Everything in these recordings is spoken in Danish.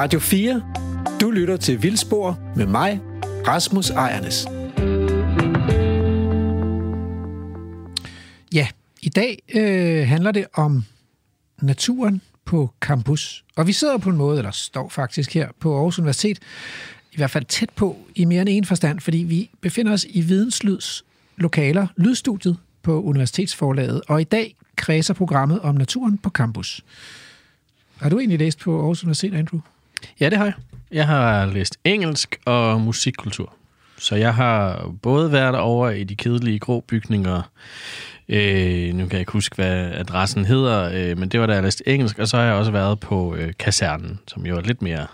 Radio 4. Du lytter til Vildspor med mig, Rasmus Ejernes. Ja, i dag øh, handler det om naturen på campus. Og vi sidder på en måde, eller står faktisk her på Aarhus Universitet, i hvert fald tæt på i mere end en forstand, fordi vi befinder os i Videnslyds lokaler, lydstudiet på Universitetsforlaget, og i dag kredser programmet om naturen på campus. Har du egentlig læst på Aarhus Universitet, Andrew? Ja, det har jeg. Jeg har læst engelsk og musikkultur. Så jeg har både været over i de kedelige grå bygninger, øh, nu kan jeg ikke huske, hvad adressen hedder, øh, men det var da jeg læste engelsk, og så har jeg også været på øh, kasernen, som jo er lidt mere,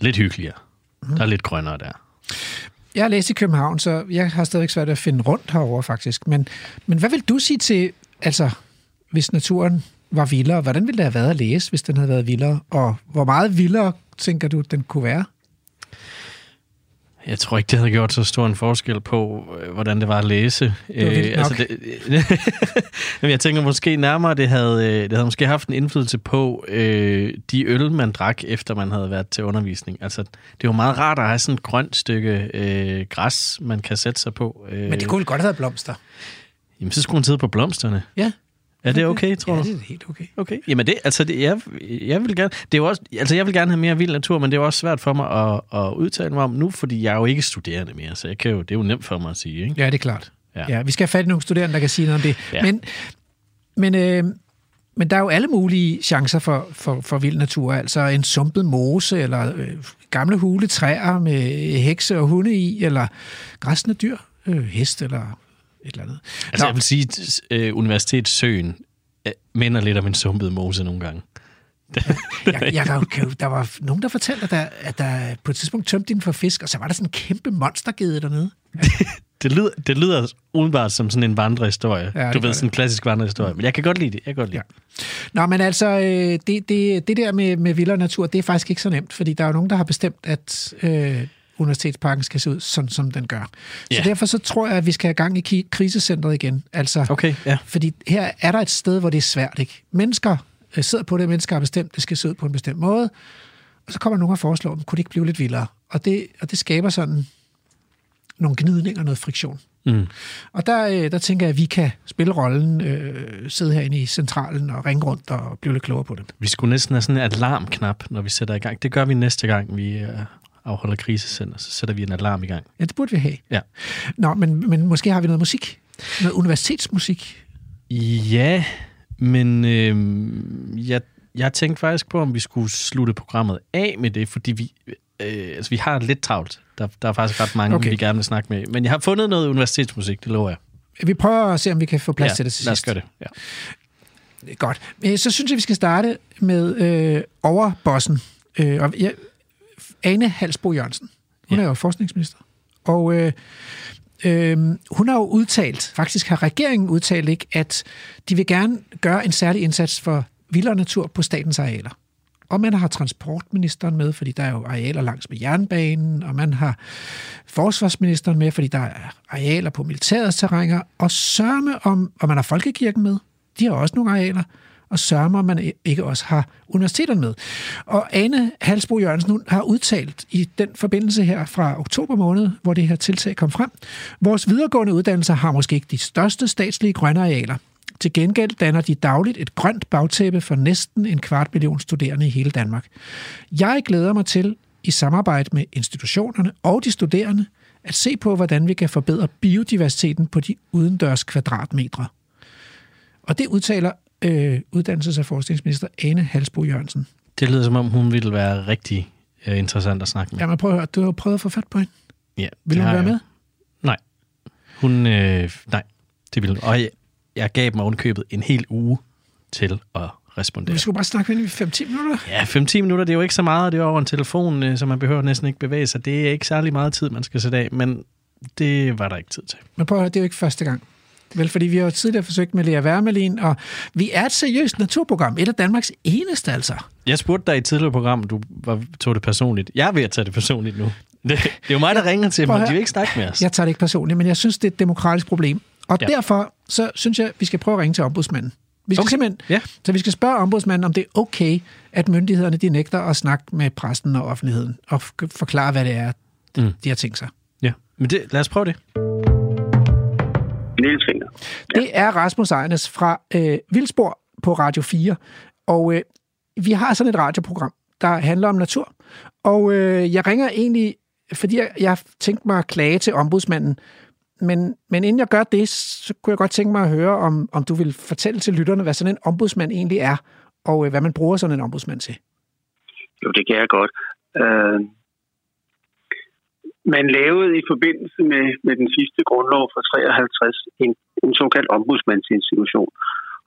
lidt hyggeligere. Mm. Der er lidt grønnere der. Jeg har læst i København, så jeg har stadig svært at finde rundt herover faktisk. Men, men hvad vil du sige til, altså, hvis naturen var vildere, hvordan ville det have været at læse, hvis den havde været vildere? Og hvor meget vildere tænker du, den kunne være? Jeg tror ikke, det havde gjort så stor en forskel på, øh, hvordan det var at læse. Det var øh, altså det, men jeg tænker måske nærmere, det havde, øh, det havde måske haft en indflydelse på øh, de øl, man drak, efter man havde været til undervisning. Altså, det var meget rart at have sådan et grønt stykke øh, græs, man kan sætte sig på. Øh, Men det kunne vel godt have været blomster. Jamen, så skulle man sidde på blomsterne. Ja. Er det okay, tror ja, du? det er helt okay. Okay. Jamen det, altså det, jeg, jeg vil gerne, det er også, altså jeg vil gerne have mere vild natur, men det er også svært for mig at, at udtale mig om nu, fordi jeg er jo ikke studerende mere, så jeg kan jo, det er jo nemt for mig at sige, ikke? Ja, det er klart. Ja. Ja. ja vi skal have fat i nogle studerende, der kan sige noget om det. Ja. Men, men, øh, men der er jo alle mulige chancer for, for, for vild natur. Altså en sumpet mose, eller øh, gamle hule træer med hekse og hunde i, eller græsne dyr, øh, hest eller et eller andet. Altså Nå. jeg vil sige, at øh, Universitetssøen øh, minder lidt om en sumpet mose nogle gange. jeg, jeg, der, kan der var nogen, der fortalte, at der, at der på et tidspunkt tømte den for fisk, og så var der sådan en kæmpe monstergede dernede. Det lyder, det lyder udenbart som sådan en vandrehistorie. Ja, du ved, sådan en klassisk vandrehistorie. Men jeg kan godt lide det. Jeg kan godt lide Ja. det. Nå, men altså, øh, det, det, det der med, med vildere natur, det er faktisk ikke så nemt, fordi der er jo nogen, der har bestemt, at øh, universitetsparken skal se ud, sådan som den gør. Så Ja. derfor så tror jeg, at vi skal have gang i krisecentret igen. Altså, Okay, ja. Fordi her er der et sted, hvor det er svært. Ikke? Mennesker øh, sidder på det, mennesker har bestemt, det skal se ud på en bestemt måde, og så kommer nogen og foreslår, kunne det ikke blive lidt vildere? Og det, og det skaber sådan nogle gnidninger, noget friktion. Mm. Og der, øh, der tænker jeg, at vi kan spille rollen, øh, sidde herinde i centralen og ringe rundt og blive lidt klogere på det. Vi skulle næsten have sådan en alarmknap, når vi sætter i gang. Det gør vi næste gang, vi øh, afholder krisecenter. Så sætter vi en alarm i gang. Ja, det burde vi have. Ja. Nå, men, men måske har vi noget musik. Noget universitetsmusik. Ja, men øh, jeg, jeg tænkte faktisk på, om vi skulle slutte programmet af med det, fordi vi, øh, altså, vi har lidt travlt. Der, der er faktisk ret mange, Okay. vi gerne vil snakke med. Men jeg har fundet noget universitetsmusik, det lover jeg. Vi prøver at se, om vi kan få plads ja, til det til lad os sidst. gøre det. Ja. Godt. Øh, Så synes jeg, vi skal starte med øh, overbossen. Øh, og jeg, Ane Halsbo Jørgensen. Hun Ja. er jo forskningsminister. Og øh, øh, hun har jo udtalt, faktisk har regeringen udtalt ikke, at de vil gerne gøre en særlig indsats for vildere natur på statens arealer. Og man har transportministeren med, fordi der er jo arealer langs med jernbanen, og man har forsvarsministeren med, fordi der er arealer på militærets terrænger, og sørme om, og man har folkekirken med, de har også nogle arealer, og sørme at man ikke også har universiteterne med. Og Anne Halsbro Jørgensen hun har udtalt i den forbindelse her fra oktober måned, hvor det her tiltag kom frem, vores videregående uddannelser har måske ikke de største statslige grønne arealer, til gengæld danner de dagligt et grønt bagtæppe for næsten en kvart million studerende i hele Danmark. Jeg glæder mig til, i samarbejde med institutionerne og de studerende, at se på, hvordan vi kan forbedre biodiversiteten på de udendørs kvadratmetre. Og det udtaler øh, uddannelses- og forskningsminister Ane Halsbo Jørgensen. Det lyder som om, hun ville være rigtig øh, interessant at snakke med. Jamen prøv at høre, du har jo prøvet at få fat på hende. Ja, Vil hun være jeg. med? Nej. Hun, øh, nej, det ville hun. Og jeg, jeg gav dem ovenkøbet en hel uge til at respondere. Vi skulle bare snakke med hende i 5-10 minutter. Ja, 5-10 minutter, det er jo ikke så meget. Det er over en telefon, øh, så man behøver næsten ikke bevæge sig. Det er ikke særlig meget tid, man skal sætte af, men det var der ikke tid til. Men prøv at høre, det er jo ikke første gang. Vel, fordi vi har jo tidligere forsøgt med Lea Wermelin, og vi er et seriøst naturprogram. Et af Danmarks eneste, altså. Jeg spurgte dig i et tidligere program, du var, tog det personligt. Jeg er ved at tage det personligt nu. Det, det er jo mig, der ringer til dem, og de vil ikke snakke med os. Jeg tager det ikke personligt, men jeg synes, det er et demokratisk problem. Og ja. Derfor så synes jeg, vi skal prøve at ringe til ombudsmanden. Vi skal Okay. simpelthen, Ja. så vi skal spørge ombudsmanden, om det er okay, at myndighederne de nægter at snakke med pressen og offentligheden og forklare, hvad det er, de, Mm. de har tænkt sig. Ja, men det, lad os prøve det. Lillefinger. Det er Rasmus Ejnes fra øh, Vildsborg på Radio 4. Og øh, vi har sådan et radioprogram, der handler om natur. Og øh, jeg ringer egentlig, fordi jeg, jeg har tænkt mig at klage til ombudsmanden. Men, men inden jeg gør det, så kunne jeg godt tænke mig at høre, om, om du vil fortælle til lytterne, hvad sådan en ombudsmand egentlig er, og øh, hvad man bruger sådan en ombudsmand til. Jo, det kan jeg godt. Øh, man lavede i forbindelse med, med den sidste grundlov fra 53 en, en såkaldt ombudsmandsinstitution.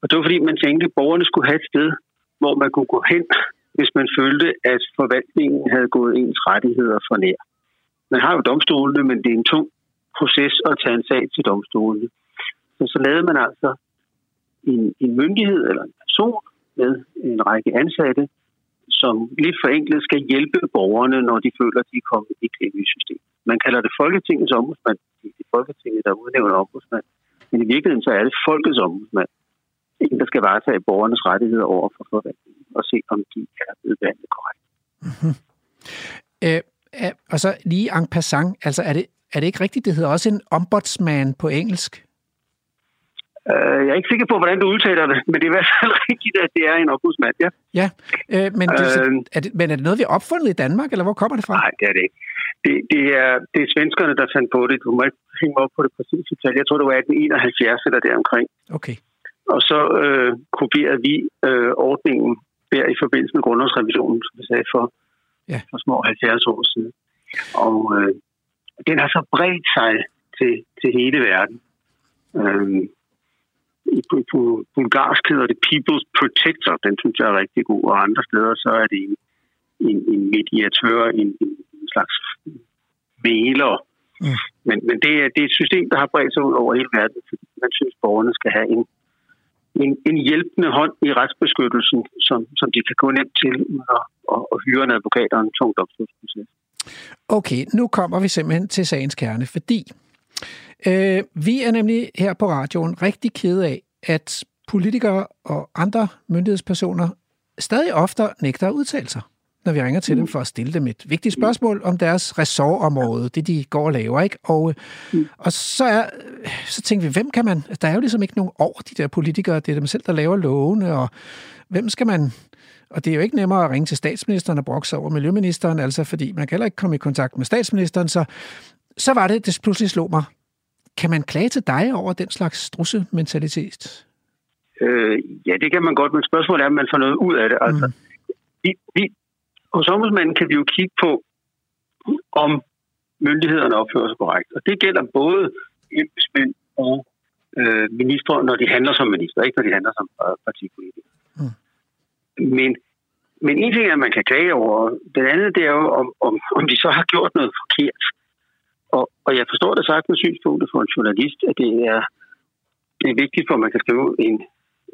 Og det var fordi, man tænkte, at borgerne skulle have et sted, hvor man kunne gå hen, hvis man følte, at forvaltningen havde gået ens rettigheder for nær. Man har jo domstolene, men det er en tung proces at tage en sag til domstolene. Så, så lavede man altså en, en myndighed eller en person med en række ansatte, som lidt forenklet skal hjælpe borgerne, når de føler, at de er kommet i klemme i systemet. Man kalder det Folketingets ombudsmand. Det er Folketinget, der udnævner ombudsmand. Men i virkeligheden så er det folkets ombudsmand. En, der skal varetage borgernes rettigheder over for forvaltningen og se, om de er blevet behandlet korrekt. Mhm. Øh, øh, og så lige en passant, altså er det, er det ikke rigtigt, det hedder også en ombudsman på engelsk? Uh, jeg er ikke sikker på, hvordan du udtaler det, men det er i hvert fald rigtigt, at det er en ombudsmand. Ja. Ja, øh, men, det, Øh. er det, men er det noget, vi har opfundet i Danmark, eller hvor kommer det fra? Nej, det er det ikke. Det, det, er, det er svenskerne, der fandt på det. Du må ikke hænge mig op på det præcise tal. Jeg tror, det var 1871 eller deromkring. Okay. Og så øh, kopierede vi øh, ordningen der i forbindelse med grundlovsrevisionen, som vi sagde for, Ja. for små 70 år siden. Og øh, den har så bredt sig til, til hele verden. Øh, på, på bulgarsk hedder det People's Protector. Den synes jeg er rigtig god. Og andre steder så er det en, en, en mediatør, en, en, slags mailer. Mm. Men, men det, er, det er et system, der har bredt sig ud over hele verden, fordi man synes, borgerne skal have en, en, en hjælpende hånd i retsbeskyttelsen, som, som de kan gå nemt til at, at, at hyre en advokat og en tung domstolsproces. Okay, nu kommer vi simpelthen til sagens kerne, fordi øh, vi er nemlig her på radioen rigtig kede af, at politikere og andre myndighedspersoner stadig oftere nægter at udtale sig, når vi ringer til dem for at stille dem et vigtigt spørgsmål om deres ressortområde, det de går og laver, ikke? Og, øh, og så, er, så tænker vi, hvem kan man... Der er jo ligesom ikke nogen over de der politikere, det er dem selv, der laver lovene, og hvem skal man og det er jo ikke nemmere at ringe til statsministeren og brokse over miljøministeren, altså fordi man kan heller ikke komme i kontakt med statsministeren, så, så var det, det pludselig slog mig. Kan man klage til dig over den slags strussementalitet? Øh, ja, det kan man godt, men spørgsmålet er, om man får noget ud af det. Altså, mm. vi, vi, hos ombudsmanden kan vi jo kigge på, om myndighederne opfører sig korrekt. Og det gælder både embedsmænd og øh, ministre, når de handler som minister, ikke når de handler som partipolitikere. Mm. Men, men en ting er, at man kan klage over. Den anden, det er jo, om, om, om de så har gjort noget forkert. Og, og jeg forstår det sagt med synspunktet for en journalist, at det er, det er vigtigt for, at man kan skrive en,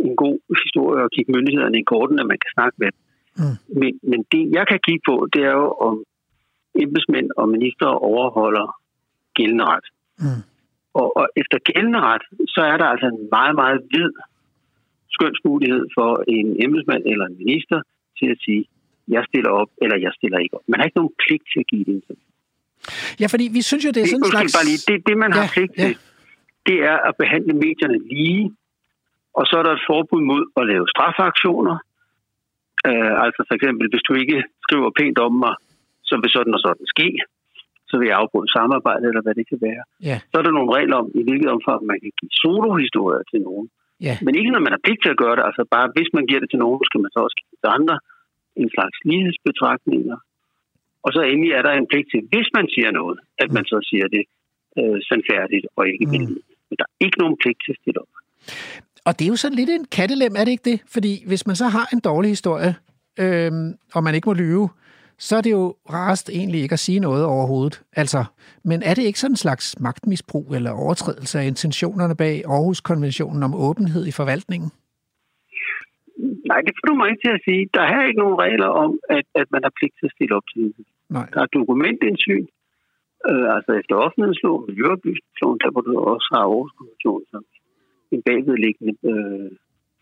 en god historie og kigge myndighederne i korten, at man kan snakke med dem. Mm. Men, men det, jeg kan kigge på, det er jo, om embedsmænd og minister overholder gældende ret. Mm. Og, og efter gældende ret, så er der altså en meget, meget vid skønsmulighed for en embedsmand eller en minister til at sige, jeg stiller op, eller jeg stiller ikke op. Man har ikke nogen pligt til at give det. Ja, fordi vi synes jo, det er sådan en slags... bare lige, det, det, man har Ja, pligt ja. til, det er at behandle medierne lige, og så er der et forbud mod at lave strafaktioner. Uh, altså for eksempel, hvis du ikke skriver pænt om mig, så vil sådan og sådan ske. Så vil jeg afbryde samarbejdet, eller hvad det kan være. Ja, Så er der nogle regler om, i hvilket omfang man kan give solohistorier til nogen. ja. Men ikke når man har pligt til at gøre det. Altså bare hvis man giver det til nogen, skal man så også give det til andre. En slags lighedsbetragtninger. Og så endelig er der en pligt til, hvis man siger noget, at man så siger det øh, sandfærdigt og ikke Mm. Men der er ikke nogen pligt til at stille op. Og det er jo sådan lidt en kattelem, er det ikke det? Fordi hvis man så har en dårlig historie, øhm, og man ikke må lyve, så er det jo rarest egentlig ikke at sige noget overhovedet. Altså, men er det ikke sådan en slags magtmisbrug eller overtrædelse af intentionerne bag Aarhus-konventionen om åbenhed i forvaltningen? Nej, det får du mig ikke til at sige. Der er ikke nogen regler om, at, at man har pligt til at stille op til det. Nej. Der er dokumentindsyn, øh, altså efter offentlighedsloven, miljøoplysningsloven, der hvor du også har Aarhus-konventionen som en bagvedliggende øh,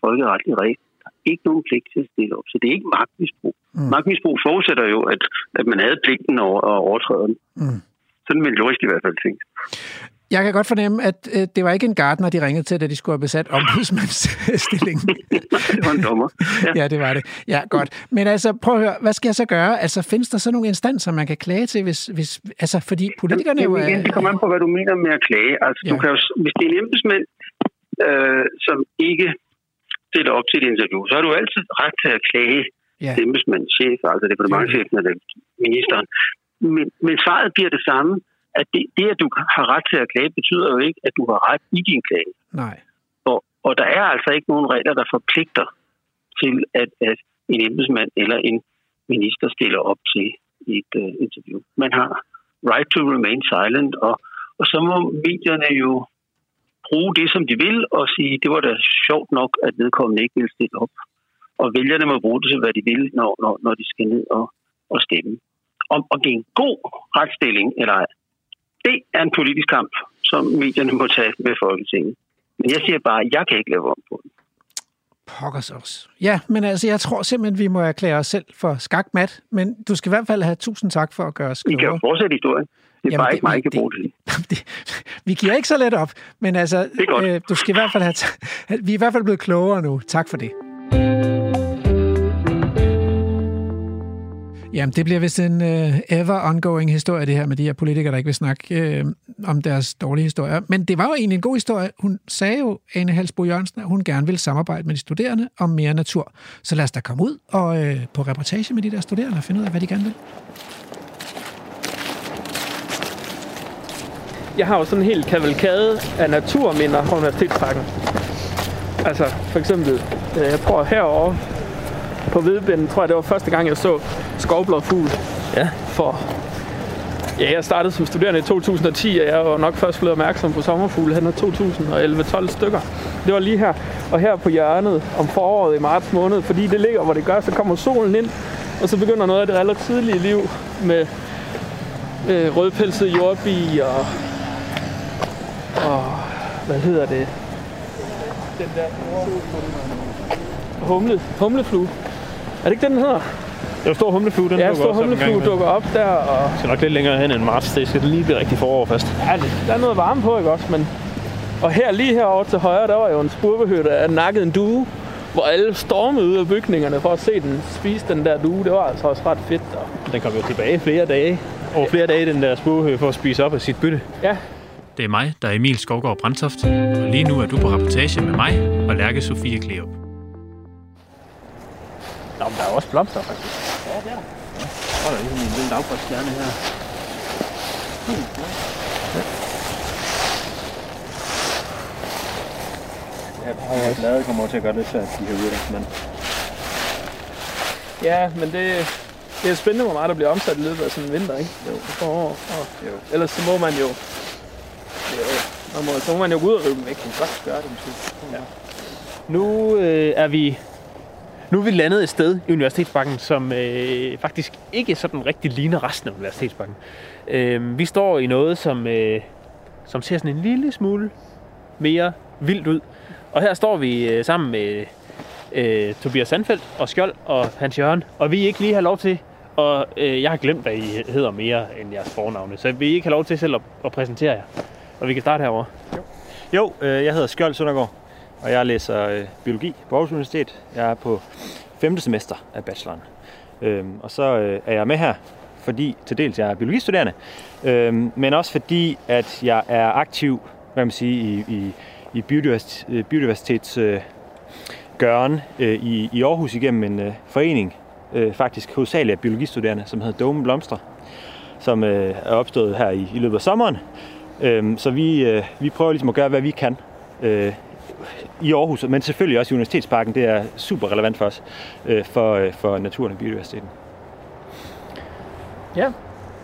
folkeretlig regel. Der er ikke nogen pligt til at stille op, så det er ikke magtmisbrug. Mm. Magtmisbrug forudsætter jo, at, at man havde pligten over at overtræde den. Mm. Sådan vil jurist i hvert fald tænke. Jeg kan godt fornemme, at øh, det var ikke en gardner, de ringede til, da de skulle have besat ombudsmandsstillingen. det var en dommer. Ja. ja, det var det. Ja, godt. Men altså, prøv at høre, hvad skal jeg så gøre? Altså, findes der så nogle instanser, man kan klage til, hvis, hvis altså, fordi politikerne Jamen, jo er... igen, det kommer an på, hvad du mener med at klage. Altså, ja. du kan jo, hvis det er en embedsmænd, øh, som ikke stiller op til et interview, så har du altid ret til at klage ja. embedsmænds chef, altså departementchefen eller ministeren. Men, men svaret bliver det samme at det, det, at du har ret til at klage, betyder jo ikke, at du har ret i din klage. Nej. Og, og der er altså ikke nogen regler, der forpligter til, at, at en embedsmand eller en minister stiller op til et uh, interview. Man har right to remain silent, og, og så må medierne jo bruge det, som de vil, og sige, det var da sjovt nok, at vedkommende ikke vil stille op. Og vælgerne må bruge det til, hvad de vil, når, når, når de skal ned og, og stemme. Om, om det er en god retsstilling eller ej, det er en politisk kamp, som medierne må tage med Folketinget. Men jeg siger bare, at jeg kan ikke lave om på den. Pokkers os. Ja, men altså, jeg tror simpelthen, vi må erklære os selv for skakmat, men du skal i hvert fald have tusind tak for at gøre os klogere. Vi kan jo fortsætte historien. Det er Jamen, bare det, ikke mig, I kan bruge det. det. Vi giver ikke så let op, men altså, øh, du skal i hvert fald have... vi er i hvert fald blevet klogere nu. Tak for det. Jamen, det bliver vist en øh, uh, ever-ongoing historie, det her med de her politikere, der ikke vil snakke uh, om deres dårlige historier. Men det var jo egentlig en god historie. Hun sagde jo, Ane Halsbo Jørgensen, at hun gerne vil samarbejde med de studerende om mere natur. Så lad os da komme ud og uh, på reportage med de der studerende og finde ud af, hvad de gerne vil. Jeg har jo sådan en helt kavalkade af naturminder fra Universitetsparken. Altså, for eksempel, jeg tror herovre på Hvidebænden, tror jeg, det var første gang, jeg så skovblå fugl. Ja. For Ja, jeg startede som studerende i 2010, og jeg var nok først blevet opmærksom på sommerfugle hen 2011-12 stykker. Det var lige her, og her på hjørnet om foråret i marts måned, fordi det ligger, hvor det gør, så kommer solen ind, og så begynder noget af det relativt tidlige liv med øh, rødpelset jordbi og, og hvad hedder det? Den der humle, humleflue. Er det ikke den, den hedder? Det er stor humleflue, den ja, stor humleflue dukker op der. Og... Det skal nok lidt længere hen end marts. Det skal lige blive rigtig forår først. Ja, der er noget varme på, ikke også? Men... Og her lige herovre til højre, der var jo en spurvehytte af nakket en due, hvor alle stormede ud af bygningerne for at se den spise den der due. Det var altså også ret fedt. Og... Den kom jo tilbage flere dage. Over flere dage, den der spurvehø for at spise op af sit bytte. Ja. Det er mig, der er Emil Skovgaard Brandtoft, og lige nu er du på rapportage med mig og Lærke Sofie Kleop. Nå, men der er også blomster, faktisk. Ja, der. Ja. Og der er ligesom en lille dagbrødstjerne her. Hmm. Ja. Ja, bladet kommer til at gøre lidt svært, de her uger, men... Ja, men det, det er spændende, hvor meget der bliver omsat i løbet af sådan en vinter, ikke? Jo. Forår. Og, jo. Ellers så må man jo... jo man må, så må man jo gå ud og rive dem væk. Man kan godt gøre det, måske. Ja. Nu øh, er vi nu er vi landet et sted i Universitetsbakken, som øh, faktisk ikke sådan rigtig ligner resten af Universitetsbakken. Øh, vi står i noget, som, øh, som ser sådan en lille smule mere vildt ud. Og her står vi øh, sammen med øh, Tobias Sandfeldt og Skjold og Hans Jørgen, og vi ikke lige har lov til, og øh, jeg har glemt, hvad I hedder mere end jeres fornavne, så vi ikke har lov til selv at, at præsentere jer. Og vi kan starte herovre. Jo, jo øh, jeg hedder Skjold Søndergaard og jeg læser øh, biologi på Aarhus Universitet. Jeg er på femte semester af bacheloren. Øhm, og så øh, er jeg med her, fordi til dels jeg er biologistuderende, øhm, men også fordi, at jeg er aktiv hvad man sige, i, i, i biodiversitets, øh, biodiversitets øh, gøren øh, i, i Aarhus igennem en øh, forening, øh, faktisk hovedsageligt af biologistuderende, som hedder Dome Blomster, som øh, er opstået her i, i løbet af sommeren. Øhm, så vi, øh, vi prøver ligesom at gøre, hvad vi kan øh, i Aarhus, men selvfølgelig også i Universitetsparken. Det er super relevant for os, øh, for, øh, for naturen og biodiversiteten. Ja,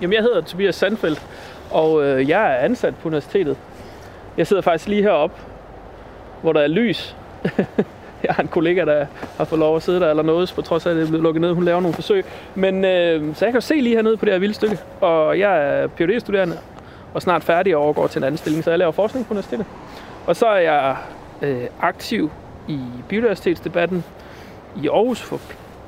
Jamen, jeg hedder Tobias Sandfeldt, og øh, jeg er ansat på universitetet. Jeg sidder faktisk lige heroppe, hvor der er lys. jeg har en kollega, der har fået lov at sidde der eller noget, på trods af, at det er blevet lukket ned. Hun laver nogle forsøg. Men øh, så jeg kan se lige hernede på det her vilde stykke. Og jeg er phd studerende og snart færdig og overgår til en anden stilling, så jeg laver forskning på universitetet. Og så er jeg øh, aktiv i biodiversitetsdebatten i Aarhus på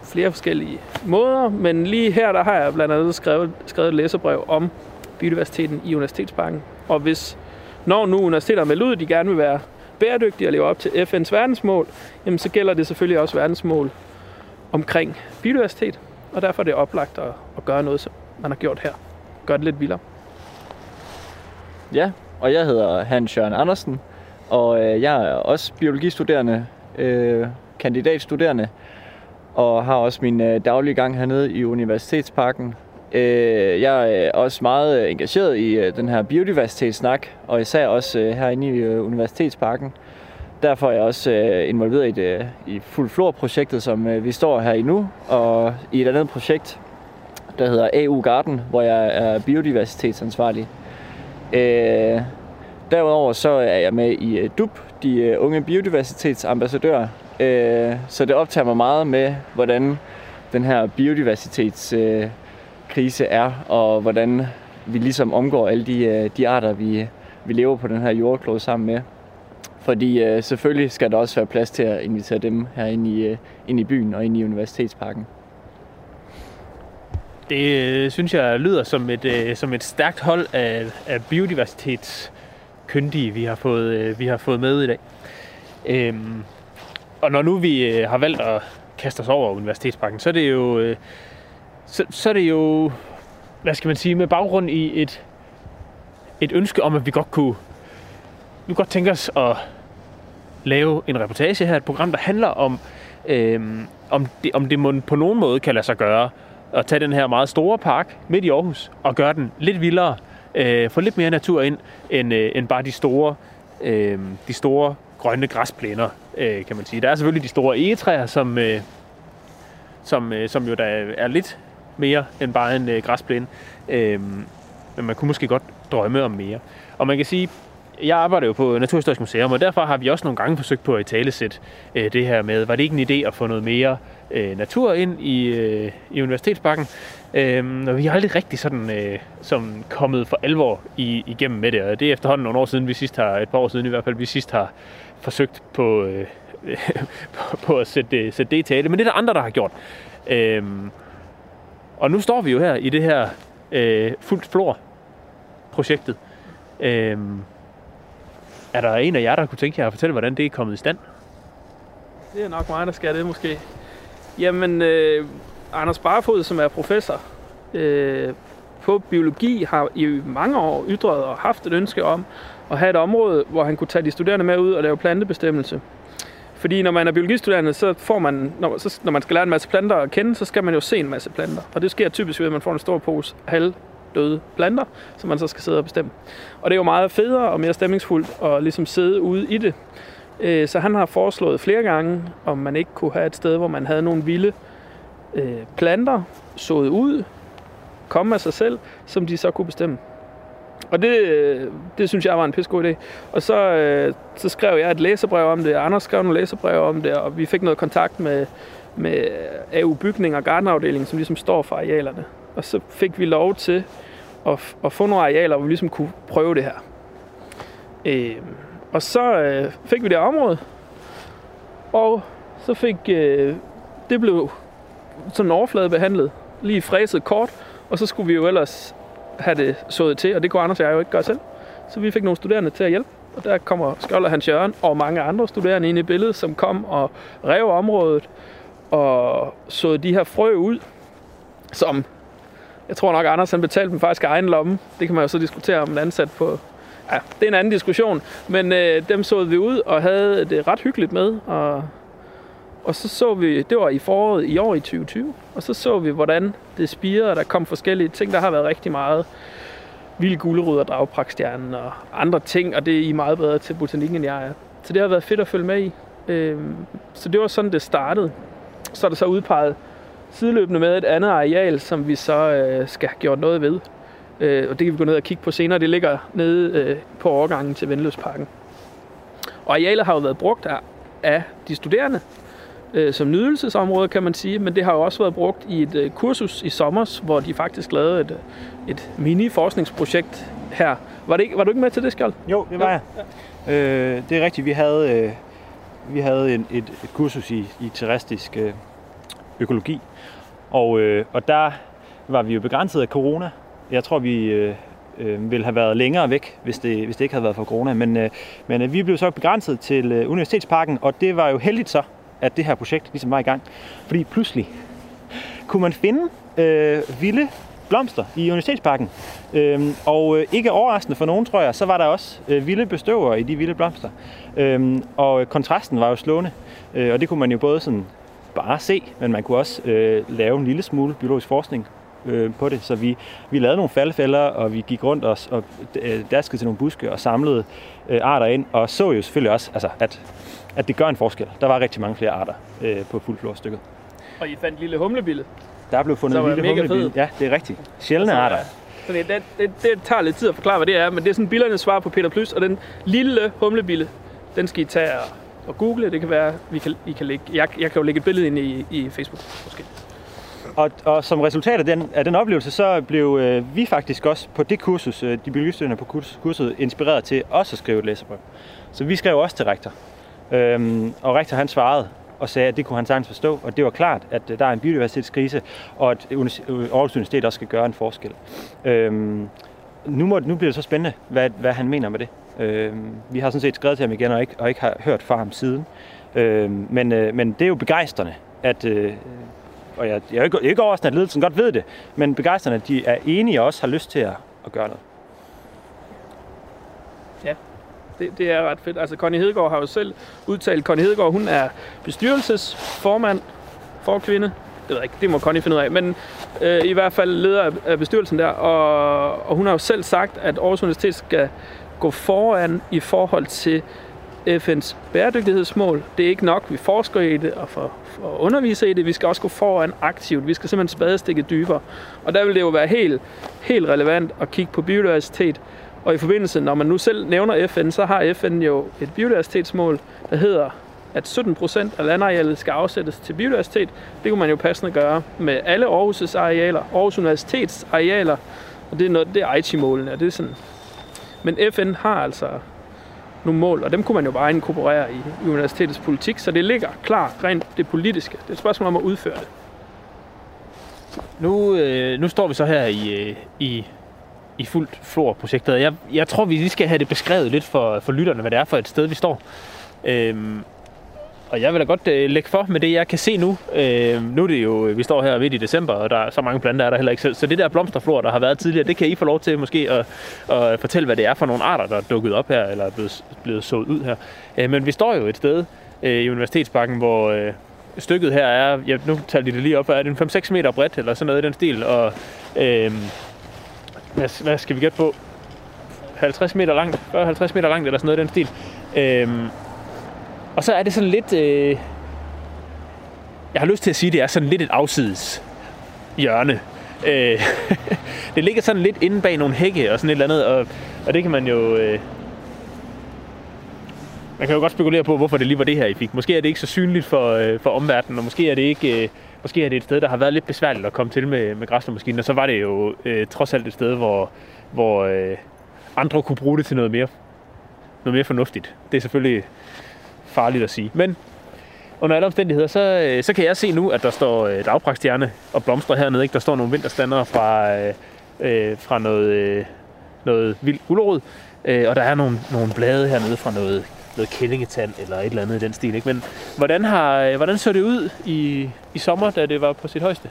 flere forskellige måder, men lige her der har jeg blandt andet skrevet, skrevet et læserbrev om biodiversiteten i Universitetsparken. Og hvis, når nu universiteter melder ud, at de gerne vil være bæredygtige og leve op til FN's verdensmål, jamen så gælder det selvfølgelig også verdensmål omkring biodiversitet, og derfor er det oplagt at, at gøre noget, som man har gjort her. Gør det lidt vildere. Ja, og jeg hedder Hans Jørgen Andersen, og øh, jeg er også biologistuderende, øh, kandidatstuderende, og har også min øh, daglige gang hernede i Universitetsparken. Øh, jeg er også meget øh, engageret i øh, den her biodiversitetssnak, og især også øh, herinde i øh, Universitetsparken. Derfor er jeg også øh, involveret i, det, øh, i Fuld Flor-projektet, som øh, vi står her i nu, og i et andet projekt, der hedder AU Garden, hvor jeg er biodiversitetsansvarlig. Øh, derudover så er jeg med i øh, DUB, de øh, unge biodiversitetsambassadører, øh, så det optager mig meget med, hvordan den her biodiversitetskrise øh, er, og hvordan vi ligesom omgår alle de, de arter, vi, vi lever på den her jordklode sammen med. Fordi øh, selvfølgelig skal der også være plads til at invitere dem her ind i, øh, ind i byen og ind i Universitetsparken. Det øh, synes jeg lyder som et, øh, som et stærkt hold af, af kyndige, vi har fået, øh, vi har fået med i dag. Øhm, og når nu vi øh, har valgt at kaste os over Universitetsparken, så er det jo, øh, så, så er det jo, hvad skal man sige, med baggrund i et, et ønske om, at vi godt kunne, vi godt tænke os at lave en reportage her, et program, der handler om, øh, om, det, om det må på nogen måde kan lade sig gøre at tage den her meget store park midt i Aarhus og gøre den lidt vildere, øh, få lidt mere natur ind, end, øh, end bare de store, øh, de store grønne græsplæner, øh, kan man sige. Der er selvfølgelig de store egetræer, som, øh, som, øh, som jo der er lidt mere end bare en øh, græsplæne. Øh, men man kunne måske godt drømme om mere. Og man kan sige, jeg arbejder jo på Naturhistorisk Museum, og derfor har vi også nogle gange forsøgt på at talesætte øh, det her med, var det ikke en idé at få noget mere øh, natur ind i, øh, i Universitetsparken? Øh, og vi har aldrig rigtig sådan, øh, som kommet for alvor i, igennem med det, og det er efterhånden nogle år siden, vi sidst har, et par år siden i hvert fald, vi sidst har forsøgt på, øh, på, på at sætte, øh, sætte det i tale, men det er der andre, der har gjort. Øhm, og nu står vi jo her i det her øh, fuldt flor projektet. Øhm, er der en af jer, der kunne tænke jer at fortælle, hvordan det er kommet i stand? Det er nok mig, der skal det måske. Jamen, øh, Anders Barfod, som er professor øh, på biologi, har i mange år ytret og haft et ønske om at have et område, hvor han kunne tage de studerende med ud og lave plantebestemmelse. Fordi når man er biologistuderende, så får man, når, så, når man skal lære en masse planter at kende, så skal man jo se en masse planter. Og det sker typisk ved, at man får en stor pose halvdøde planter, som man så skal sidde og bestemme. Og det er jo meget federe og mere stemningsfuldt at ligesom sidde ude i det. Øh, så han har foreslået flere gange, om man ikke kunne have et sted, hvor man havde nogle vilde øh, planter sået ud, komme af sig selv, som de så kunne bestemme. Og det, øh, det synes jeg var en pissegod idé. Og så, øh, så skrev jeg et læserbrev om det, og Anders skrev nogle læserbrev om det, og vi fik noget kontakt med, med AU Bygning og Gardenafdelingen, som ligesom står for arealerne. Og så fik vi lov til at, at få nogle arealer, hvor vi ligesom kunne prøve det her. Øh, og så øh, fik vi det område, og så fik øh, det blev sådan overflade behandlet, lige fræset kort, og så skulle vi jo ellers have det sået til, og det kunne Anders og jeg jo ikke gøre selv. Så vi fik nogle studerende til at hjælpe, og der kommer Skjold og Hans Jørgen og mange andre studerende ind i billedet, som kom og rev området og såede de her frø ud, som jeg tror nok, Anders han betalte dem faktisk af egen lomme. Det kan man jo så diskutere om en ansat på. Ja, det er en anden diskussion. Men øh, dem såede vi ud og havde det ret hyggeligt med. Og, og så så vi, det var i foråret i år i 2020, og så så vi, hvordan det spirede, og der kom forskellige ting. Der har været rigtig meget vild gulerod og dragpragtstjernen og andre ting, og det er I meget bedre til botanikken, end jeg er. Så det har været fedt at følge med i. Øhm, så det var sådan, det startede. Så er der så udpeget sideløbende med et andet areal, som vi så øh, skal have gjort noget ved. Øh, og det kan vi gå ned og kigge på senere. Det ligger nede øh, på overgangen til Vendløsparken. Og arealet har jo været brugt af, af de studerende øh, som nydelsesområde, kan man sige. Men det har jo også været brugt i et øh, kursus i sommer, hvor de faktisk lavede et, et mini-forskningsprojekt her. Var, det ikke, var du ikke med til det, Skjold? Jo, det var jeg. Øh, det er rigtigt. Vi havde, øh, vi havde en, et, et kursus i, i terrestisk øh, økologi, og, øh, og der var vi jo begrænset af corona. Jeg tror, vi øh, øh, ville have været længere væk, hvis det, hvis det ikke havde været for corona. Men, øh, men øh, vi blev så begrænset til øh, Universitetsparken, og det var jo heldigt så, at det her projekt ligesom var i gang. Fordi pludselig kunne man finde øh, vilde blomster i Universitetsparken. Øhm, og øh, ikke overraskende for nogen, tror jeg, så var der også øh, vilde bestøvere i de vilde blomster. Øhm, og øh, kontrasten var jo slående. Øh, og det kunne man jo både sådan bare se, men man kunne også øh, lave en lille smule biologisk forskning øh, på det. Så vi, vi lavede nogle faldfælder, og vi gik rundt og, og øh, daskede til nogle buske og samlede øh, arter ind, og så jo selvfølgelig også, altså, at, at det gør en forskel. Der var rigtig mange flere arter øh, på fuldflorstykket. Og I fandt lille humlebille. Der blev fundet en lille mega humlebil. fed. Ja, det er rigtigt. Sjældne Så, arter. Så det, det, det, det, tager lidt tid at forklare, hvad det er, men det er sådan billernes svar på Peter Plys, og den lille humlebille, den skal I tage og, og google. Det kan være, vi kan, I kan lægge, jeg, jeg kan jo lægge et billede ind i, i Facebook, måske. Og, og som resultat af den, af den oplevelse, så blev øh, vi faktisk også på det kursus, øh, de biologistuderende på kurs, kurset, inspireret til også at skrive et læserbrev. Så vi skrev også til rektor. Øhm, og rektor han svarede og sagde, at det kunne han sagtens forstå, og det var klart, at øh, der er en biodiversitetskrise, og at øh, Aarhus Universitet også skal gøre en forskel. Øhm, nu, må, nu bliver det så spændende, hvad, hvad han mener med det. Øhm, vi har sådan set skrevet til ham igen, og ikke, og ikke har hørt fra ham siden. Øhm, men, øh, men det er jo begejstrende, at, øh, og jeg, jeg er ikke, ikke overraskende, at ledelsen godt ved det, men begejstrende, at de er enige og også har lyst til at, at gøre noget. Det, det er ret fedt. Altså, Connie Hedegaard har jo selv udtalt, Connie Hedegaard, hun er bestyrelsesformand for kvinde. Det ved jeg ikke, det må Connie finde ud af. Men øh, i hvert fald leder af, bestyrelsen der. Og, og hun har jo selv sagt, at Aarhus Universitet skal gå foran i forhold til FN's bæredygtighedsmål. Det er ikke nok, vi forsker i det og for, for underviser i det. Vi skal også gå foran aktivt. Vi skal simpelthen spadestikke dybere. Og der vil det jo være helt, helt relevant at kigge på biodiversitet. Og i forbindelse, når man nu selv nævner FN, så har FN jo et biodiversitetsmål, der hedder, at 17 procent af landarealet skal afsættes til biodiversitet. Det kunne man jo passende gøre med alle Aarhus' arealer, Aarhus Universitets arealer, og det er, noget, det er Aichi-målene, og det er sådan. Men FN har altså nogle mål, og dem kunne man jo bare inkorporere i, i universitetets politik, så det ligger klar rent det politiske. Det er et spørgsmål om at udføre det. Nu, øh, nu står vi så her i, øh, i, i fuldt flor-projektet. Jeg, jeg tror, vi lige skal have det beskrevet lidt for, for lytterne, hvad det er for et sted, vi står. Øhm, og jeg vil da godt øh, lægge for med det, jeg kan se nu. Øh, nu er det jo, øh, vi står her midt i december, og der er så mange planter, er der heller ikke selv. Så det der blomsterflor, der har været tidligere, det kan I få lov til måske at, at fortælle, hvad det er for nogle arter, der er dukket op her, eller er blevet, blevet sået ud her. Øh, men vi står jo et sted øh, i Universitetsparken, hvor øh, stykket her er, ja, nu tager de det lige op, er det en 5-6 meter bredt, eller sådan noget i den stil, og øh, hvad, hvad skal vi gætte på? 50 meter langt, 40-50 meter langt, eller sådan noget i den stil. Øhm, og så er det sådan lidt... Øh, jeg har lyst til at sige, at det er sådan lidt et afsides hjørne. Øh, det ligger sådan lidt inde bag nogle hække og sådan et eller andet, og, og det kan man jo... Øh, man kan jo godt spekulere på, hvorfor det lige var det her, I fik. Måske er det ikke så synligt for, øh, for omverdenen, og måske er det ikke... Øh, måske er det et sted, der har været lidt besværligt at komme til med, med græsslåmaskinen, og så var det jo øh, trods alt et sted, hvor, hvor øh, andre kunne bruge det til noget mere, noget mere fornuftigt. Det er selvfølgelig farligt at sige. Men under alle omstændigheder, så, øh, så kan jeg se nu, at der står øh, dagpragtstjerne og blomster hernede. Ikke? Der står nogle vinterstander fra, øh, øh, fra noget, øh, noget vild gulerod. Øh, og der er nogle, nogle blade hernede fra noget, noget kællingetand eller et eller andet i den stil. Ikke? Men hvordan, har, øh, hvordan så det ud i, i sommer, da det var på sit højeste?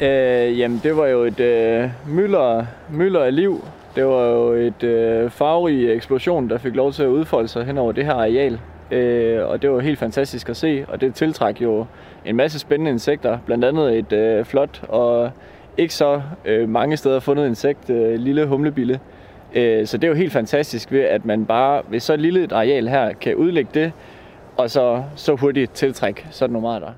Øh, jamen, det var jo et øh, mylder, mylder af liv. Det var jo et øh, farverig eksplosion, der fik lov til at udfolde sig hen over det her areal. Øh, og det var helt fantastisk at se, og det tiltræk jo en masse spændende insekter. Blandt andet et øh, flot og ikke så øh, mange steder fundet insekt, øh, lille humlebille. Øh, så det er jo helt fantastisk ved, at man bare ved så lille et areal her kan udlægge det, og så, så hurtigt tiltrække sådan nogle der.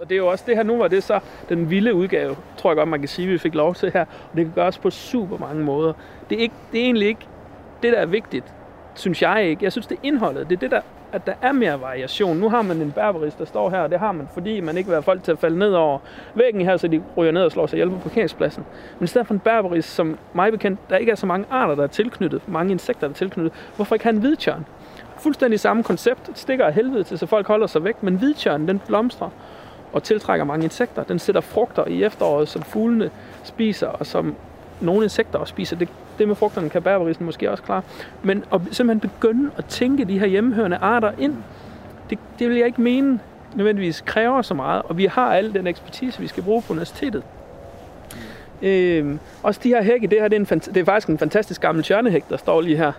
Og det er jo også det her, nu var det så den vilde udgave, tror jeg godt, man kan sige, vi fik lov til her. Og det kan gøres på super mange måder. Det er, ikke, det er egentlig ikke det, der er vigtigt. synes jeg ikke. Jeg synes, det er indholdet. Det er det, der, at der er mere variation. Nu har man en berberis, der står her, og det har man, fordi man ikke vil have folk til at falde ned over væggen her, så de ryger ned og slår sig ihjel på parkeringspladsen. Men i stedet for en berberis, som mig bekendt, der ikke er så mange arter, der er tilknyttet, mange insekter, der er tilknyttet, hvorfor ikke have en hvidtjørn? Fuldstændig samme koncept. Stikker af helvede til, så folk holder sig væk, men hvidtjørnen, den blomstrer og tiltrækker mange insekter. Den sætter frugter i efteråret, som fuglene spiser, og som nogle insekter også spiser. Det, det med frugterne kan bærberisen måske også klare. Men at simpelthen begynde at tænke de her hjemmehørende arter ind, det, det vil jeg ikke mene nødvendigvis kræver så meget, og vi har al den ekspertise, vi skal bruge på universitetet. Øhm, også de her hække, det her det er, en, fant- det er faktisk en fantastisk gammel tjørnehæk, der står lige her.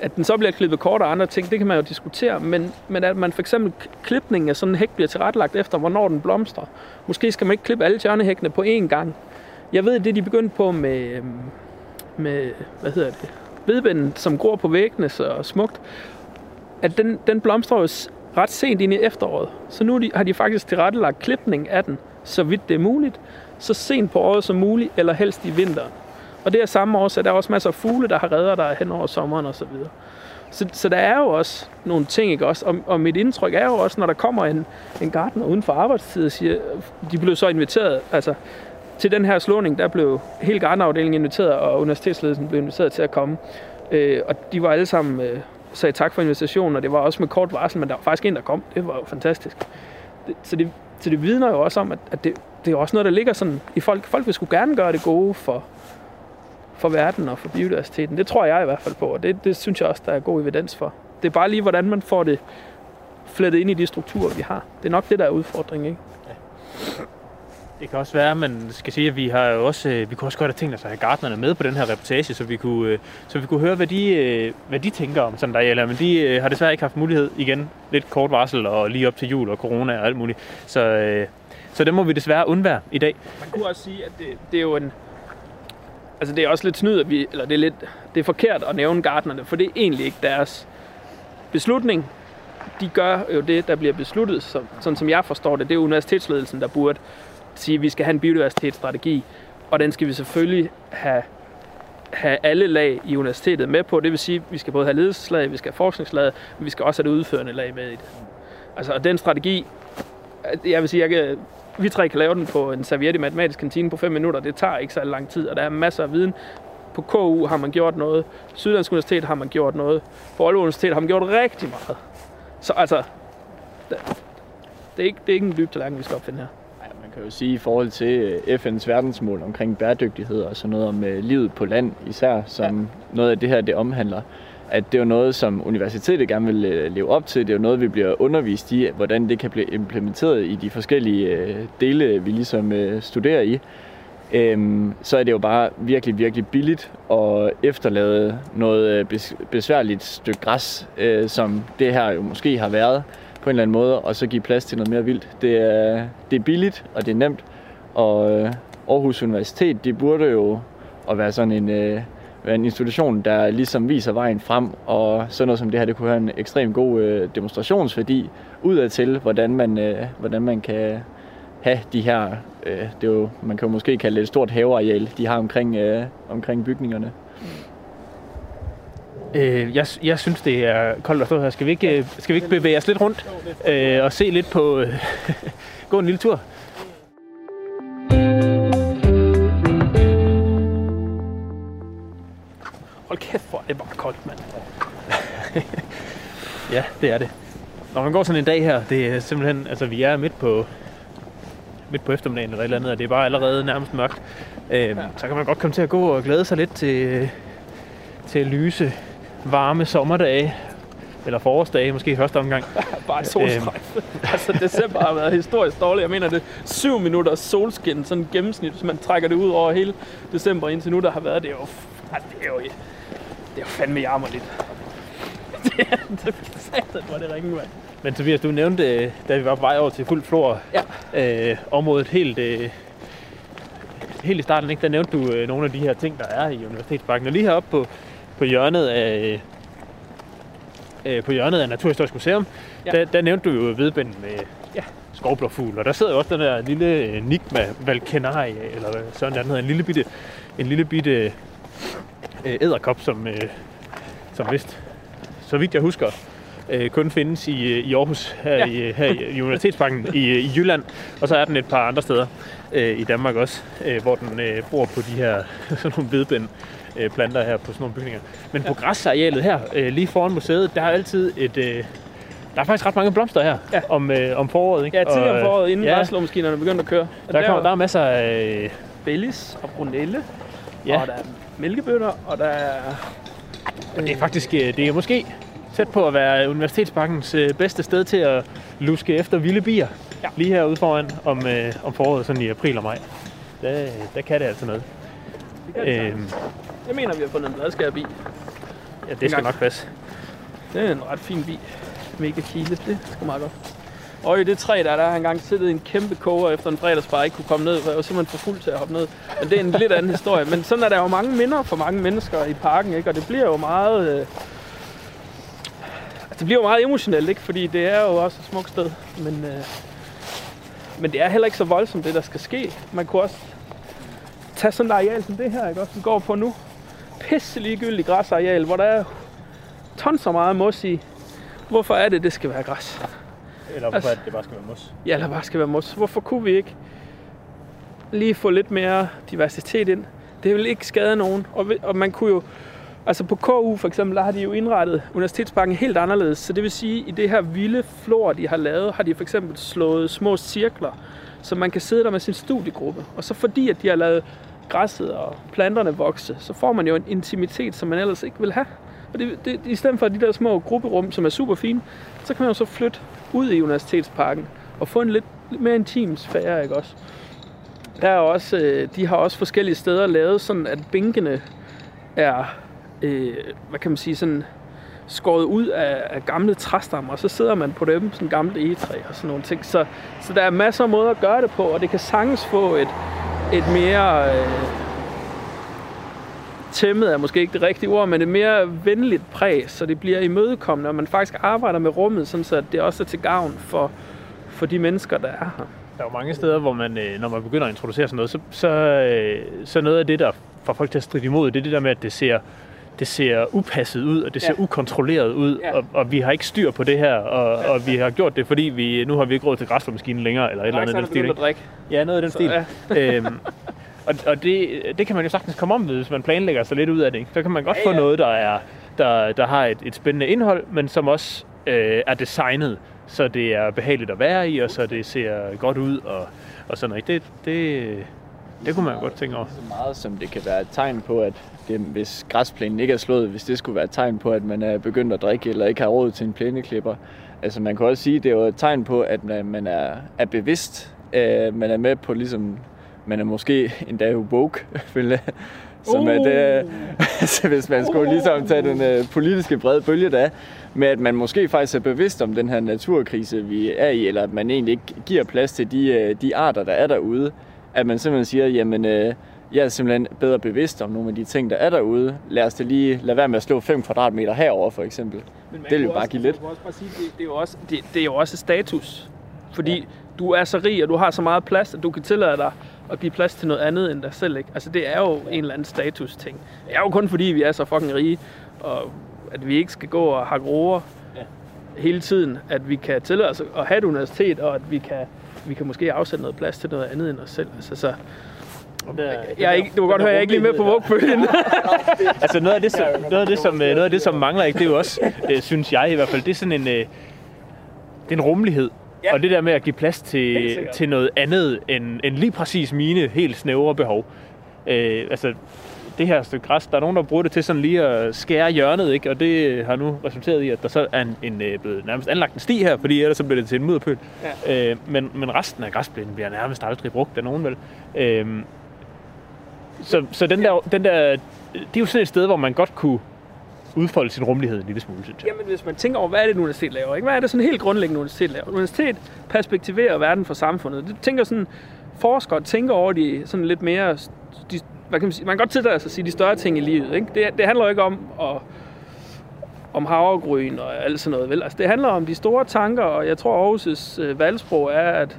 At den så bliver klippet kort og andre ting, det kan man jo diskutere, men, men at man for eksempel klipningen af sådan en hæk bliver tilrettelagt efter, hvornår den blomstrer. Måske skal man ikke klippe alle tjørnehækkene på én gang. Jeg ved, det de begyndte på med, øhm, med hvad hedder det, vedbænden, som gror på væggene så smukt, at den, den blomstrer jo ret sent ind i efteråret. Så nu de, har de faktisk tilrettelagt klipning af den, så vidt det er muligt, så sent på året som muligt, eller helst i vinteren. Og det er samme årsag, der er også masser af fugle, der har redder der hen over sommeren og så videre. Så, så der er jo også nogle ting, ikke også? Og, og mit indtryk er jo også, når der kommer en, en gartner uden for arbejdstid og siger, de blev så inviteret, altså til den her slåning, der blev hele Gardenafdelingen inviteret, og universitetsledelsen blev inviteret til at komme. Øh, og de var alle sammen øh, sagde tak for invitationen, og det var også med kort varsel, men der var faktisk en, der kom. Det var jo fantastisk. Det, så, det, så det vidner jo også om, at, at det, det er også noget, der ligger sådan i folk. Folk vil sgu gerne gøre det gode for, for verden og for biodiversiteten. Det tror jeg i hvert fald på, og det, det synes jeg også, der er god evidens for. Det er bare lige, hvordan man får det flettet ind i de strukturer, vi har. Det er nok det, der er udfordringen, ikke? Ja. Det kan også være, at man skal sige, at vi har jo også, øh, vi kunne også godt have tænkt os at have gartnerne med på den her reportage, så vi kunne, øh, så vi kunne høre, hvad de, øh, hvad de tænker om sådan der eller men de har desværre ikke haft mulighed igen. Lidt kort varsel og lige op til jul og corona og alt muligt. Så, så det må vi desværre undvære i dag. Man kunne også sige, at det, det er jo en... Altså det er også lidt snyd, at vi, eller det er, lidt, det er forkert at nævne gartnerne, for det er egentlig ikke deres beslutning. De gør jo det, der bliver besluttet, så, sådan som jeg forstår det. Det er universitetsledelsen, der burde sige, at vi skal have en biodiversitetsstrategi, og den skal vi selvfølgelig have, have alle lag i universitetet med på. Det vil sige, at vi skal både have ledelseslag, vi skal have forskningslag, men vi skal også have det udførende lag med i det. Altså, og den strategi, jeg vil sige, jeg kan, vi tre kan lave den på en serviet i matematisk kantine på 5 minutter. Det tager ikke så lang tid, og der er masser af viden. På KU har man gjort noget. Syddansk Universitet har man gjort noget. På Aalborg Universitet har man gjort rigtig meget. Så altså, det, er, ikke, det er ikke en dyb tallerken, vi skal opfinde her. Kan jo sige i forhold til øh, FN's verdensmål omkring bæredygtighed og sådan noget om øh, livet på land især, som ja. noget af det her det omhandler, at det er jo noget, som universitetet gerne vil øh, leve op til. Det er jo noget, vi bliver undervist i, hvordan det kan blive implementeret i de forskellige dele, vi ligesom studerer i. Øhm, så er det jo bare virkelig, virkelig billigt at efterlade noget bes- besværligt stykke græs, øh, som det her jo måske har været på en eller anden måde, og så give plads til noget mere vildt. Det er, det er billigt, og det er nemt, og øh, Aarhus Universitet, det burde jo at være sådan en, øh, være en institution, der ligesom viser vejen frem, og sådan noget som det her, det kunne have en ekstremt god øh, demonstrationsværdi udadtil, hvordan man, øh, hvordan man kan have de her, øh, det er jo, man kan jo måske kalde det et stort haveareal, de har omkring, øh, omkring bygningerne. Mm. Øh, jeg, jeg synes, det er koldt at stå her. Skal vi ikke, øh, skal vi ikke bevæge os lidt rundt øh, og se lidt på... Øh, gå en lille tur? Hold kæft, hvor er det bare koldt, mand. Ja, det er det. Når man går sådan en dag her, det er simpelthen, altså vi er midt på, midt på eftermiddagen eller et eller andet, og det er bare allerede nærmest mørkt. Øhm, ja. Så kan man godt komme til at gå og glæde sig lidt til, til lyse, varme sommerdage, eller forårsdage måske i første omgang. Bare et solstrejf. altså, december har været historisk dårligt. Jeg mener, det er syv minutter solskin, sådan gennemsnit, hvis man trækker det ud over hele december indtil nu, der har været. Det er jo, altså, det er jo, det er jo fandme jammerligt. det er, det satan, hvor det ringe, mand. Men Tobias, du nævnte, øh, da vi var på vej over til fuld flor, Ja. øh, området helt, øh, helt i starten, ikke? der nævnte du øh, nogle af de her ting, der er i Universitetsparken. Og lige heroppe på, på hjørnet af, øh, på hjørnet af Naturhistorisk Museum, Ja. der, der nævnte du jo vedbænden med Ja. skovblåfugl, og der sidder jo også den der lille øh, Nigma valkenaria, eller sådan der den hedder, en lille bitte, en lille bitte øh, æderkop, som, øh, som vist så vidt jeg husker, øh, kun findes i, øh, i Aarhus, her, ja. i, her i, i Universitetsparken i, i Jylland. Og så er den et par andre steder øh, i Danmark også, øh, hvor den øh, bor på de her sådan nogle vedbind øh, planter her på sådan nogle bygninger. Men på græsarealet her, øh, lige foran museet, der er altid et... Øh, der er faktisk ret mange blomster her Ja. om, øh, om foråret. Ikke? Ja, tidligere om øh, foråret, inden ja, græsslåmaskinerne begyndte at køre. Og der, kommer, der er masser af... Bellis og Brunelle, Ja. og der er mælkebøtter, og der er... Det er faktisk, øh, det er måske tæt på at være Universitetsbankens øh, bedste sted til at luske efter vilde bier. Ja. Lige herude foran om, øh, om foråret, sådan i april og maj. Der, der kan det altså noget. Det kan det Øhm. Jeg mener, vi har fundet en bladskærbi. ja, det skal nok passe. Det er en ret fin bi. Mega kile. Det er meget godt. Og i det træ, der, der har engang siddet i en kæmpe koger efter en fredagsbar, ikke kunne komme ned, for jeg var simpelthen for fuld til at hoppe ned. Men det er en lidt anden historie. Men sådan er der jo mange minder for mange mennesker i parken, ikke? Og det bliver jo meget... Øh... Det bliver jo meget emotionelt, ikke? Fordi det er jo også et smukt sted. Men, øh... men det er heller ikke så voldsomt, det der skal ske. Man kunne også tage sådan et areal som det her, ikke? Også, vi går på nu. Pisse ligegyldigt græsareal, hvor der er tons så meget mos i. Hvorfor er det, det skal være græs? Eller hvorfor Altså- altså, det bare skal være mos. Ja, eller bare skal være mos. Hvorfor kunne vi ikke lige få lidt mere diversitet ind? Det vil ikke skade nogen. Og, og man kunne jo... Altså på KU for eksempel, der har de jo indrettet Universitetsparken helt anderledes. Så det vil sige, at i det her vilde flor, de har lavet, har de for eksempel slået små cirkler, så man kan sidde der med sin studiegruppe. Og så fordi, at de har lavet græsset og planterne vokse, så får man jo en intimitet, som man ellers ikke vil have. Og det, det, i stedet for de der små grupperum, som er super fine, så kan man jo så flytte ud i Universitetsparken og få en lidt, lidt mere intim sfære, ikke også? Der er også, øh, de har også forskellige steder lavet sådan, at bænkene er, øh, hvad kan man sige, sådan skåret ud af, af gamle træstammer, og så sidder man på dem, sådan gamle egetræ og sådan nogle ting. Så, så der er masser af måder at gøre det på, og det kan sagtens få et, et mere... Øh, tæmmet er måske ikke det rigtige ord, men et mere venligt præg, så det bliver imødekommende, og man faktisk arbejder med rummet, sådan så det også er til gavn for, for de mennesker, der er her. Der er jo mange steder, hvor man, øh, når man begynder at introducere sådan noget, så, så, øh, så noget af det, der får folk til at stride imod, det er det der med, at det ser, det ser upasset ud, og det ser Ja. ukontrolleret ud, Ja. og, og vi har ikke styr på det her, og, og vi har gjort det, fordi vi nu har vi ikke råd til græsslåmaskinen længere, eller et eller andet den stil. ikke? drikke. Ja, noget i den Så, stil. ja. øhm, og og det, det kan man jo sagtens komme om ved, hvis man planlægger sig lidt ud af det. Ikke? Så kan man godt Ja, få ja. noget, der, er, der, der har et, et spændende indhold, men som også øh, er designet, så det er behageligt at være i, og så det ser godt ud, og, og sådan noget. Det, det, det kunne man jo godt tænke over. Så meget som det kan være et tegn på, at det, hvis græsplænen ikke er slået, hvis det skulle være et tegn på, at man er begyndt at drikke eller ikke har råd til en plæneklipper. Altså man kan også sige, at det er jo et tegn på, at man, er, er bevidst. Øh, man er med på ligesom, man er måske endda woke, føler jeg. Som at, øh, altså hvis man skulle ligesom tage den øh, politiske brede bølge der, er, med at man måske faktisk er bevidst om den her naturkrise, vi er i, eller at man egentlig ikke giver plads til de, øh, de arter, der er derude. At man simpelthen siger, jamen øh, jeg er simpelthen bedre bevidst om nogle af de ting, der er derude. Lad os da lige lade være med at slå 5 kvadratmeter herover for eksempel. Det vil jo bare også- give lidt. også bare sige, det, det, er jo også, det, det er jo også status. Fordi ja. du er så rig, og du har så meget plads, at du kan tillade dig at give plads til noget andet end dig selv. Ikke? Altså det er jo en eller anden status-ting. Det er jo kun fordi, vi er så fucking rige, og at vi ikke skal gå og hakke roer ja. hele tiden. At vi kan tillade os at have et universitet, og at vi kan, vi kan måske afsætte noget plads til noget andet end os selv. Altså, så, jeg er ikke, du kan godt høre, jeg er ikke lige med på vuggebølgen. Altså noget af det, som, noget af det, som, øh, noget af det, som mangler ikke, det er jo også, øh, synes jeg i hvert fald, det er sådan en, øh, det er en rummelighed. Ja. Og det der med at give plads til, til noget andet end, end lige præcis mine helt snævre behov. Øh, altså, det her stykke græs, der er nogen, der bruger det til sådan lige at skære hjørnet, ikke? og det har nu resulteret i, at der så er en, en blevet nærmest anlagt en sti her, fordi ellers så bliver det til en mudderpøl. Ja. Øh, men, men resten af græsplænen bliver nærmest aldrig brugt af nogen, vel? Øh, så, så den der, den der, det er jo sådan et sted, hvor man godt kunne udfolde sin rummelighed en lille smule, synes jeg. Jamen, hvis man tænker over, hvad er det, et universitet laver? Ikke? Hvad er det sådan helt grundlæggende, universitet laver? Universitet perspektiverer verden for samfundet. Det tænker sådan, forskere tænker over de sådan lidt mere, de, hvad kan man sige, man kan godt tillade sig at sige de større ting i livet. Ikke? Det, det handler jo ikke om at, om havregryn og alt sådan noget. Vel? Altså, det handler om de store tanker, og jeg tror, Aarhus' øh, valgsprog er, at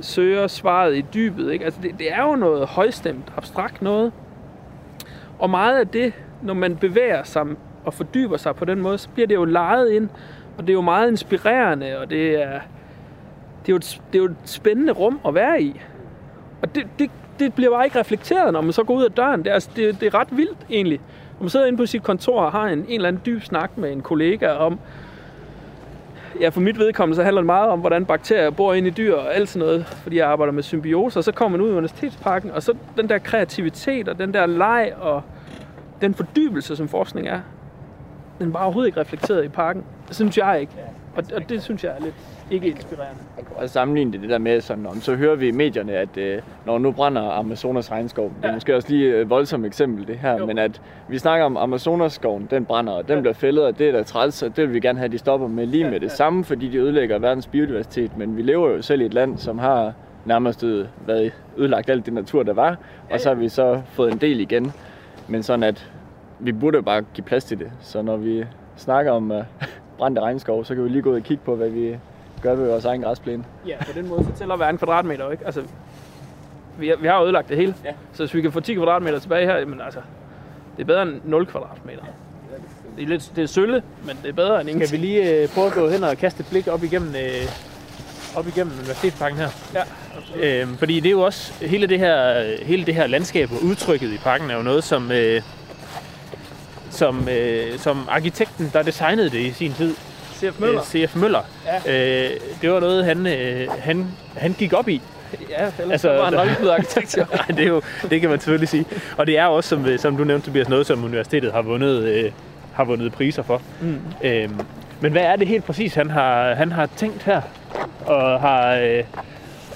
søger svaret i dybet. Ikke? Altså, det, det er jo noget højstemt, abstrakt noget. Og meget af det, når man bevæger sig og fordyber sig på den måde, så bliver det jo lejet ind, og det er jo meget inspirerende, og det er, det er, jo, et, det er jo et spændende rum at være i. Og det, det, det bliver bare ikke reflekteret, når man så går ud af døren. Det er, altså, det, det er ret vildt, egentlig. Når man sidder inde på sit kontor og har en, en eller anden dyb snak med en kollega om, ja, for mit vedkommende, så handler det meget om, hvordan bakterier bor inde i dyr og alt sådan noget, fordi jeg arbejder med symbiose, og så kommer man ud i universitetsparken, og så den der kreativitet og den der leg og den fordybelse, som forskning er, den var overhovedet ikke reflekteret i parken. Det synes jeg ikke. Og, og det synes jeg er lidt ikke inspirerende. Man kan også sammenligne det, det der med, sådan, om, så hører vi i medierne, at øh, når nu brænder Amazonas regnskov, det er Ja. måske også lige et voldsomt eksempel det her, Jo. men at vi snakker om Amazonas skoven, den brænder, og den Ja. bliver fældet, og det er da træls, og det vil vi gerne have, at de stopper med lige Ja, med det ja. samme, fordi de ødelægger verdens biodiversitet, men vi lever jo selv i et land, som har nærmest øh, været ødelagt alt det natur, der var, og så har vi så fået en del igen, men sådan at vi burde bare give plads til det, så når vi snakker om uh, brændte regnskov, så kan vi lige gå ud og kigge på, hvad vi gør ved vores egen græsplæne. Ja, på den måde så tæller hver en kvadratmeter jo ikke. Altså, vi har, vi har ødelagt det hele. Ja. Så hvis vi kan få 10 kvadratmeter tilbage her, jamen altså, det er bedre end 0 kvadratmeter. Det er, lidt, det er sølle, men det er bedre end Skal ingenting. vi lige øh, prøve at gå hen og kaste et blik op igennem, øh, op igennem universitetsparken her? Ja, Øhm, fordi det er jo også, hele det her, hele det her landskab og udtrykket i parken er jo noget, som, øh, som, øh, som arkitekten, der designede det i sin tid, C.F. Møller. øh, C.F. Møller, Ja. øh, det var noget, han, øh, han, han gik op i. Ja, ellers Altså, var han nok ikke blevet arkitekt. Nej, det, er jo, det kan man selvfølgelig sige. Og det er også, som, øh, som du nævnte, Tobias, noget, som universitetet har vundet, øh, har vundet priser for. Mm. Øhm, men hvad er det helt præcis, han har, han har tænkt her? Og har, øh,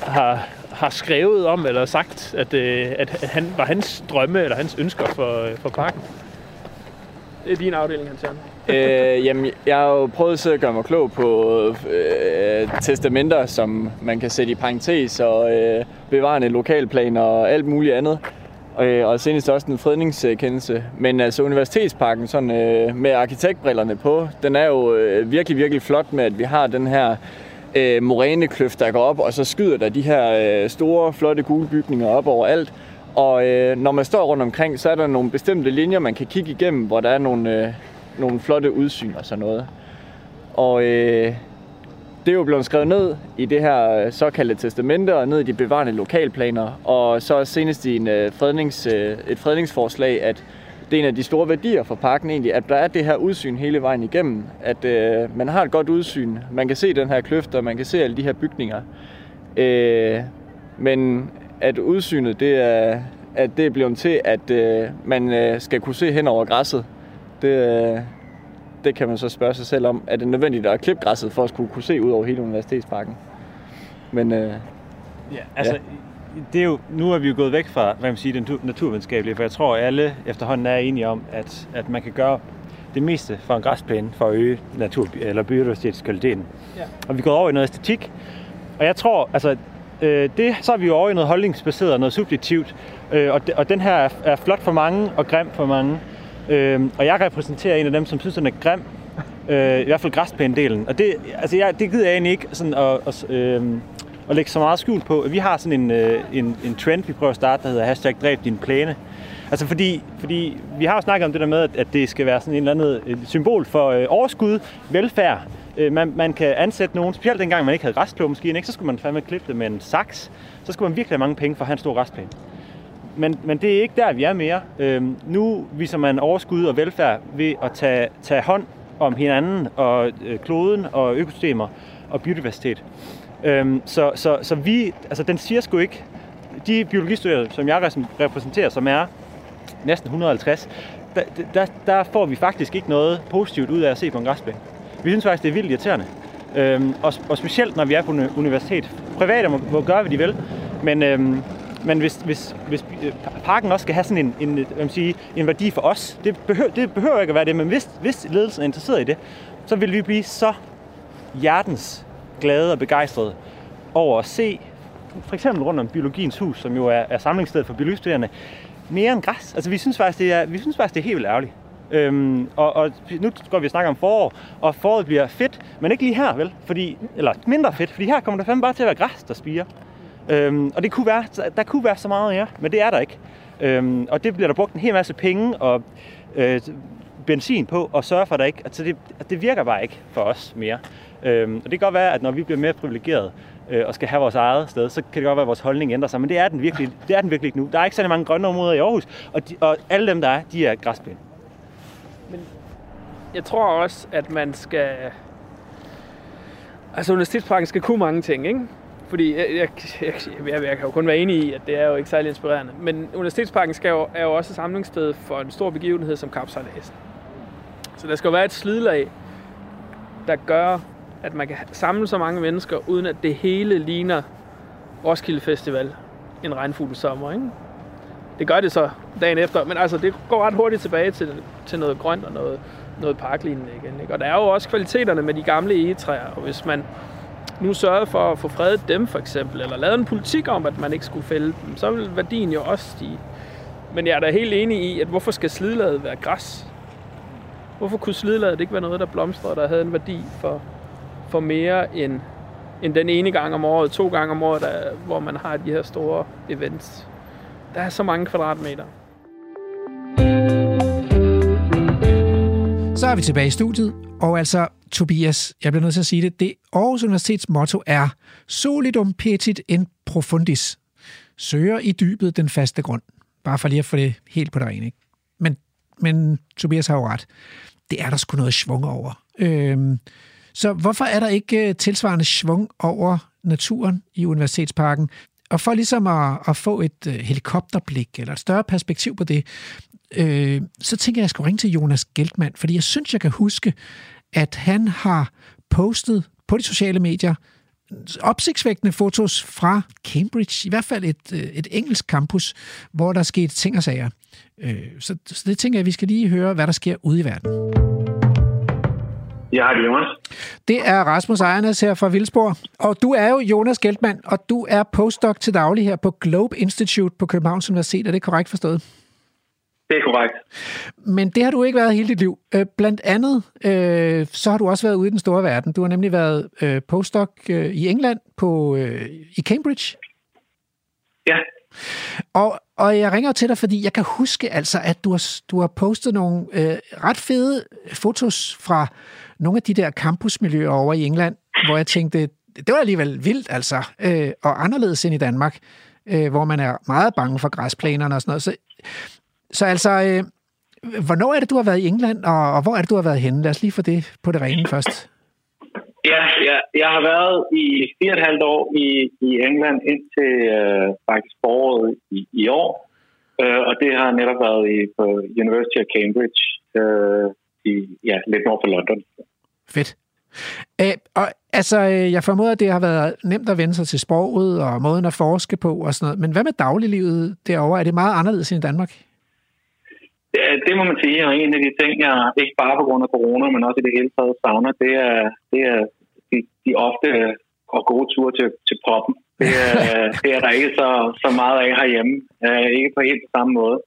har, har skrevet om eller sagt, at, øh, at at han var hans drømme eller hans ønsker for, øh, for parken? Det er din afdeling, han siger. øh, jamen, jeg har jo prøvet at sidde og gøre mig klog på øh, testamenter, som man kan sætte i parentes, og øh, bevarende lokalplaner og alt muligt andet. Øh, og senest også en fredningskendelse. Men altså universitetsparken sådan, øh, med arkitektbrillerne på, den er jo øh, virkelig, virkelig flot med, at vi har den her øh, morænekløft, der går op, og så skyder der de her øh, store, flotte gule bygninger op over alt. Og øh, når man står rundt omkring, så er der nogle bestemte linjer, man kan kigge igennem, hvor der er nogle, øh, nogle flotte udsyn og sådan noget. Og øh, det er jo blevet skrevet ned i det her øh, såkaldte testamente og ned i de bevarende lokalplaner. Og så senest i en, øh, frednings, øh, et fredningsforslag, at det er en af de store værdier for parken egentlig, at der er det her udsyn hele vejen igennem. At øh, man har et godt udsyn. Man kan se den her kløft, og man kan se alle de her bygninger. Øh, men at udsynet, det er, at det er blevet til, at øh, man øh, skal kunne se hen over græsset. Det, øh, det kan man så spørge sig selv om. Er det nødvendigt at klippe græsset for at skulle kunne se ud over hele universitetsparken? Men øh, Ja, altså, ja. det er jo, nu er vi jo gået væk fra, hvad man siger, den tu- naturvidenskabelige, for jeg tror, at alle efterhånden er enige om, at, at man kan gøre det meste for en græsplæne for at øge natur, eller biodiversitetskvaliteten. Ja. Og vi gået over i noget æstetik, og jeg tror, altså, øh, det, så er vi jo over i noget holdningsbaseret og noget subjektivt, øh, og, de, og den her er, er flot for mange og grim for mange. Øh, og jeg repræsenterer en af dem, som synes, den er grim, øh, i hvert fald græsplænedelen. Og det, altså jeg, det gider jeg egentlig ikke sådan at, at, øh, at lægge så meget skjul på. Vi har sådan en, øh, en, en trend, vi prøver at starte, der hedder hashtag dræb din plæne. Altså fordi, fordi vi har jo snakket om det der med, at, at det skal være sådan en eller anden symbol for øh, overskud, velfærd. Øh, man, man kan ansætte nogen, specielt dengang man ikke havde græsklåmaskine, ikke? så skulle man fandme klippe det med en saks. Så skulle man virkelig have mange penge for at have en stor græsplæne. Men, men det er ikke der, vi er mere. Øhm, nu viser man overskud og velfærd ved at tage, tage hånd om hinanden og øh, kloden og økosystemer og biodiversitet. Øhm, så, så, så vi, altså den siger sgu ikke, de biologistuderende, som jeg repræsenterer, som er næsten 150, der, der, der får vi faktisk ikke noget positivt ud af at se på en græsplæne. Vi synes faktisk, det er vildt irriterende. Øhm, og, og specielt, når vi er på universitet. Private må, må gøre, hvad de vil, men, øhm, men hvis, hvis, hvis øh, parken også skal have sådan en, en, øh, hvad man siger, en værdi for os, det behøver, det behøver ikke at være det, men hvis, hvis ledelsen er interesseret i det, så vil vi blive så hjertens glade og begejstrede over at se, for eksempel rundt om Biologiens Hus, som jo er, er samlingssted for biologistuderende, mere end græs. Altså vi synes faktisk, det er, vi synes faktisk, det er helt vildt ærgerligt. Øhm, og, og nu går vi og snakker om forår, og foråret bliver fedt, men ikke lige her, vel? Fordi, eller mindre fedt, fordi her kommer der fandme bare til at være græs, der spiger. Øhm, og det kunne være, der kunne være så meget mere, men det er der ikke. Øhm, og det bliver der brugt en hel masse penge og øh, benzin på og sørge for, at der ikke, altså det, det virker bare ikke for os mere. Øhm, og det kan godt være, at når vi bliver mere privilegeret øh, og skal have vores eget sted, så kan det godt være, at vores holdning ændrer sig, men det er den virkelig, det er den virkelig ikke nu. Der er ikke så mange grønne områder i Aarhus, og, de, og alle dem, der er, de er græsplæne. Jeg tror også, at man skal... Altså, universitetsparken skal kunne mange ting, ikke? Fordi jeg, jeg, jeg, jeg, jeg kan jo kun være enig i, at det er jo ikke særlig inspirerende. Men Universitetsparken skal jo, er jo også et samlingssted for en stor begivenhed som kapsalæsen. Så der skal jo være et slidlag, der gør, at man kan samle så mange mennesker, uden at det hele ligner Roskilde Festival en regnfuld sommer, ikke? Det gør det så dagen efter, men altså, det går ret hurtigt tilbage til, til noget grønt og noget, noget parklignende igen. Ikke? Og der er jo også kvaliteterne med de gamle egetræer, og hvis man nu sørgede for at få fredet dem for eksempel, eller lavet en politik om, at man ikke skulle fælde dem, så vil værdien jo også stige. Men jeg er da helt enig i, at hvorfor skal slidladet være græs? Hvorfor kunne slidladet ikke være noget, der blomstrede, der havde en værdi for, for mere end, end den ene gang om året, to gange om året, der, hvor man har de her store events? Der er så mange kvadratmeter. Så er vi tilbage i studiet, og altså, Tobias, jeg bliver nødt til at sige det, det Aarhus Universitets motto er Solidum petit in profundis. Søger i dybet den faste grund. Bare for lige at få det helt på det rene. Ikke? Men, men Tobias har jo ret. Det er der sgu noget svung over. Øhm, så hvorfor er der ikke øh, tilsvarende svung over naturen i Universitetsparken? Og for ligesom at, at få et øh, helikopterblik eller et større perspektiv på det, øh, så tænker jeg, at jeg skal ringe til Jonas Geltmann, fordi jeg synes, jeg kan huske, at han har postet på de sociale medier opsigtsvægtende fotos fra Cambridge, i hvert fald et, øh, et engelsk campus, hvor der skete ting og sager. Øh, så, så det tænker jeg, at vi skal lige høre, hvad der sker ude i verden. Ja, det Jonas. Det er Rasmus Ejernes her fra Vildsborg. Og du er jo Jonas Geltmann, og du er postdoc til daglig her på Globe Institute på Københavns Universitet. Er det korrekt forstået? Det er korrekt. Men det har du ikke været hele dit liv. Øh, blandt andet, øh, så har du også været ude i den store verden. Du har nemlig været øh, postdoc øh, i England på øh, i Cambridge. Ja. Og, og jeg ringer til dig, fordi jeg kan huske altså, at du har, du har postet nogle øh, ret fede fotos fra nogle af de der campusmiljøer over i England, hvor jeg tænkte, det var alligevel vildt altså, øh, og anderledes end i Danmark, øh, hvor man er meget bange for græsplænerne og sådan noget. Så, så altså, øh, hvornår er det, du har været i England, og, og hvor er det, du har været henne? Lad os lige få det på det rene først. Ja, ja, jeg har været i fire og et halvt år i, i England indtil øh, faktisk foråret i, i år. Øh, og det har netop været i, på University of Cambridge, øh, i, ja, lidt nord for London. Fedt. Æh, og altså, øh, jeg formoder, at det har været nemt at vende sig til sproget og måden at forske på og sådan noget. Men hvad med dagliglivet derovre? Er det meget anderledes end i Danmark? Det, det må man sige, og en af de ting, jeg ikke bare på grund af corona, men også i det hele taget savner, det er, det er de, de ofte og gode ture til, til poppen. Det er, det er der ikke så, så meget af herhjemme. Uh, ikke på helt samme måde.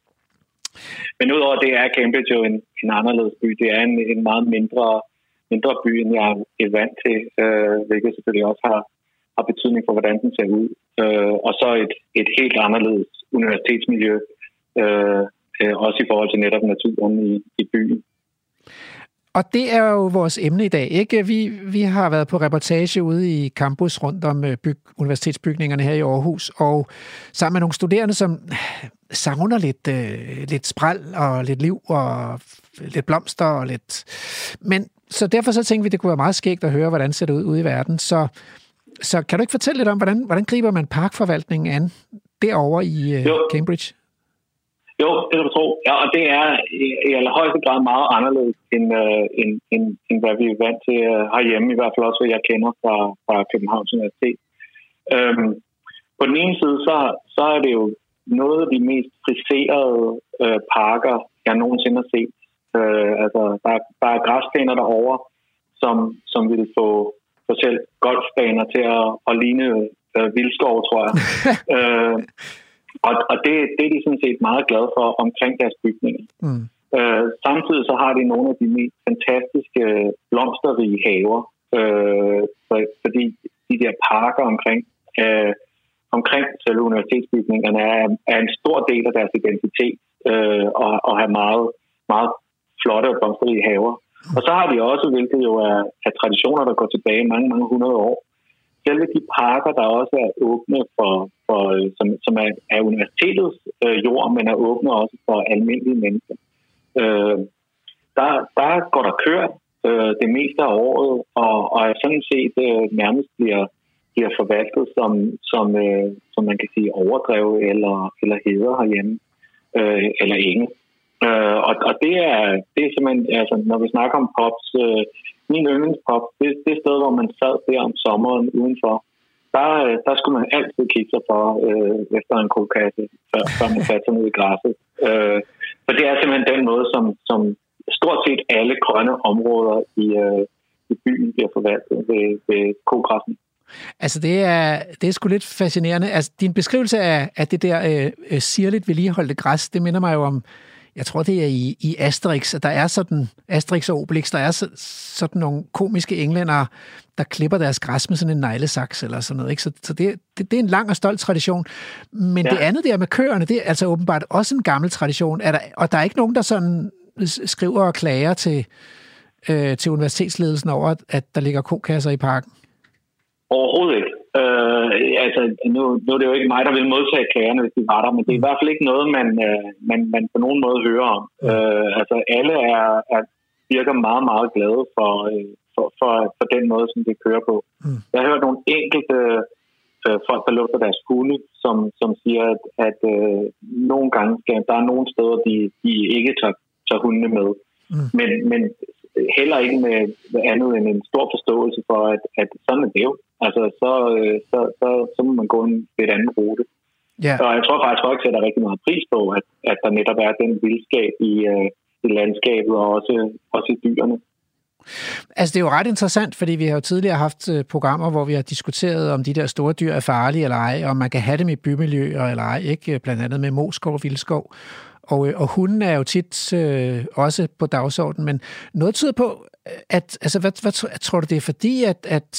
Men udover det er Cambridge jo en, en anderledes by. Det er en, en meget mindre, mindre by, end jeg er vant til, uh, hvilket selvfølgelig også har, har betydning for, hvordan den ser ud. Uh, og så et, et helt anderledes universitetsmiljø, uh, også i forhold til netop naturen i, i byen. Og det er jo vores emne i dag, ikke? Vi, vi har været på reportage ude i campus rundt om byg, universitetsbygningerne her i Aarhus, og sammen med nogle studerende, som savner lidt, øh, lidt spral og lidt liv og lidt blomster og lidt... Men så derfor så tænkte vi, det kunne være meget skægt at høre, hvordan ser det ud ude i verden. Så, så kan du ikke fortælle lidt om, hvordan, hvordan griber man parkforvaltningen an derovre i øh, Cambridge? Jo, det kan du tro. Ja, og det er i, allerhøjeste grad meget anderledes, end, øh, end, end, end hvad vi er vant til øh, herhjemme, i hvert fald også, hvad jeg kender fra, fra Københavns Universitet. Øhm, på den ene side, så, så er det jo noget af de mest friserede øh, parker, jeg nogensinde har set. Øh, altså, der, der er græsplæner derovre, som, som vil få, få selv golfbaner til at, at ligne øh, vildskov, tror jeg. øh, og, og det, det er de sådan set meget glade for omkring deres bygninger. Mm. Øh, samtidig så har de nogle af de mest fantastiske blomsterrige haver, øh, for, fordi de der parker omkring, øh, omkring selve universitetsbygningerne er, er en stor del af deres identitet øh, og, og have meget, meget flotte og blomsterige haver. Og så har de også, hvilket jo er, er traditioner, der går tilbage mange, mange hundrede år, selve de parker, der også er åbne for, for øh, som, som er, er universitetets øh, jord, men er åbne også for almindelige mennesker. Øh, der, der går der kørt øh, det meste af året, og, og er sådan set øh, nærmest bliver, bliver forvaltet som, som, øh, som man kan sige overdrev eller, eller heder herhjemme, øh, eller ingen. Øh, og, og det er, det er simpelthen, altså, når vi snakker om pops, øh, min yndlingspop, det, det sted, hvor man sad der om sommeren udenfor, der, øh, der skulle man altid kigge sig for øh, efter en kokasse, før, før man satte sig ned i græsset. Øh, for det er simpelthen den måde, som, som stort set alle grønne områder i, øh, i byen bliver forvaltet ved, ved kogræssen. Altså, det er, det er sgu lidt fascinerende. Altså, din beskrivelse af, af det der øh, øh sirligt vedligeholdte græs, det minder mig jo om jeg tror det er i, i Asterix, at der er sådan, Asterix og Obelix, der er så, sådan nogle komiske englænder, der klipper deres græs med sådan en neglesaks eller sådan noget. Ikke? Så, så det, det, det er en lang og stolt tradition. Men ja. det andet der med køerne, det er altså åbenbart også en gammel tradition. Er der, og der er ikke nogen, der sådan skriver og klager til, øh, til universitetsledelsen over, at der ligger kokasser i parken? Overhovedet ikke. Øh, altså, nu, nu er det jo ikke mig, der vil modtage klagerne, hvis de var der, men det er i hvert fald ikke noget, man, øh, man, man på nogen måde hører om. Øh, altså, alle er, er, virker meget, meget glade for, øh, for, for, for den måde, som det kører på. Mm. Jeg har hørt nogle enkelte øh, folk, der lugter deres hunde, som, som siger, at, at øh, nogle gange skal, der er nogle steder, de, de ikke tager, tager hundene med. Mm. Men, men heller ikke med andet end en stor forståelse for, at, at sådan er det jo. Altså, så, øh, så, så, så må man gå en lidt anden rute. Yeah. Og jeg tror faktisk folk sætter rigtig meget pris på, at, at der netop er den vildskab i, uh, i landskabet og også, også i dyrene. Altså, det er jo ret interessant, fordi vi har jo tidligere haft øh, programmer, hvor vi har diskuteret, om de der store dyr er farlige eller ej, og om man kan have dem i bymiljøer eller ej, ikke? Blandt andet med moskov og vildskov. Og, og hunden er jo tit øh, også på dagsordenen, men noget tyder på, at, altså, hvad, hvad, tror du, det er fordi, at, at,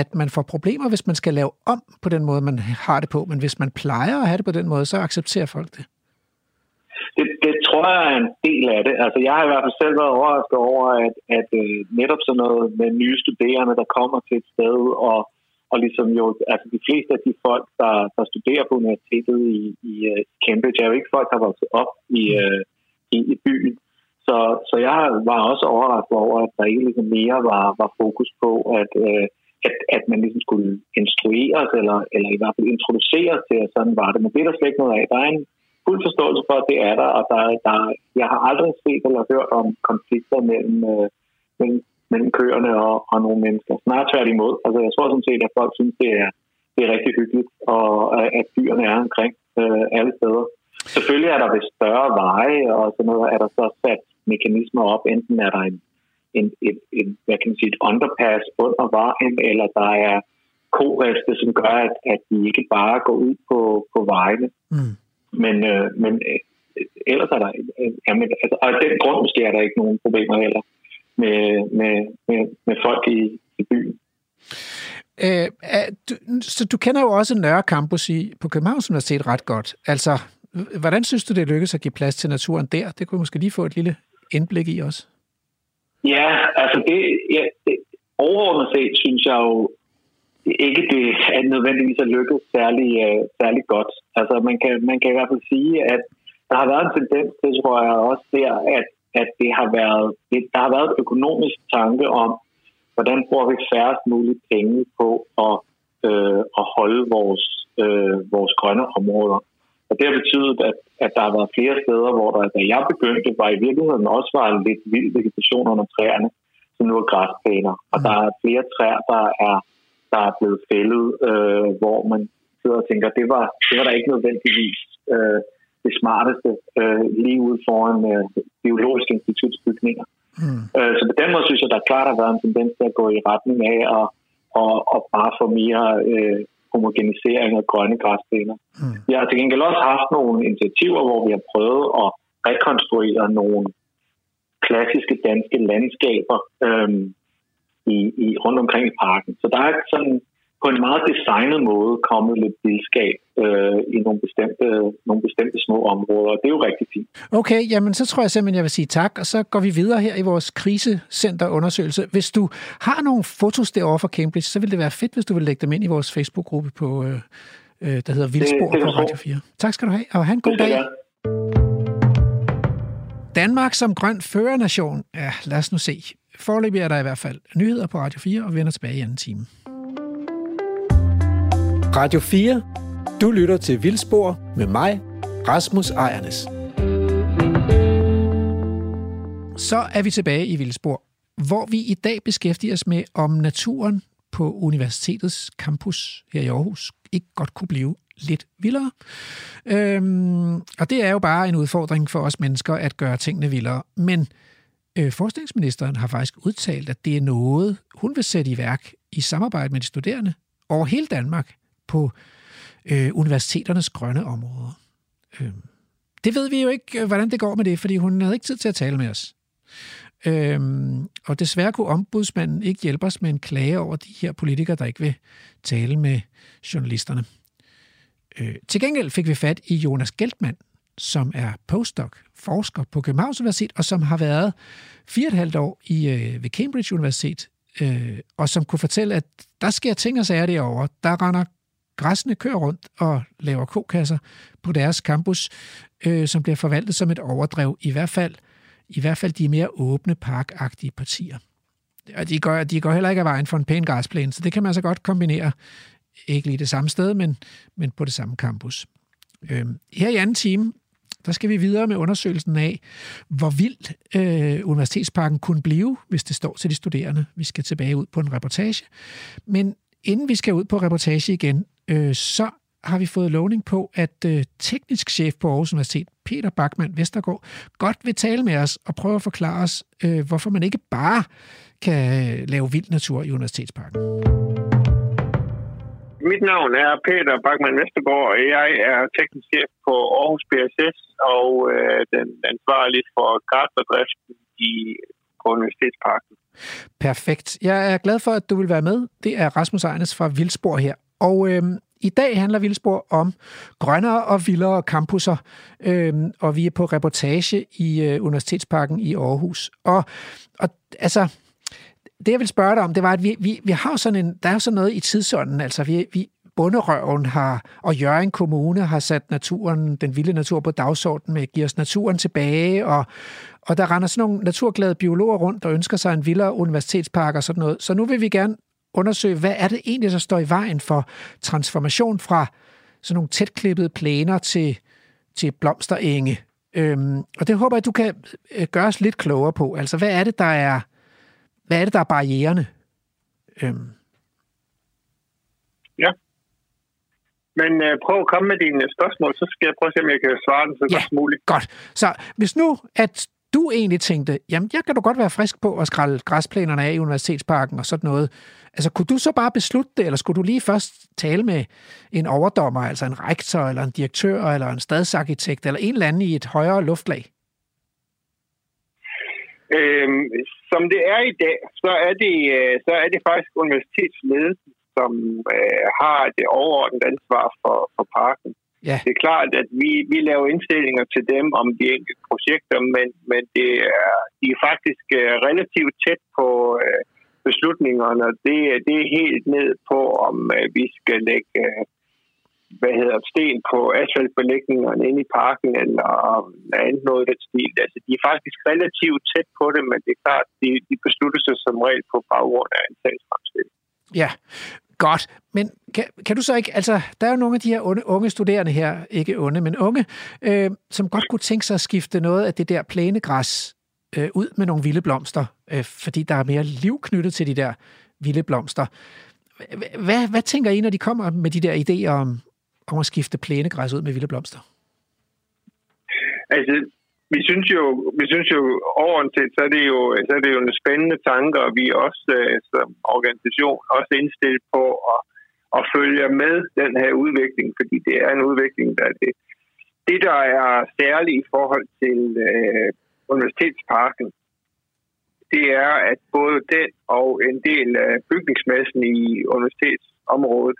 at man får problemer, hvis man skal lave om på den måde, man har det på, men hvis man plejer at have det på den måde, så accepterer folk det? Det, det tror jeg er en del af det. Altså, jeg har i hvert fald selv været overrasket over, at, at øh, netop sådan noget med nye studerende, der kommer til et sted, og, og ligesom jo, altså de fleste af de folk, der, der studerer på universitetet i, i uh, Cambridge, er jo ikke folk, der har vokset op i, uh, i, i byen. Så, så jeg var også overrasket over, at der ikke ligesom mere var, var fokus på, at, øh, at, at man ligesom skulle instrueres, eller, eller i hvert fald introduceres til, at sådan var det. Men det er der slet ikke noget af. Der er en fuld forståelse for, at det er der, og der, der, jeg har aldrig set eller hørt om konflikter mellem, øh, mellem, mellem køerne og, og nogle mennesker. Snart tværtimod. Altså, jeg tror sådan set, at folk synes, det er, det er rigtig hyggeligt, og at dyrene er omkring øh, alle steder. Selvfølgelig er der ved større veje, og sådan noget, er der så sat mekanismer op. Enten er der en, en, en, en hvad kan man sige, et underpass under vejen, eller der er koreste, som gør, at, at de ikke bare går ud på, på vejene. Mm. Men, øh, men øh, ellers er der... Øh, jamen, altså, og af den grund måske er der ikke nogen problemer heller med, med, med, med folk i, i byen. Øh, du, så du kender jo også Nørre Campus i, på Københavns Universitet ret godt. Altså, hvordan synes du, det lykkedes at give plads til naturen der? Det kunne måske lige få et lille indblik i også? Ja, altså det, ja, det overordnet set synes jeg jo ikke, det er nødvendigvis at lykkes særlig, uh, særlig godt. Altså man kan, man kan i hvert fald sige, at der har været en tendens til, tror jeg også der, at, at det har været, det, der har været et økonomisk tanke om, hvordan bruger vi færrest muligt penge på at, øh, at holde vores, øh, vores grønne områder. Og det har betydet, at, at der har været flere steder, hvor der, da jeg begyndte, var i virkeligheden også var en lidt vild vegetation under træerne, som nu er græsplæner. Og der er flere træer, der er, der er blevet fældet, øh, hvor man sidder og tænker, det var, det var der ikke nødvendigvis øh, det smarteste øh, lige ude foran øh, biologiske institutsbygninger. Mm. Øh, så på den måde synes jeg, der klart har været en tendens til at gå i retning af at, og, og bare få mere øh, homogenisering af grønne græsplæner. Mm. Vi har til gengæld også haft nogle initiativer, hvor vi har prøvet at rekonstruere nogle klassiske danske landskaber øhm, i, i, rundt omkring i parken. Så der er sådan på en meget designet måde kommet lidt vildskab øh, i nogle bestemte, nogle bestemte små områder, og det er jo rigtig fint. Okay, jamen så tror jeg simpelthen, jeg vil sige tak, og så går vi videre her i vores krisecenterundersøgelse. Hvis du har nogle fotos derovre fra Cambridge, så vil det være fedt, hvis du vil lægge dem ind i vores Facebook-gruppe på, øh, øh der hedder Vildspor på Radio 4. Tak skal du have, og have en god dag. Danmark som grøn førernation. Ja, lad os nu se. Forløbig er der i hvert fald nyheder på Radio 4, og vi vender tilbage i anden time. Radio 4. Du lytter til Vildspor med mig, Rasmus Ejernes. Så er vi tilbage i Vildspor, hvor vi i dag beskæftiger os med, om naturen på universitetets campus her i Aarhus ikke godt kunne blive lidt vildere. Øhm, og det er jo bare en udfordring for os mennesker at gøre tingene vildere. Men øh, forskningsministeren har faktisk udtalt, at det er noget, hun vil sætte i værk i samarbejde med de studerende over hele Danmark på øh, universiteternes grønne områder. Øh, det ved vi jo ikke, øh, hvordan det går med det, fordi hun havde ikke tid til at tale med os. Øhm, og desværre kunne ombudsmanden ikke hjælpe os med en klage over de her politikere, der ikke vil tale med journalisterne. Øh, til gengæld fik vi fat i Jonas Geltmann, som er postdoc, forsker på Københavns Universitet, og som har været fire og et halvt år i, øh, ved Cambridge Universitet, øh, og som kunne fortælle, at der sker ting og sager derovre. Der render græsne kører rundt og laver kokasser på deres campus, øh, som bliver forvaltet som et overdrev, i hvert fald i hvert fald de mere åbne, parkagtige partier. Og de går, de går heller ikke af vejen for en pæn græsplæne, så det kan man så godt kombinere. Ikke lige det samme sted, men, men på det samme campus. Øh, her i anden time, der skal vi videre med undersøgelsen af, hvor vild øh, Universitetsparken kunne blive, hvis det står til de studerende. Vi skal tilbage ud på en reportage. Men inden vi skal ud på reportage igen, øh, så har vi fået lovning på, at øh, teknisk chef på Aarhus Universitet, Peter Bachmann Vestergaard, godt vil tale med os og prøve at forklare os, øh, hvorfor man ikke bare kan lave vild natur i Universitetsparken. Mit navn er Peter Bachmann Vestergaard, og jeg er teknisk chef på Aarhus BSS og øh, den ansvarlig for græsbedriften i på Universitetsparken. Perfekt. Jeg er glad for, at du vil være med. Det er Rasmus Ejnes fra Vildspor her. Og øh, i dag handler Vildspor om grønnere og vildere campuser, øh, og vi er på reportage i øh, Universitetsparken i Aarhus. Og, og altså, det jeg vil spørge dig om, det var, at vi, vi, vi har sådan en, der er jo sådan noget i tidsånden, altså vi, vi, Bunderøven har, og Jørgen Kommune har sat naturen, den vilde natur på dagsordenen med at give os naturen tilbage, og, og der render sådan nogle naturglade biologer rundt, der ønsker sig en vildere universitetspark og sådan noget. Så nu vil vi gerne undersøge, hvad er det egentlig, der står i vejen for transformation fra sådan nogle tætklippede plæner til, til blomsterenge. Øhm, og det håber jeg, du kan øh, gøre os lidt klogere på. Altså, hvad er det, der er, hvad er, det, der er barriererne? Øhm. Ja. Men øh, prøv at komme med dine spørgsmål, så skal jeg prøve at se, om jeg kan svare den så ja, godt som muligt. godt. Så hvis nu, at du egentlig tænkte, jamen, jeg kan du godt være frisk på at skralde græsplænerne af i Universitetsparken og sådan noget. Altså, kunne du så bare beslutte det, eller skulle du lige først tale med en overdommer, altså en rektor, eller en direktør, eller en stadsarkitekt, eller en eller anden i et højere luftlag? Øhm, som det er i dag, så er det, øh, så er det faktisk universitetsledelsen, som øh, har det overordnede ansvar for, for parken. Ja. Det er klart, at vi, vi laver indstillinger til dem om de enkelte projekter, men, men det er, de er faktisk øh, relativt tæt på øh, beslutningerne. Det, det er helt ned på, om øh, vi skal lægge øh, hvad hedder sten på asfaltbelægningerne inde i parken, eller andet noget i den stil. Altså, de er faktisk relativt tæt på det, men det er klart, de, de beslutter sig som regel på baggrund af en sagsfremstilling. Ja, Godt, men kan, kan du så ikke, altså der er jo nogle af de her unge, unge studerende her, ikke onde, men unge, øh, som godt kunne tænke sig at skifte noget af det der plænegræs øh, ud med nogle vilde blomster, øh, fordi der er mere liv knyttet til de der vilde blomster. Hvad, hvad tænker I, når de kommer med de der idéer om, om at skifte plænegræs ud med vilde blomster? Altså, vi synes jo, vi synes jo overordnet så er det jo, så er det jo en spændende tanke, og vi er også øh, som organisation også indstillet på at, at følge med den her udvikling, fordi det er en udvikling, der er det. Det, der er særligt i forhold til øh, Universitetsparken, det er, at både den og en del af bygningsmassen i universitetsområdet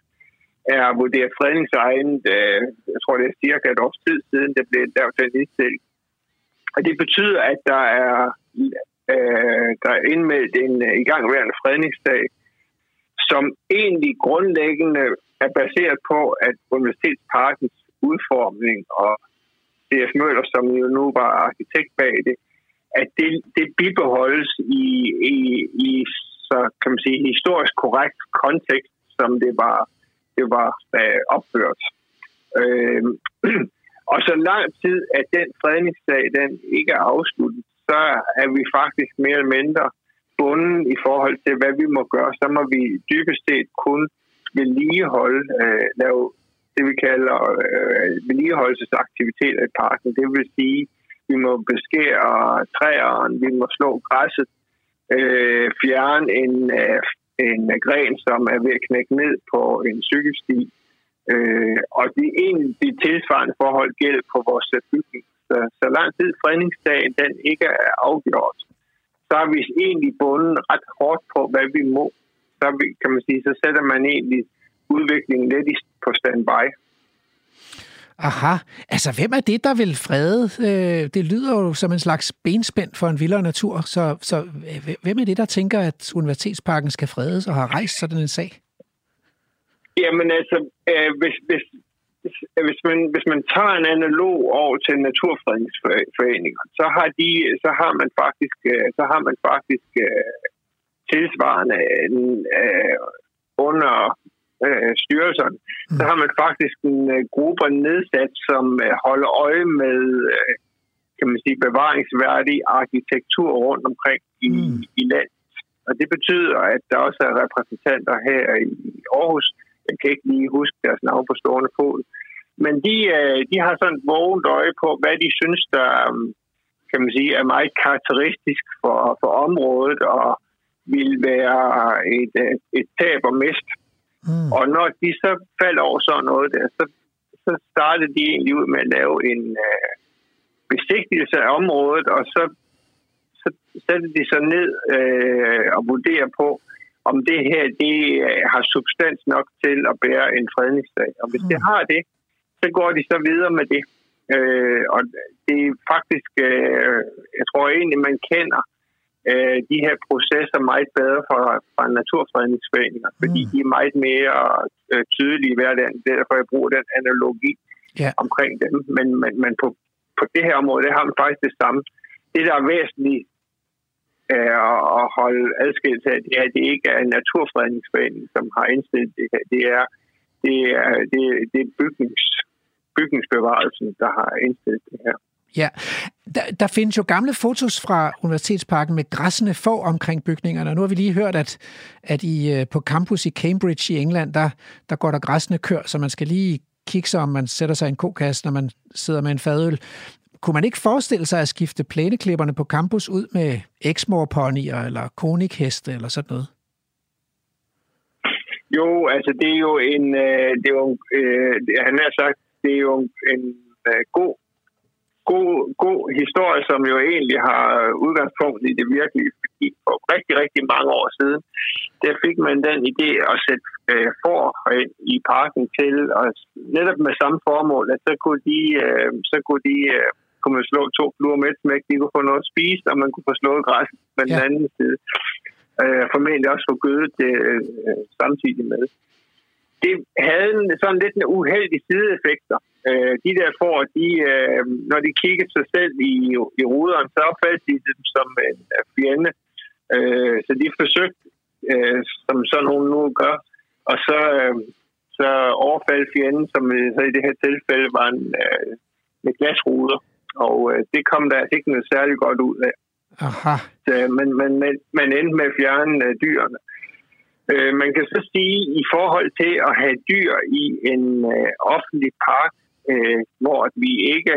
er vurderet fredningsegnet. Øh, jeg tror, det er cirka et års tid siden, det blev lavet den indstilling. Og det betyder, at der er, øh, der er indmeldt en igangværende fredningsdag, som egentlig grundlæggende er baseret på, at Universitetsparkens udformning og D.F. Møller, som jo nu var arkitekt bag det, at det, det bibeholdes i, i, i så kan man sige, historisk korrekt kontekst, som det var, det var øh, opført. Øh, og så lang tid, at den fredningssag den ikke er afsluttet, så er vi faktisk mere eller mindre bunden i forhold til, hvad vi må gøre. Så må vi dybest set kun vedligeholde, øh, lave det, vi kalder øh, vedligeholdelsesaktiviteter i parken. Det vil sige, vi må beskære træerne, vi må slå græsset, øh, fjerne en, øh, en gren, som er ved at knække ned på en cykelsti. Øh, og det er egentlig de tilsvarende forhold gælder på vores bygning. Så, så lang tid fredningsdagen den ikke er afgjort, så er vi egentlig bundet ret hårdt på, hvad vi må. Så, vi, kan man sige, så sætter man egentlig udviklingen lidt på standby. Aha. Altså, hvem er det, der vil frede? Øh, det lyder jo som en slags benspænd for en vildere natur. Så, så hvem er det, der tænker, at Universitetsparken skal fredes og har rejst sådan en sag? Jamen altså, øh, hvis, hvis, hvis, man, hvis man tager en analog over til naturfredningsforeninger, så har, de, så har man faktisk, øh, så har man faktisk tilsvarende under øh, styrelserne, mm. så har man faktisk en øh, gruppe nedsat, som øh, holder øje med øh, kan man sige, bevaringsværdig arkitektur rundt omkring i, mm. i landet. Og det betyder, at der også er repræsentanter her i Aarhus. Jeg kan ikke lige huske deres navn på stående fod. Men de, øh, de har sådan et vågent øje på, hvad de synes, der kan man sige, er meget karakteristisk for, for området og vil være et, et tab og mist Mm. Og når de så faldt over sådan noget der, så, så startede de egentlig ud med at lave en øh, besigtigelse af området, og så, så satte de sig ned øh, og vurderer på, om det her det øh, har substans nok til at bære en fredningssag. Og hvis mm. det har det, så går de så videre med det. Øh, og det er faktisk, øh, jeg tror egentlig, man kender øh, de her processer meget bedre fra, fra naturfredningsforeninger, mm. fordi de er meget mere øh, tydelige i hverdagen. Er derfor, jeg bruger den analogi yeah. omkring dem. Men, men, men på, på det her område, det har man faktisk det samme. Det, der er væsentligt øh, at holde adskilt af, det er, at det ikke er en naturfredningsforening, som har indstillet det her. Det er, det er, det, det er bygnings, bygningsbevarelsen, der har indstillet det her. Ja, der, der findes jo gamle fotos fra Universitetsparken med græssende få omkring bygningerne, og nu har vi lige hørt, at, at I, øh, på campus i Cambridge i England, der, der går der græssende kør, så man skal lige kigge sig om, man sætter sig i en kokasse, når man sidder med en fadøl. Kunne man ikke forestille sig at skifte plæneklipperne på campus ud med eksmorponier eller konikheste eller sådan noget? Jo, altså det er jo en, øh, det er jo, øh, han har sagt, det er jo en øh, god god, god historie, som jo egentlig har udgangspunkt i det virkelige. Fordi for rigtig, rigtig mange år siden, der fik man den idé at sætte øh, for i parken til, og netop med samme formål, at så kunne de, øh, så kunne de øh, kunne man slå to fluer med et smæk, de kunne få noget at spise, og man kunne få slået græs på den ja. anden side. Øh, formentlig også få gødet det øh, samtidig med det havde en, sådan lidt en uheldig sideeffekter. Øh, de der får, de, øh, når de kiggede sig selv i, i ruderen, så opfattede de dem som en fjende. Øh, så de forsøgte, øh, som sådan nogen nu gør, og så, øh, så overfaldt fjenden, som så i det her tilfælde var en, øh, med glasruder. Og øh, det kom der altså ikke noget særligt godt ud af. Aha. Så, men, men, men man endte med at fjerne øh, dyrene. Øh, man kan så sige, i forhold til at have dyr i en øh, offentlig park, øh, hvor vi ikke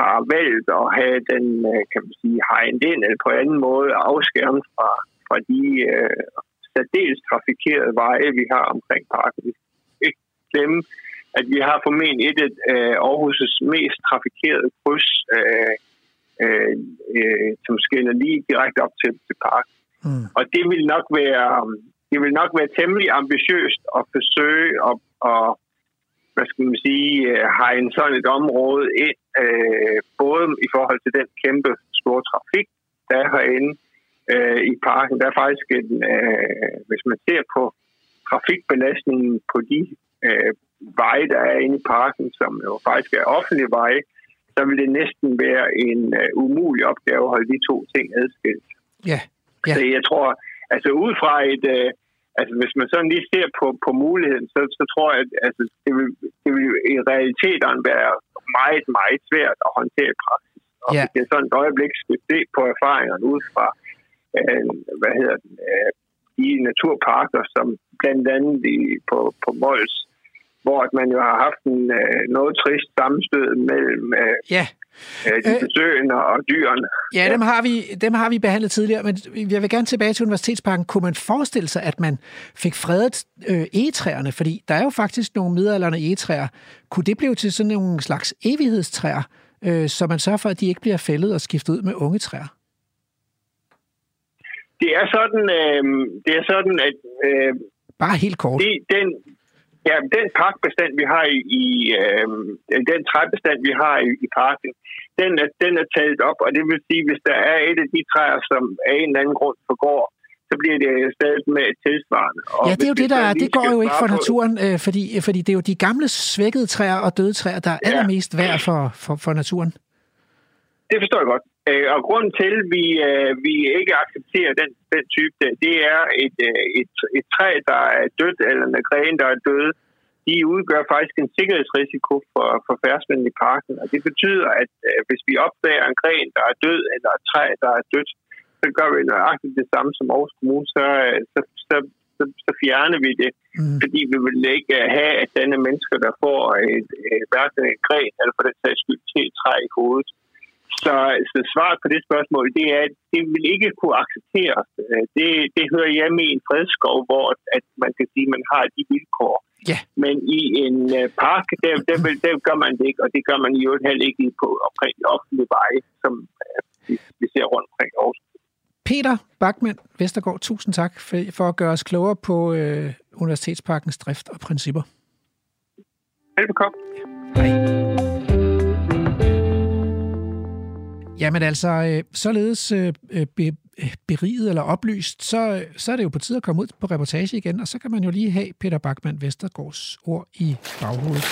har valgt at have den, øh, kan man sige, hegnet ind eller på anden måde afskærmet fra, fra de øh, særdeles trafikerede veje, vi har omkring parken. Vi ikke glemme, at vi har formentlig et af øh, Aarhus' mest trafikerede kryds øh, øh, øh, som skiller lige direkte op til, til parken. Mm. Og det vil nok være det vil nok være temmelig ambitiøst at forsøge at, at hvad skal man sige, øh, hegne sådan et område ind, øh, både i forhold til den kæmpe store trafik, der er herinde øh, i parken. Der er faktisk en, øh, hvis man ser på trafikbelastningen på de øh, veje, der er inde i parken, som jo faktisk er offentlige veje, så vil det næsten være en uh, umulig opgave at holde de to ting adskilt. Ja. ja. Så jeg tror, altså ud fra et, uh, altså hvis man sådan lige ser på, på muligheden, så, så tror jeg, at altså, det, vil, det vil i realiteten være meget, meget svært at håndtere i praksis. Og ja. det er sådan et øjeblik skal se på erfaringerne ud fra, uh, hvad hedder den, uh, de naturparker, som blandt andet i, på, på Mols hvor man jo har haft en øh, noget trist sammenstød mellem øh, ja. øh, de besøgende øh, og dyrene. Ja, dem har, vi, dem har vi behandlet tidligere, men jeg vil gerne tilbage til Universitetsparken. Kunne man forestille sig, at man fik fredet øh, egetræerne? Fordi der er jo faktisk nogle midalderne egetræer. Kunne det blive til sådan nogle slags evighedstræer, øh, så man sørger for, at de ikke bliver fældet og skiftet ud med unge træer? Det er sådan, øh, det er sådan at... Øh, Bare helt kort. Det, den, Ja, den parkbestand, vi har i, i øh, den træbestand, vi har i, i parken, den er, den er taget op, og det vil sige, hvis der er et af de træer, som af en eller anden grund forgår, så bliver det stadig med tilsvarende. Og ja, det er jo det, der er, det går jo ikke for naturen, øh, fordi, fordi det er jo de gamle svækkede træer og døde træer, der er allermest værd for, for, for naturen. Det forstår jeg godt. Øh, og grunden til, at vi, øh, vi ikke accepterer den, den type, det er et, øh, et, et træ, der er dødt, eller en gren, der er død. De udgør faktisk en sikkerhedsrisiko for, for færdsmænd i parken. Og det betyder, at hvis vi opdager en gren, der er død, eller et træ, der er dødt, så gør vi nøjagtigt det samme som Aarhus Kommune, så, så, så, så, så fjerner vi det. Mm. Fordi vi vil ikke have, at denne mennesker, der får et, et, hverken en gren, eller for den sags skyld til et træ i hovedet, så, så svaret på det spørgsmål, det er, at det vil ikke kunne accepteres. Øh, det, det hører hjemme i en fredskov, hvor at man kan sige, at man har de vilkår. Ja. Men i en uh, park, der, der, der, der gør man det ikke, og det gør man i øvrigt heller ikke på omkring offentlige veje, som uh, vi, vi ser rundt omkring Aarhus. Peter Bachmann Vestergaard, tusind tak for, for at gøre os klogere på uh, Universitetsparkens drift og principper. Velbekomme. Ja. Hej. Jamen altså, øh, således øh, øh, beriget eller oplyst, så, så er det jo på tide at komme ud på reportage igen, og så kan man jo lige have Peter Bachmann Vestergaards ord i baghovedet.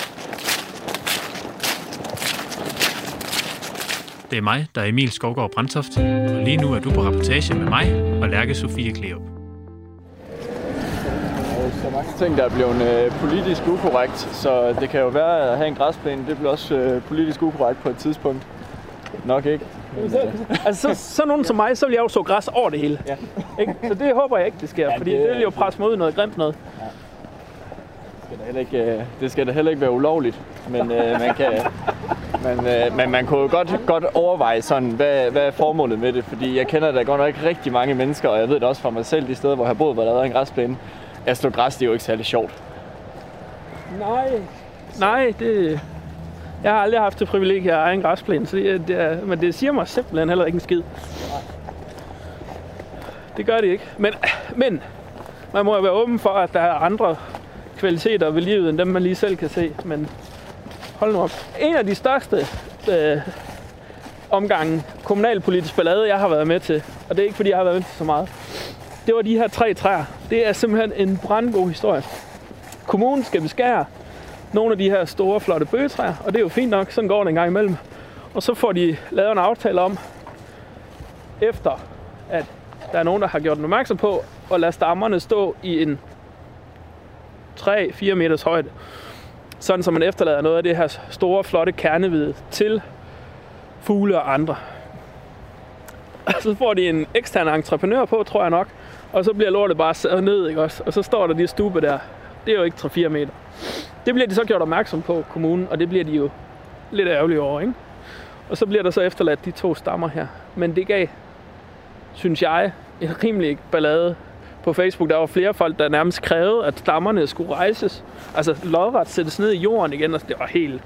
Det er mig, der er Emil Skovgaard Brandtoft, og lige nu er du på reportage med mig og Lærke Sofie Kleop. Så mange ting, der er blevet politisk ukorrekt, så det kan jo være at have en græsplæne, det bliver også politisk ukorrekt på et tidspunkt. Nok ikke. Så, altså, så, så nogen som mig, så vil jeg jo så græs over det hele. Ja. Ikke? Så det håber jeg ikke, det sker, ja, fordi det, det vil jo presse mod noget grimt noget. Ja. Det skal da ikke, øh, det skal da heller ikke være ulovligt, men øh, man kan... Men, øh, men man kunne jo godt, godt overveje sådan, hvad, hvad er formålet med det, fordi jeg kender da godt nok rigtig mange mennesker, og jeg ved det også fra mig selv, de steder, hvor jeg har boet, hvor der er en græsplæne. At stå græs, det er jo ikke særlig sjovt. Nej, nej, det, jeg har aldrig haft det privilegie at eje en græsplæne, så det, det er, men det siger mig simpelthen heller ikke en skid. Det gør det ikke. Men, men man må jo være åben for, at der er andre kvaliteter ved livet, end dem man lige selv kan se. Men hold nu op. En af de største øh, omgange kommunalpolitisk ballade, jeg har været med til, og det er ikke fordi, jeg har været med til så meget, det var de her tre træer. Det er simpelthen en brandgod historie. Kommunen skal beskære nogle af de her store, flotte bøgetræer, og det er jo fint nok, sådan går det en gang imellem. Og så får de lavet en aftale om, efter at der er nogen, der har gjort den opmærksom på, at lade stammerne stå i en 3-4 meters højde. Sådan, så man efterlader noget af det her store, flotte kernehvide til fugle og andre. Så får de en ekstern entreprenør på, tror jeg nok, og så bliver lortet bare sat ned, ikke også? Og så står der de stube der. Det er jo ikke 3-4 meter. Det bliver de så gjort opmærksom på, kommunen, og det bliver de jo lidt ærgerlige over, ikke? Og så bliver der så efterladt de to stammer her. Men det gav, synes jeg, en rimelig ballade på Facebook, der var flere folk, der nærmest krævede, at stammerne skulle rejses. Altså lodret sættes ned i jorden igen, og det var helt,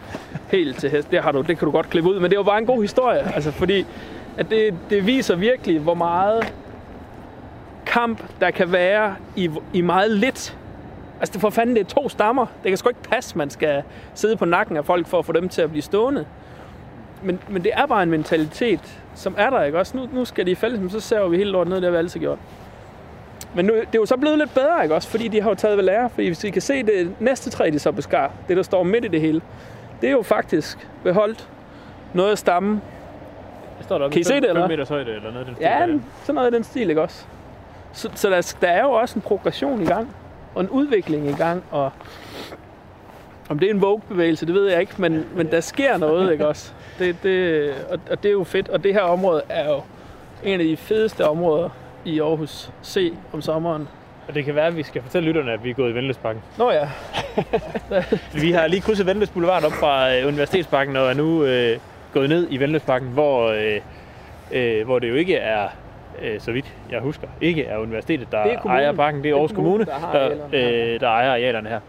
helt til hest. Det, har du, det kan du godt klippe ud, men det var bare en god historie. Altså fordi at det, det viser virkelig, hvor meget kamp, der kan være i, i meget lidt. Altså for fanden, det er to stammer. Det kan sgu ikke passe, man skal sidde på nakken af folk for at få dem til at blive stående. Men, men det er bare en mentalitet, som er der, ikke også? Nu, nu skal de fælles, men så ser vi helt lort ned, det har vi altid gjort. Men nu, det er jo så blevet lidt bedre, ikke også? Fordi de har jo taget ved lære. Fordi hvis I kan se det næste træ, de så beskar, det der står midt i det hele, det er jo faktisk beholdt noget af stammen. Det står der Kan I se det, eller? 5 meters højde, eller noget den stil, Ja, der. sådan noget i den stil, ikke også? Så, så der, der er jo også en progression i gang, og en udvikling i gang, og om det er en Vogue-bevægelse, det ved jeg ikke, men, men der sker noget, ikke også? Det, det, og, og det er jo fedt, og det her område er jo en af de fedeste områder i Aarhus C om sommeren. Og det kan være, at vi skal fortælle lytterne, at vi er gået i Venløsparken. Nå ja. vi har lige krydset Venløs Boulevard op fra øh, Universitetsparken og er nu øh, gået ned i Venløsparken, hvor, øh, øh, hvor det jo ikke er, øh, så vidt jeg husker, ikke er universitetet, der Det er kommunen. ejer parken. Det er Det er Aarhus Kommune, der har der, øh, der ejer arealerne her.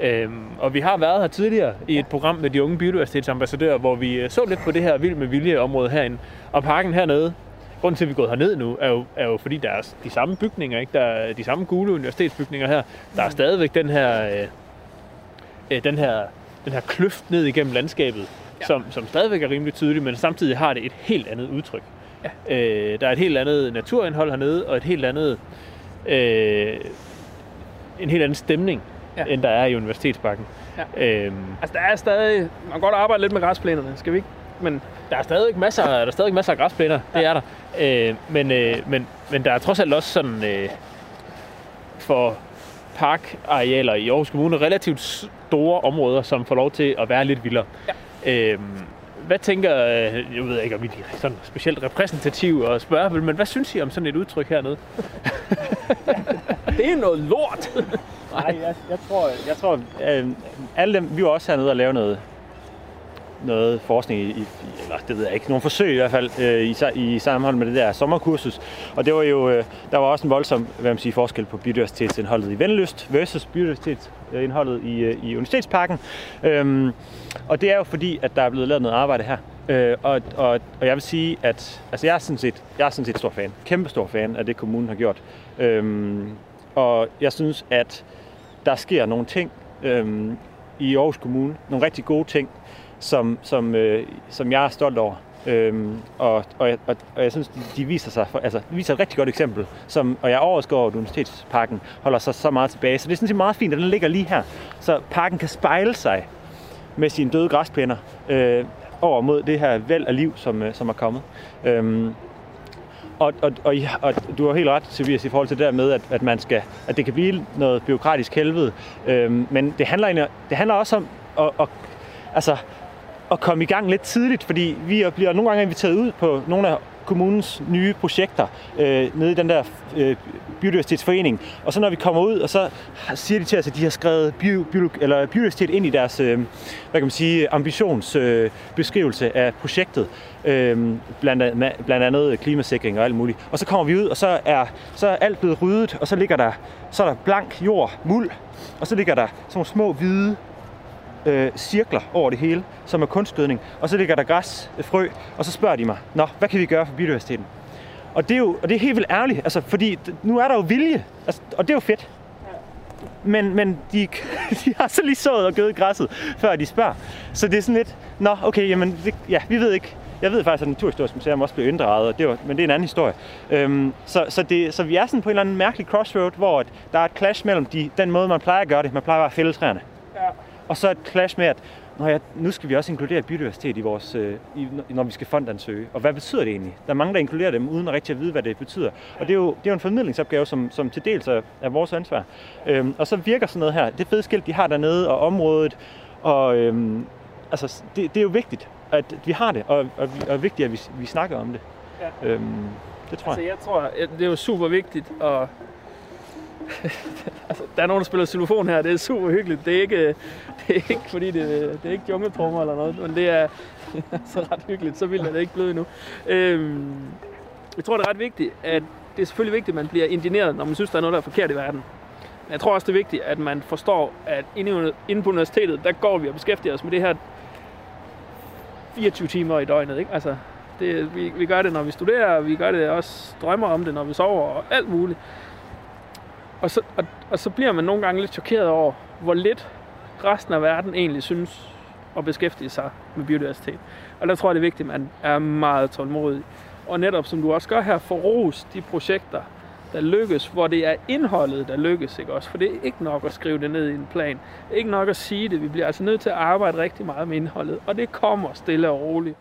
Ja. Øhm, og vi har været her tidligere i et program med de unge biodiversitetsambassadører, hvor vi øh, så lidt på det her vild med vilje område herinde. Og parken hernede, grunden til, at vi er gået herned nu, er jo, er jo fordi, der er de samme bygninger, ikke? Der er de samme gule universitetsbygninger her. Der er stadigvæk den her, øh, øh, den her, den her kløft ned igennem landskabet, ja. som, som stadigvæk er rimelig tydelig, men samtidig har det et helt andet udtryk. Ja. Øh, der er et helt andet naturindhold hernede, og et helt andet, øh, en helt anden stemning, ja. end der er i Universitetsparken. Ja. Øhm, Altså, der er stadig... Man kan godt arbejde lidt med græsplænerne, skal vi ikke? Men der er stadig masser, der er stadig masser af græsplæner, det er der. Øh, men, øh, men, men der er trods alt også sådan øh, for parkarealer i Aarhus Kommune relativt store områder, som får lov til at være lidt vildere. Ja. Øh, hvad tænker, øh, jeg ved ikke, om I er sådan specielt repræsentative og spørge, men hvad synes I om sådan et udtryk hernede? det er noget lort. Nej, jeg, jeg tror, jeg tror øh, alle dem, vi var også hernede og lave noget, noget forskning i, eller det ved jeg ikke, nogle forsøg i hvert fald, øh, i, i sammenhold med det der sommerkursus. Og det var jo, øh, der var også en voldsom, hvad man siger, forskel på biodiversitetsindholdet i Vendelyst versus biodiversitetsindholdet i, øh, i Universitetsparken. Øhm, og det er jo fordi, at der er blevet lavet noget arbejde her. Øh, og, og, og jeg vil sige, at altså jeg, er sådan set, jeg er sådan set stor fan. Kæmpe stor fan af det, kommunen har gjort. Øhm, og jeg synes, at der sker nogle ting øhm, i Aarhus Kommune. Nogle rigtig gode ting, som, som, øh, som jeg er stolt over. Øhm, og, og, og, og jeg synes, de, de viser sig, for, altså, de viser et rigtig godt eksempel, som, og jeg overskår, at Universitetsparken holder sig så meget tilbage. Så det er sådan set meget fint, at den ligger lige her. Så parken kan spejle sig med sine døde græsplæner øh, over mod det her væld af liv, som, øh, som er kommet. Øhm, og, og, og, ja, og du har helt ret, Tobias, i forhold til det der med, at, at, man skal, at det kan blive noget byråkratisk helvede. Øhm, men det handler, det handler også om at, at, altså, at komme i gang lidt tidligt, fordi vi bliver nogle gange inviteret ud på nogle af kommunens nye projekter øh, nede i den der øh, biodiversitetsforening. Og så når vi kommer ud, og så siger de til os, at de har skrevet bio, bio, eller biodiversitet ind i deres øh, hvad kan man sige, ambitionsbeskrivelse øh, af projektet. Øh, blandt, andet, blandt andet klimasikring og alt muligt. Og så kommer vi ud, og så er, så er alt blevet ryddet, og så ligger der, så er der blank jord, muld, og så ligger der sådan nogle små hvide øh, cirkler over det hele, som er kunstgødning. Og så ligger der græs, øh, frø, og så spørger de mig, Nå, hvad kan vi gøre for biodiversiteten? Og det er jo og det er helt vildt ærligt, altså, fordi nu er der jo vilje, altså, og det er jo fedt. Men, men de, de har så lige sået og gødet græsset, før de spørger. Så det er sådan lidt, nå, okay, jamen, det, ja, vi ved ikke. Jeg ved faktisk, at Naturhistorisk Museum også blev inddraget, og det var, men det er en anden historie. Øhm, så, så, det, så vi er sådan på en eller anden mærkelig crossroad, hvor der er et clash mellem de, den måde, man plejer at gøre det. Man plejer bare at fælde træerne. Og så et clash med, at Nå ja, nu skal vi også inkludere biodiversitet i vores, øh, i, når vi skal fondansøge. Og hvad betyder det egentlig? Der er mange, der inkluderer dem, uden at rigtig at vide, hvad det betyder. Og det er jo, det er jo en formidlingsopgave, som, som til dels er, er vores ansvar. Øhm, og så virker sådan noget her. Det fede skilt, de har dernede, og området. Og øhm, altså, det, det er jo vigtigt, at vi har det, og, og, og vigtigt, at vi, vi snakker om det. Ja. Øhm, det tror Altså, jeg. jeg tror, at det er jo super vigtigt, og altså, der er nogen, der spiller xylofon her, det er super hyggeligt. Det er ikke, det er ikke fordi det, det er ikke jungletrummer eller noget, men det er så ret hyggeligt. Så vildt er det ikke blevet endnu. Øhm, jeg tror, det er ret vigtigt, at det er selvfølgelig vigtigt, at man bliver indigneret, når man synes, der er noget, der er forkert i verden. Men jeg tror også, det er vigtigt, at man forstår, at inde på universitetet, der går vi og beskæftiger os med det her 24 timer i døgnet. Ikke? Altså, det, vi, vi gør det, når vi studerer, vi gør det også, drømmer om det, når vi sover, og alt muligt. Og så, og, og så bliver man nogle gange lidt chokeret over, hvor lidt resten af verden egentlig synes at beskæftige sig med biodiversitet. Og der tror jeg, det er vigtigt, at man er meget tålmodig. Og netop som du også gør her, for ros de projekter, der lykkes, hvor det er indholdet, der lykkes, ikke også? For det er ikke nok at skrive det ned i en plan. Det er ikke nok at sige det. Vi bliver altså nødt til at arbejde rigtig meget med indholdet, og det kommer stille og roligt.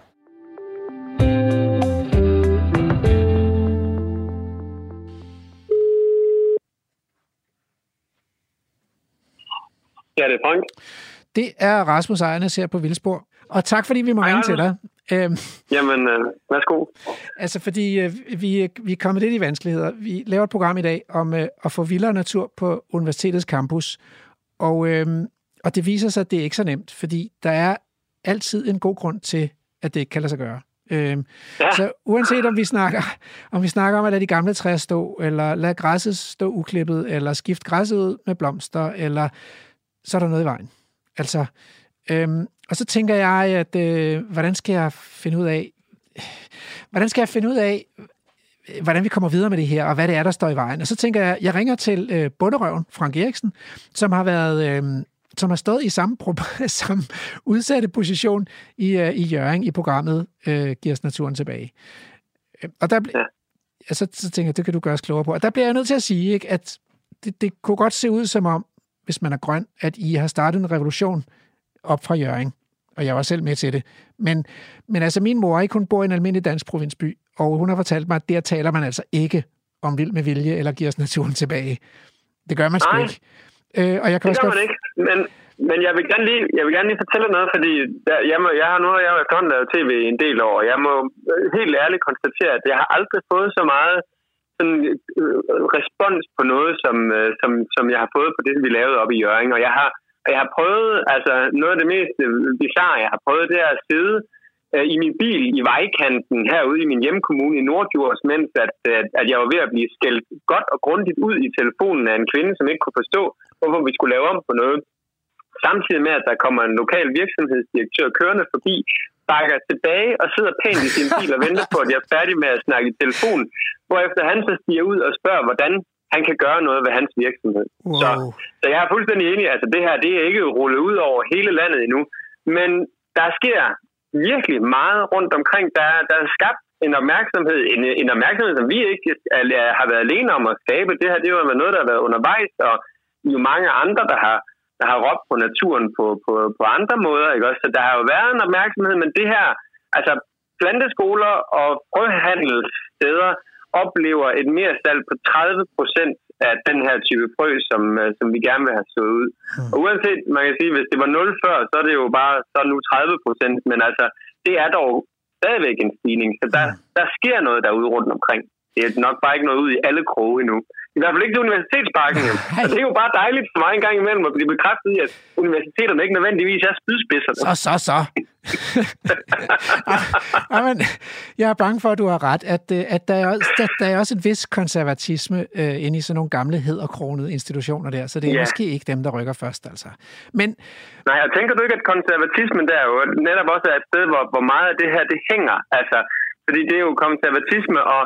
Ja, det er Frank. Det er Rasmus Ejernes her på Vildspor. Og tak, fordi vi må ringe til dig. Øhm, Jamen, øh, værsgo. Altså, fordi øh, vi, vi er kommet lidt i vanskeligheder. Vi laver et program i dag om øh, at få vildere natur på universitetets campus. Og, øh, og det viser sig, at det er ikke så nemt, fordi der er altid en god grund til, at det ikke kan lade sig gøre. Øhm, ja. Så uanset om vi snakker om vi snakker om at lade de gamle træer stå, eller lade græsset stå uklippet, eller skifte græsset ud med blomster, eller så er der noget i vejen. Altså, øhm, og så tænker jeg, at øh, hvordan skal jeg finde ud af, hvordan skal jeg finde ud af, hvordan vi kommer videre med det her, og hvad det er, der står i vejen. Og så tænker jeg, jeg ringer til øh, bunderøven, Frank Eriksen, som har været... Øh, som har stået i samme, samme udsatte position i, uh, i Jørgen i programmet uh, Giv os naturen tilbage. Og der, ja. altså, så tænker jeg, det kan du gøre os klogere på. Og der bliver jeg nødt til at sige, ikke, at det, det kunne godt se ud som om, hvis man er grøn, at I har startet en revolution op fra Jørgen. Og jeg var selv med til det. Men, men altså, min mor, ikke, hun bor i en almindelig dansk provinsby, og hun har fortalt mig, at der taler man altså ikke om vild med vilje, eller giver os naturen tilbage. Det gør man sgu ikke. Øh, og jeg kan det gør man ikke, men, men jeg vil gerne lige, jeg vil gerne lige fortælle noget, fordi der, jeg, må, jeg har nu jeg har efterhånden lavet tv en del år, og jeg må helt ærligt konstatere, at jeg har aldrig fået så meget sådan, øh, respons på noget, som, øh, som, som jeg har fået på det, vi lavede op i Jørgen. Og jeg har, jeg har prøvet, altså noget af det mest øh, bizarre, jeg har prøvet, det er at sidde øh, i min bil i vejkanten herude i min hjemkommune i Nordjurs, mens at, at, at jeg var ved at blive skældt godt og grundigt ud i telefonen af en kvinde, som ikke kunne forstå, hvorfor vi skulle lave om på noget. Samtidig med, at der kommer en lokal virksomhedsdirektør kørende forbi, bakker tilbage og sidder pænt i sin bil og venter på, at jeg er færdig med at snakke i telefon, hvorefter han så stiger ud og spørger, hvordan han kan gøre noget ved hans virksomhed. Wow. Så, så jeg er fuldstændig enig. Altså det her, det er ikke rullet ud over hele landet endnu. Men der sker virkelig meget rundt omkring. Der, der er skabt en opmærksomhed, en, en opmærksomhed, som vi ikke er, har været alene om at skabe. Det her, det er jo noget, der har været undervejs, og jo mange andre, der har, der har råbt på naturen på, på, på andre måder. Ikke? Også, så der har jo været en opmærksomhed, men det her, altså planteskoler og frøhandelssteder oplever et mere salg på 30 procent af den her type frø, som, øh, som vi gerne vil have sået ud. Mm. Og uanset, man kan sige, hvis det var 0 før, så er det jo bare så nu 30 procent, men altså, det er dog stadigvæk en stigning, så der, mm. der sker noget derude rundt omkring. Det er nok bare ikke noget ud i alle kroge endnu. I hvert fald ikke til universitetsparken. Og det er jo bare dejligt for mig en gang imellem at blive bekræftet i, at universiteterne ikke nødvendigvis er spydspidser. Så, så, så. Jamen, jeg er bange for, at du har ret, at, øh, at der, er, der, der er også en vis konservatisme uh, inde i sådan nogle gamle hedderkronede institutioner der, så det er ja. måske ikke dem, der rykker først, altså. Men, Nej, jeg tænker du ikke, at konservatismen der jo netop også er et sted, hvor, hvor meget af det her, det hænger, altså, fordi det er jo konservatisme og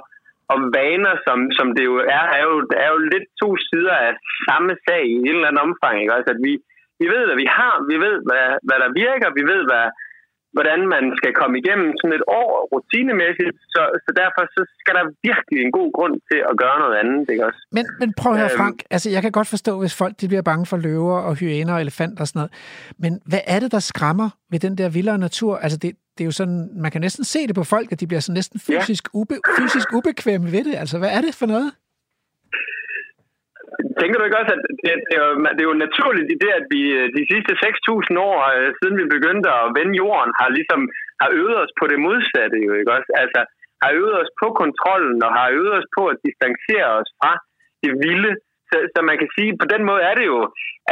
om vaner, som, som det jo er, er jo, er jo lidt to sider af samme sag i et eller andet omfang. Ikke? Også at vi, vi ved, hvad vi har, vi ved, hvad, hvad der virker, vi ved, hvad, hvordan man skal komme igennem sådan et år rutinemæssigt, så, så derfor så skal der virkelig en god grund til at gøre noget andet, ikke også? Men, men prøv at høre, øhm. Frank, altså jeg kan godt forstå, hvis folk de bliver bange for løver og hyæner og elefanter og sådan noget, men hvad er det, der skræmmer ved den der vildere natur? Altså det, det er jo sådan, man kan næsten se det på folk, at de bliver sådan næsten fysisk, ja. ube, fysisk ubekvemme ved det. Altså, hvad er det for noget? Tænker du ikke også, at det, det, er, jo, det er jo naturligt i det, at vi øh, de sidste 6.000 år, øh, siden vi begyndte at vende jorden, har ligesom har øvet os på det modsatte, jo ikke også? Altså, har øvet os på kontrollen, og har øvet os på at distancere os fra det vilde, så, så man kan sige, på den måde er det jo,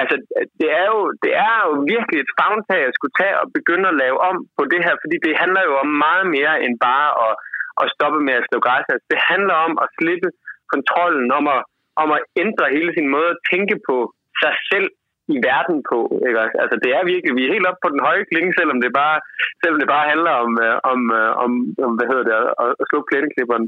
altså det er jo, det er jo virkelig et fagntag at skulle tage og begynde at lave om på det her, fordi det handler jo om meget mere end bare at, at stoppe med at slå græs. Altså, det handler om at slippe kontrollen, om at, om at ændre hele sin måde at tænke på sig selv i verden på. Ikke? Altså, det er virkelig, vi er helt oppe på den høje klinge, selvom det bare, selvom det bare handler om, øh, om, øh, om, om hvad hedder det, at, at slå plæneklipperen.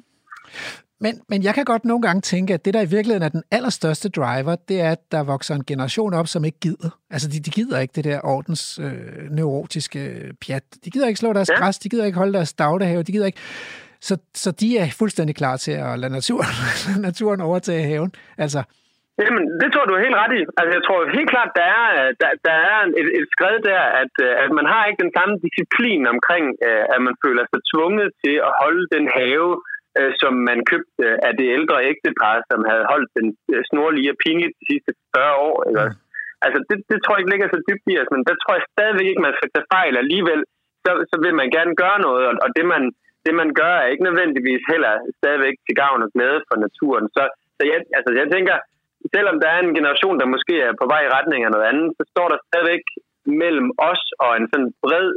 Men, men jeg kan godt nogle gange tænke, at det, der i virkeligheden er den allerstørste driver, det er, at der vokser en generation op, som ikke gider. Altså, de, de gider ikke det der ordens øh, neurotiske pjat. De gider ikke slå deres ja. græs, de gider ikke holde deres dagdehave, de gider ikke... Så, så de er fuldstændig klar til at lade naturen, naturen overtage haven. Altså, Jamen, det tror du er helt ret i. Altså, jeg tror helt klart, der er, der, der er et, et skred der, at, at man har ikke den samme disciplin omkring, øh, at man føler sig tvunget til at holde den have, øh, som man købte af det ældre ægtepar, som havde holdt den øh, snorlige pinligt de sidste 40 år. Ikke? Mm. Altså, det, det tror jeg ikke ligger så dybt i os, men der tror jeg stadigvæk ikke, man skal tage fejl alligevel. Så, så vil man gerne gøre noget, og, og det, man, det man gør er ikke nødvendigvis heller stadigvæk til gavn og glæde for naturen. Så, så jeg, altså, jeg tænker, selvom der er en generation, der måske er på vej i retning af noget andet, så står der stadigvæk mellem os og en sådan bred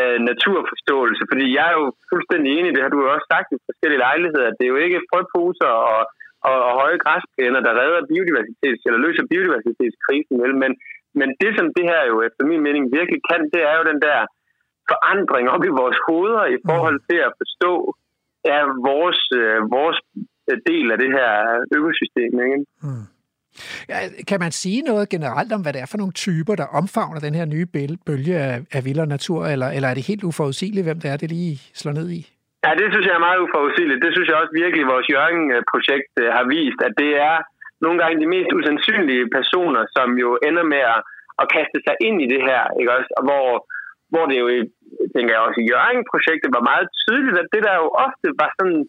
øh, naturforståelse. Fordi jeg er jo fuldstændig enig, det har du jo også sagt i forskellige lejligheder, at det er jo ikke frøposer og, og, og høje græsplæner, der redder biodiversitets, eller løser biodiversitetskrisen, vel? Men, men det, som det her jo efter min mening virkelig kan, det er jo den der forandring op i vores hoveder i forhold til at forstå ja, vores, øh, vores del af det her økosystem. Ikke? Hmm. Ja, kan man sige noget generelt om, hvad det er for nogle typer, der omfavner den her nye bølge af, af vildere natur, eller, eller er det helt uforudsigeligt, hvem det er, det lige slår ned i? Ja, det synes jeg er meget uforudsigeligt. Det synes jeg også virkelig, vores Jørgen-projekt øh, har vist, at det er nogle gange de mest usandsynlige personer, som jo ender med at, at kaste sig ind i det her, ikke også? Og hvor, hvor det jo, tænker jeg også i Jørgen-projektet, var meget tydeligt, at det der jo ofte var sådan,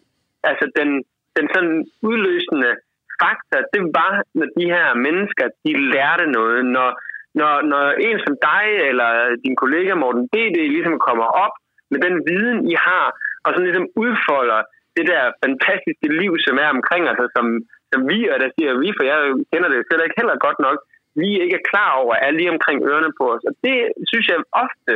altså den, den sådan udløsende faktor, det var, når de her mennesker, de lærte noget. Når, når, når en som dig eller din kollega Morten D.D. ligesom kommer op med den viden, I har, og så ligesom udfolder det der fantastiske liv, som er omkring os, som, som vi, og der siger vi, for jeg kender det selv ikke heller godt nok, vi ikke er klar over, er lige omkring ørerne på os. Og det synes jeg ofte,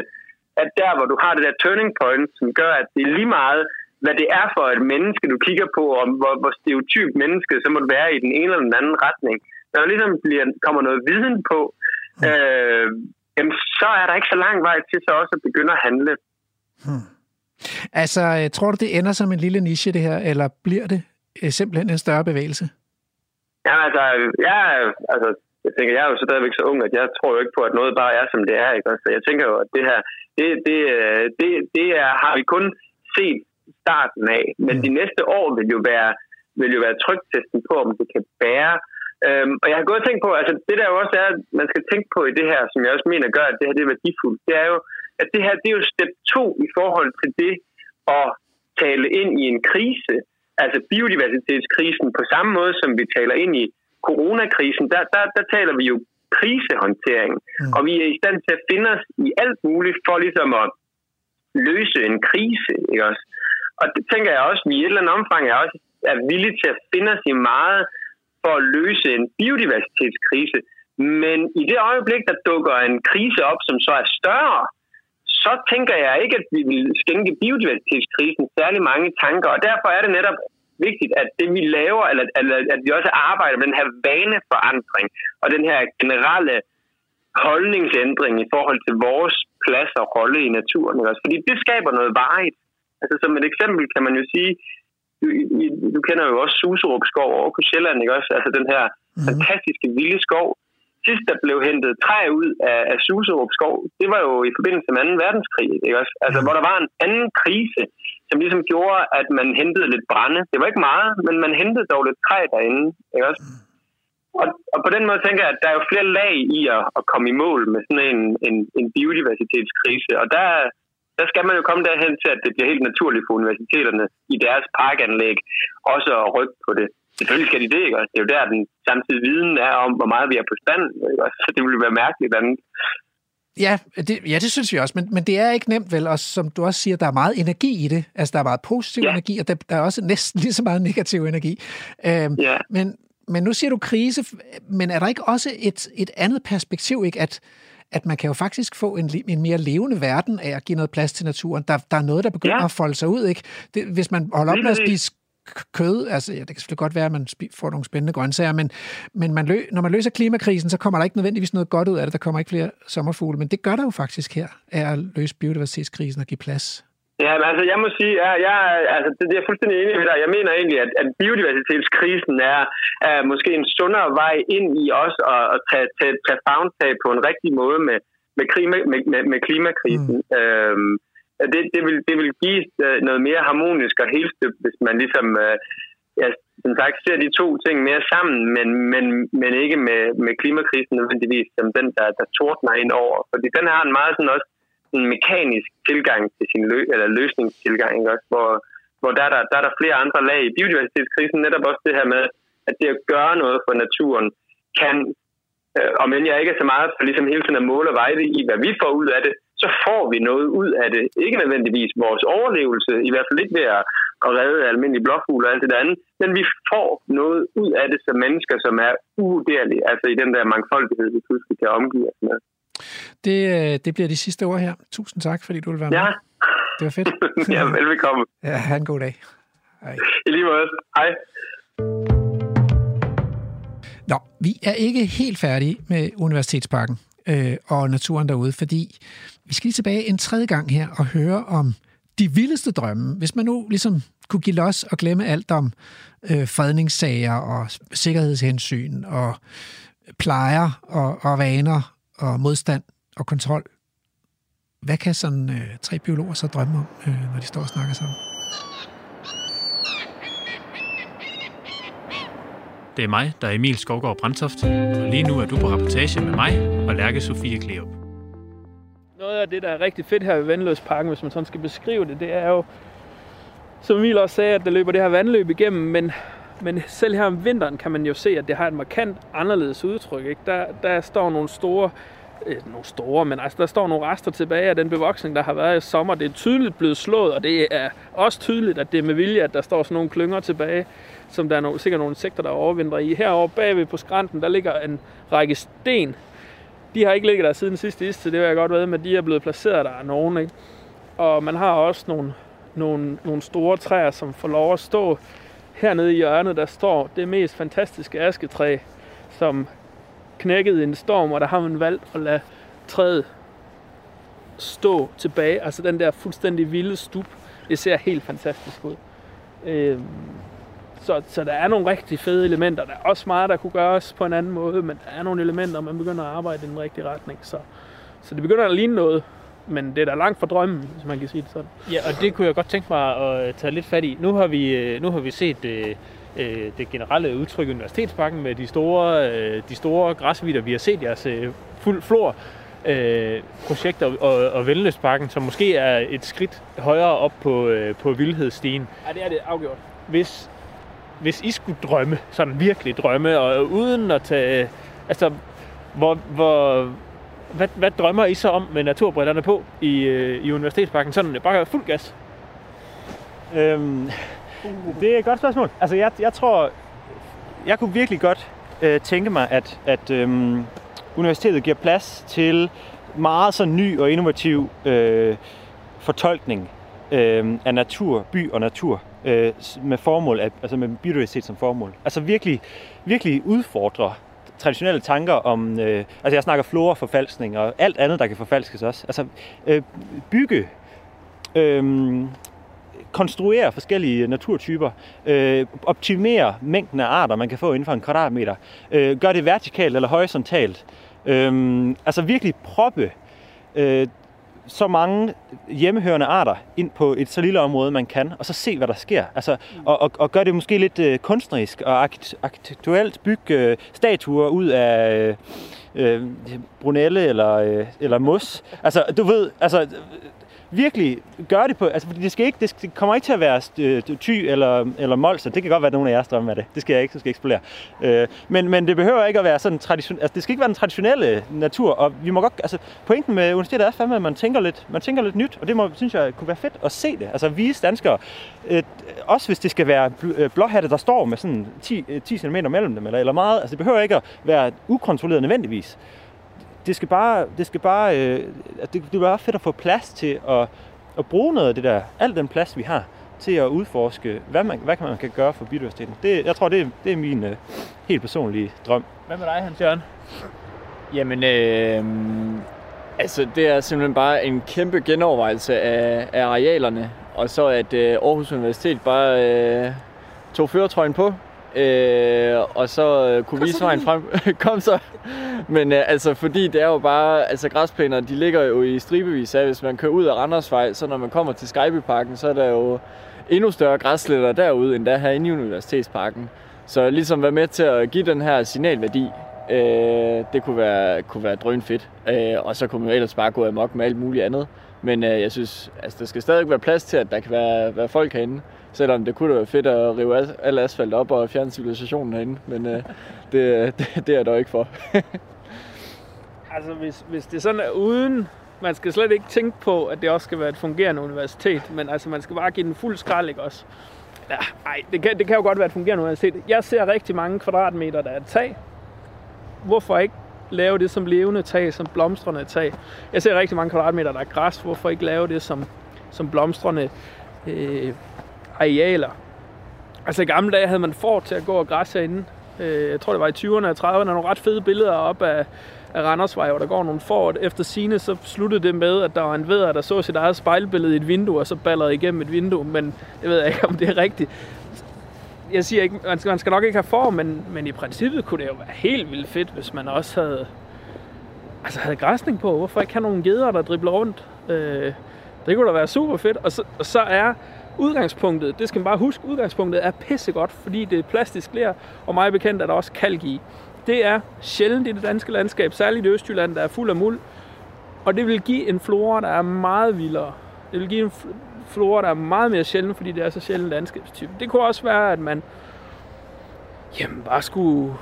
at der, hvor du har det der turning point, som gør, at det er lige meget, hvad det er for et menneske, du kigger på, og hvor, hvor stereotyp menneske så må det være i den ene eller den anden retning. Når der ligesom bliver, kommer noget viden på, øh, jamen, så er der ikke så lang vej til så også at begynde at handle. Hmm. Altså, øh, tror du, det ender som en lille niche, det her, eller bliver det øh, simpelthen en større bevægelse? Ja, altså, jeg, altså, jeg tænker, jeg er jo stadigvæk så ung, at jeg tror jo ikke på, at noget bare er, som det er. Ikke? Så jeg tænker jo, at det her, det, det, øh, det, det er, har vi kun set starten af. Men mm. de næste år vil jo være, vil jo være trygtesten på, om det kan bære. Øhm, og jeg har gået og tænkt på, altså det der jo også er, at man skal tænke på i det her, som jeg også mener gør, at det her det er værdifuldt, det er jo, at det her det er jo step 2 i forhold til det at tale ind i en krise, altså biodiversitetskrisen, på samme måde som vi taler ind i coronakrisen, der, der, der taler vi jo krisehåndtering, mm. og vi er i stand til at finde os i alt muligt for ligesom at løse en krise, ikke også? Og det tænker jeg også, at vi i et eller andet omfang er også er villige til at finde os i meget for at løse en biodiversitetskrise. Men i det øjeblik, der dukker en krise op, som så er større, så tænker jeg ikke, at vi vil skænke biodiversitetskrisen særlig mange tanker. Og derfor er det netop vigtigt, at det vi laver, eller, eller at vi også arbejder med den her vaneforandring og den her generelle holdningsændring i forhold til vores plads og rolle i naturen. Også? Fordi det skaber noget varigt. Altså som et eksempel kan man jo sige, du, du kender jo også Suserup skov over på Sjælland, ikke også? Altså den her mm. fantastiske vilde skov. Sidst der blev hentet træ ud af, af Suserup skov, det var jo i forbindelse med 2. verdenskrig, ikke også? Altså mm. hvor der var en anden krise, som ligesom gjorde, at man hentede lidt brænde. Det var ikke meget, men man hentede dog lidt træ derinde, ikke også? Og, og på den måde tænker jeg, at der er jo flere lag i at, at komme i mål med sådan en, en, en biodiversitetskrise. Og der, der skal man jo komme derhen til, at det bliver helt naturligt for universiteterne i deres parkanlæg også at rykke på det. Selvfølgelig skal de det, ikke? Det er jo der, den samtidig viden er om, hvor meget vi er på stand. Ikke? Så det ville være mærkeligt andet. Ja, det, ja, det synes vi også, men, men det er ikke nemt vel, og som du også siger, der er meget energi i det. Altså, der er meget positiv ja. energi, og der, der er også næsten lige så meget negativ energi. Øhm, ja. Men, men nu siger du krise, men er der ikke også et, et andet perspektiv, ikke? At, at man kan jo faktisk få en, en mere levende verden af at give noget plads til naturen. Der, der er noget, der begynder ja. at folde sig ud, ikke? Det, hvis man holder op med at spise kød. Altså, ja, det kan selvfølgelig godt være, at man får nogle spændende grøntsager, men, men man lø, når man løser klimakrisen, så kommer der ikke nødvendigvis noget godt ud af det. Der kommer ikke flere sommerfugle, men det gør der jo faktisk her, er at løse biodiversitetskrisen og give plads Ja, men altså jeg må sige, ja, jeg, altså, det, det er fuldstændig enig med dig. Jeg mener egentlig, at, at biodiversitetskrisen er, er måske en sundere vej ind i os at, at tage, tage, tage fagntag på en rigtig måde med, med, klima, med, med, med klimakrisen. Mm. Øhm, det, det, vil, det vil give øh, noget mere harmonisk og helstøbt, hvis man ligesom, øh, ja, som sagt, ser de to ting mere sammen, men, men, men ikke med, med klimakrisen nødvendigvis som den, der, der tordner ind over. Fordi den har en meget sådan også en mekanisk tilgang til sin lø- eller løsningstilgang, ikke også? hvor, hvor der, er der, der er der flere andre lag i biodiversitetskrisen, netop også det her med, at det at gøre noget for naturen kan, øh, og men jeg ikke er så meget for ligesom hele tiden at måle og veje i, hvad vi får ud af det, så får vi noget ud af det. Ikke nødvendigvis vores overlevelse, i hvert fald ikke ved at, at redde almindelige blåfugle og alt det andet, men vi får noget ud af det som mennesker, som er uvurderlige, altså i den der mangfoldighed, vi pludselig kan omgive os med. Det, øh, det bliver de sidste ord her. Tusind tak, fordi du vil være med. Ja. Det var fedt. ja, velbekomme. Ja, have en god dag. Hej. I lige måde. Hej. Nå, vi er ikke helt færdige med Universitetsparken øh, og naturen derude, fordi vi skal lige tilbage en tredje gang her og høre om de vildeste drømme. Hvis man nu ligesom kunne give los og glemme alt om øh, fredningssager og sikkerhedshensyn og plejer og, og vaner og modstand og kontrol. Hvad kan sådan øh, tre biologer så drømme om, øh, når de står og snakker sammen? Det er mig, der er Emil Skovgaard Brandtoft, og lige nu er du på rapportage med mig og Lærke Sofie Kleop. Noget af det, der er rigtig fedt her ved Vandløsparken, hvis man sådan skal beskrive det, det er jo, som Emil også sagde, at der løber det her vandløb igennem, men, men selv her om vinteren kan man jo se, at det har et markant anderledes udtryk. Ikke? Der, der står nogle store øh, nogle store, men altså, der står nogle rester tilbage af den bevoksning, der har været i sommer. Det er tydeligt blevet slået, og det er også tydeligt, at det er med vilje, at der står sådan nogle klynger tilbage, som der er nogle, sikkert nogle insekter, der overvintrer i. Herovre bagved på skrænten, der ligger en række sten. De har ikke ligget der siden sidste istid, det vil jeg godt ved, men de er blevet placeret der af nogen. Ikke? Og man har også nogle, nogle, nogle store træer, som får lov at stå hernede i hjørnet, der står det mest fantastiske asketræ, som knækkede i en storm, og der har man valgt at lade træet stå tilbage. Altså den der fuldstændig vilde stup. Det ser helt fantastisk ud. Øh, så, så der er nogle rigtig fede elementer. Der er også meget, der kunne gøres på en anden måde, men der er nogle elementer, man begynder at arbejde i den rigtige retning. Så, så det begynder at ligne noget, men det er da langt fra drømmen, hvis man kan sige det sådan. Ja, og det kunne jeg godt tænke mig at tage lidt fat i. Nu har vi, øh, nu har vi set øh, øh, det generelle udtryk i Universitetsparken med de store, øh, de store græsvider. Vi har set jeres øh, fuld flor øh, projekter og, og Velløsparken, som måske er et skridt højere op på, øh, på vildhedsstigen. Ja, det er det afgjort. Hvis, hvis I skulle drømme, sådan virkelig drømme, og uden at tage... Altså, hvor, hvor, hvad, hvad drømmer I så om med naturbrillerne på i, øh, i Universitetsparken? Sådan bare fuld gas? Øhm, det er et godt spørgsmål. Altså, jeg, jeg tror, jeg kunne virkelig godt øh, tænke mig, at, at øhm, universitetet giver plads til meget så ny og innovativ øh, fortolkning øh, af natur, by og natur øh, med formål, af, altså med biodiversitet som formål. Altså virkelig, virkelig udfordre traditionelle tanker om, øh, altså jeg snakker flora-forfalskning og alt andet, der kan forfalskes også. Altså øh, bygge øh, konstruere forskellige naturtyper, øh, optimere mængden af arter, man kan få inden for en kvadratmeter, øh, gør det vertikalt eller horisontalt, øh, altså virkelig proppe øh, så mange hjemmehørende arter ind på et så lille område, man kan, og så se, hvad der sker. Altså, og, og, og gøre det måske lidt øh, kunstnerisk og aktuelt. bygge øh, statuer ud af øh, øh, Brunelle eller, øh, eller mos. Altså, du ved, altså, virkelig gøre det på, altså fordi det, skal ikke, det kommer ikke til at være øh, ty eller, eller molser. Det kan godt være, at nogle af jer drømmer af det. Det skal jeg ikke, så skal jeg ikke. Øh, men, men det behøver ikke at være sådan tradition, altså det skal ikke være den traditionelle natur, og vi må godt, altså pointen med universitetet er fandme, at man tænker lidt, man tænker lidt nyt, og det må, synes jeg kunne være fedt at se det. Altså vise danskere, øh, også hvis det skal være øh, blåhatte, der står med sådan 10, 10 cm mellem dem, eller, eller meget, altså det behøver ikke at være ukontrolleret nødvendigvis det skal bare, det skal bare, øh, det, det er bare fedt at få plads til at, at bruge noget af det der, al den plads vi har, til at udforske, hvad man, hvad man kan gøre for biodiversiteten. Det, jeg tror, det er, det er min uh, helt personlige drøm. Hvad med dig, Hans Jørgen? Jamen, øh, altså det er simpelthen bare en kæmpe genovervejelse af, af arealerne, og så at øh, Aarhus Universitet bare øh, tog føretrøjen på, øh, og så øh, kunne vise vejen frem. Kom så! Men øh, altså, fordi det er jo bare, altså græsplæner, de ligger jo i stribevis af, hvis man kører ud af Randersvej, så når man kommer til Skybyparken, så er der jo endnu større græssletter derude, end der her inde i Universitetsparken. Så ligesom være med til at give den her signalværdi, øh, det kunne være, kunne være drøn fedt. Øh, og så kunne man ellers bare gå amok med alt muligt andet. Men øh, jeg synes, altså, der skal stadig være plads til, at der kan være, være folk herinde. Selvom det kunne da være fedt at rive al, al asfalt op og fjerne civilisationen herinde. Men øh, det, øh, det, det er jeg dog ikke for. altså, hvis, hvis det sådan er uden... Man skal slet ikke tænke på, at det også skal være et fungerende universitet, men altså, man skal bare give den fuld skrald, ikke også? Ja, ej, det kan, det kan jo godt være et fungerende universitet. Jeg ser rigtig mange kvadratmeter, der er tag. Hvorfor ikke lave det som levende tag, som blomstrende tag? Jeg ser rigtig mange kvadratmeter, der er græs. Hvorfor ikke lave det som, som blomstrende øh, arealer? Altså i gamle dage havde man får til at gå og græsse herinde. Øh, jeg tror, det var i 20'erne og 30'erne. Nogle ret fede billeder op af, af Randersvej, hvor der går nogle får. Efter sine så sluttede det med, at der var en veder, der så sit eget spejlbillede i et vindue, og så ballerede igennem et vindue. Men det ved jeg ikke, om det er rigtigt. Jeg siger ikke, man skal, man skal nok ikke have for, men, men i princippet kunne det jo være helt vildt fedt, hvis man også havde, altså havde græsning på. Hvorfor ikke have nogle geder, der dribler rundt? Øh, det kunne da være super fedt. Og så, og så er udgangspunktet, det skal man bare huske, udgangspunktet er pissegodt, fordi det er plastisk ler, og meget bekendt er der også kalk i. Det er sjældent i det danske landskab, særligt i Østjylland, der er fuld af muld. Og det vil give en flora, der er meget vildere. Det vil give en flora, der er meget mere sjældent, fordi det er så sjældent landskabstype. Det kunne også være, at man jamen, bare skulle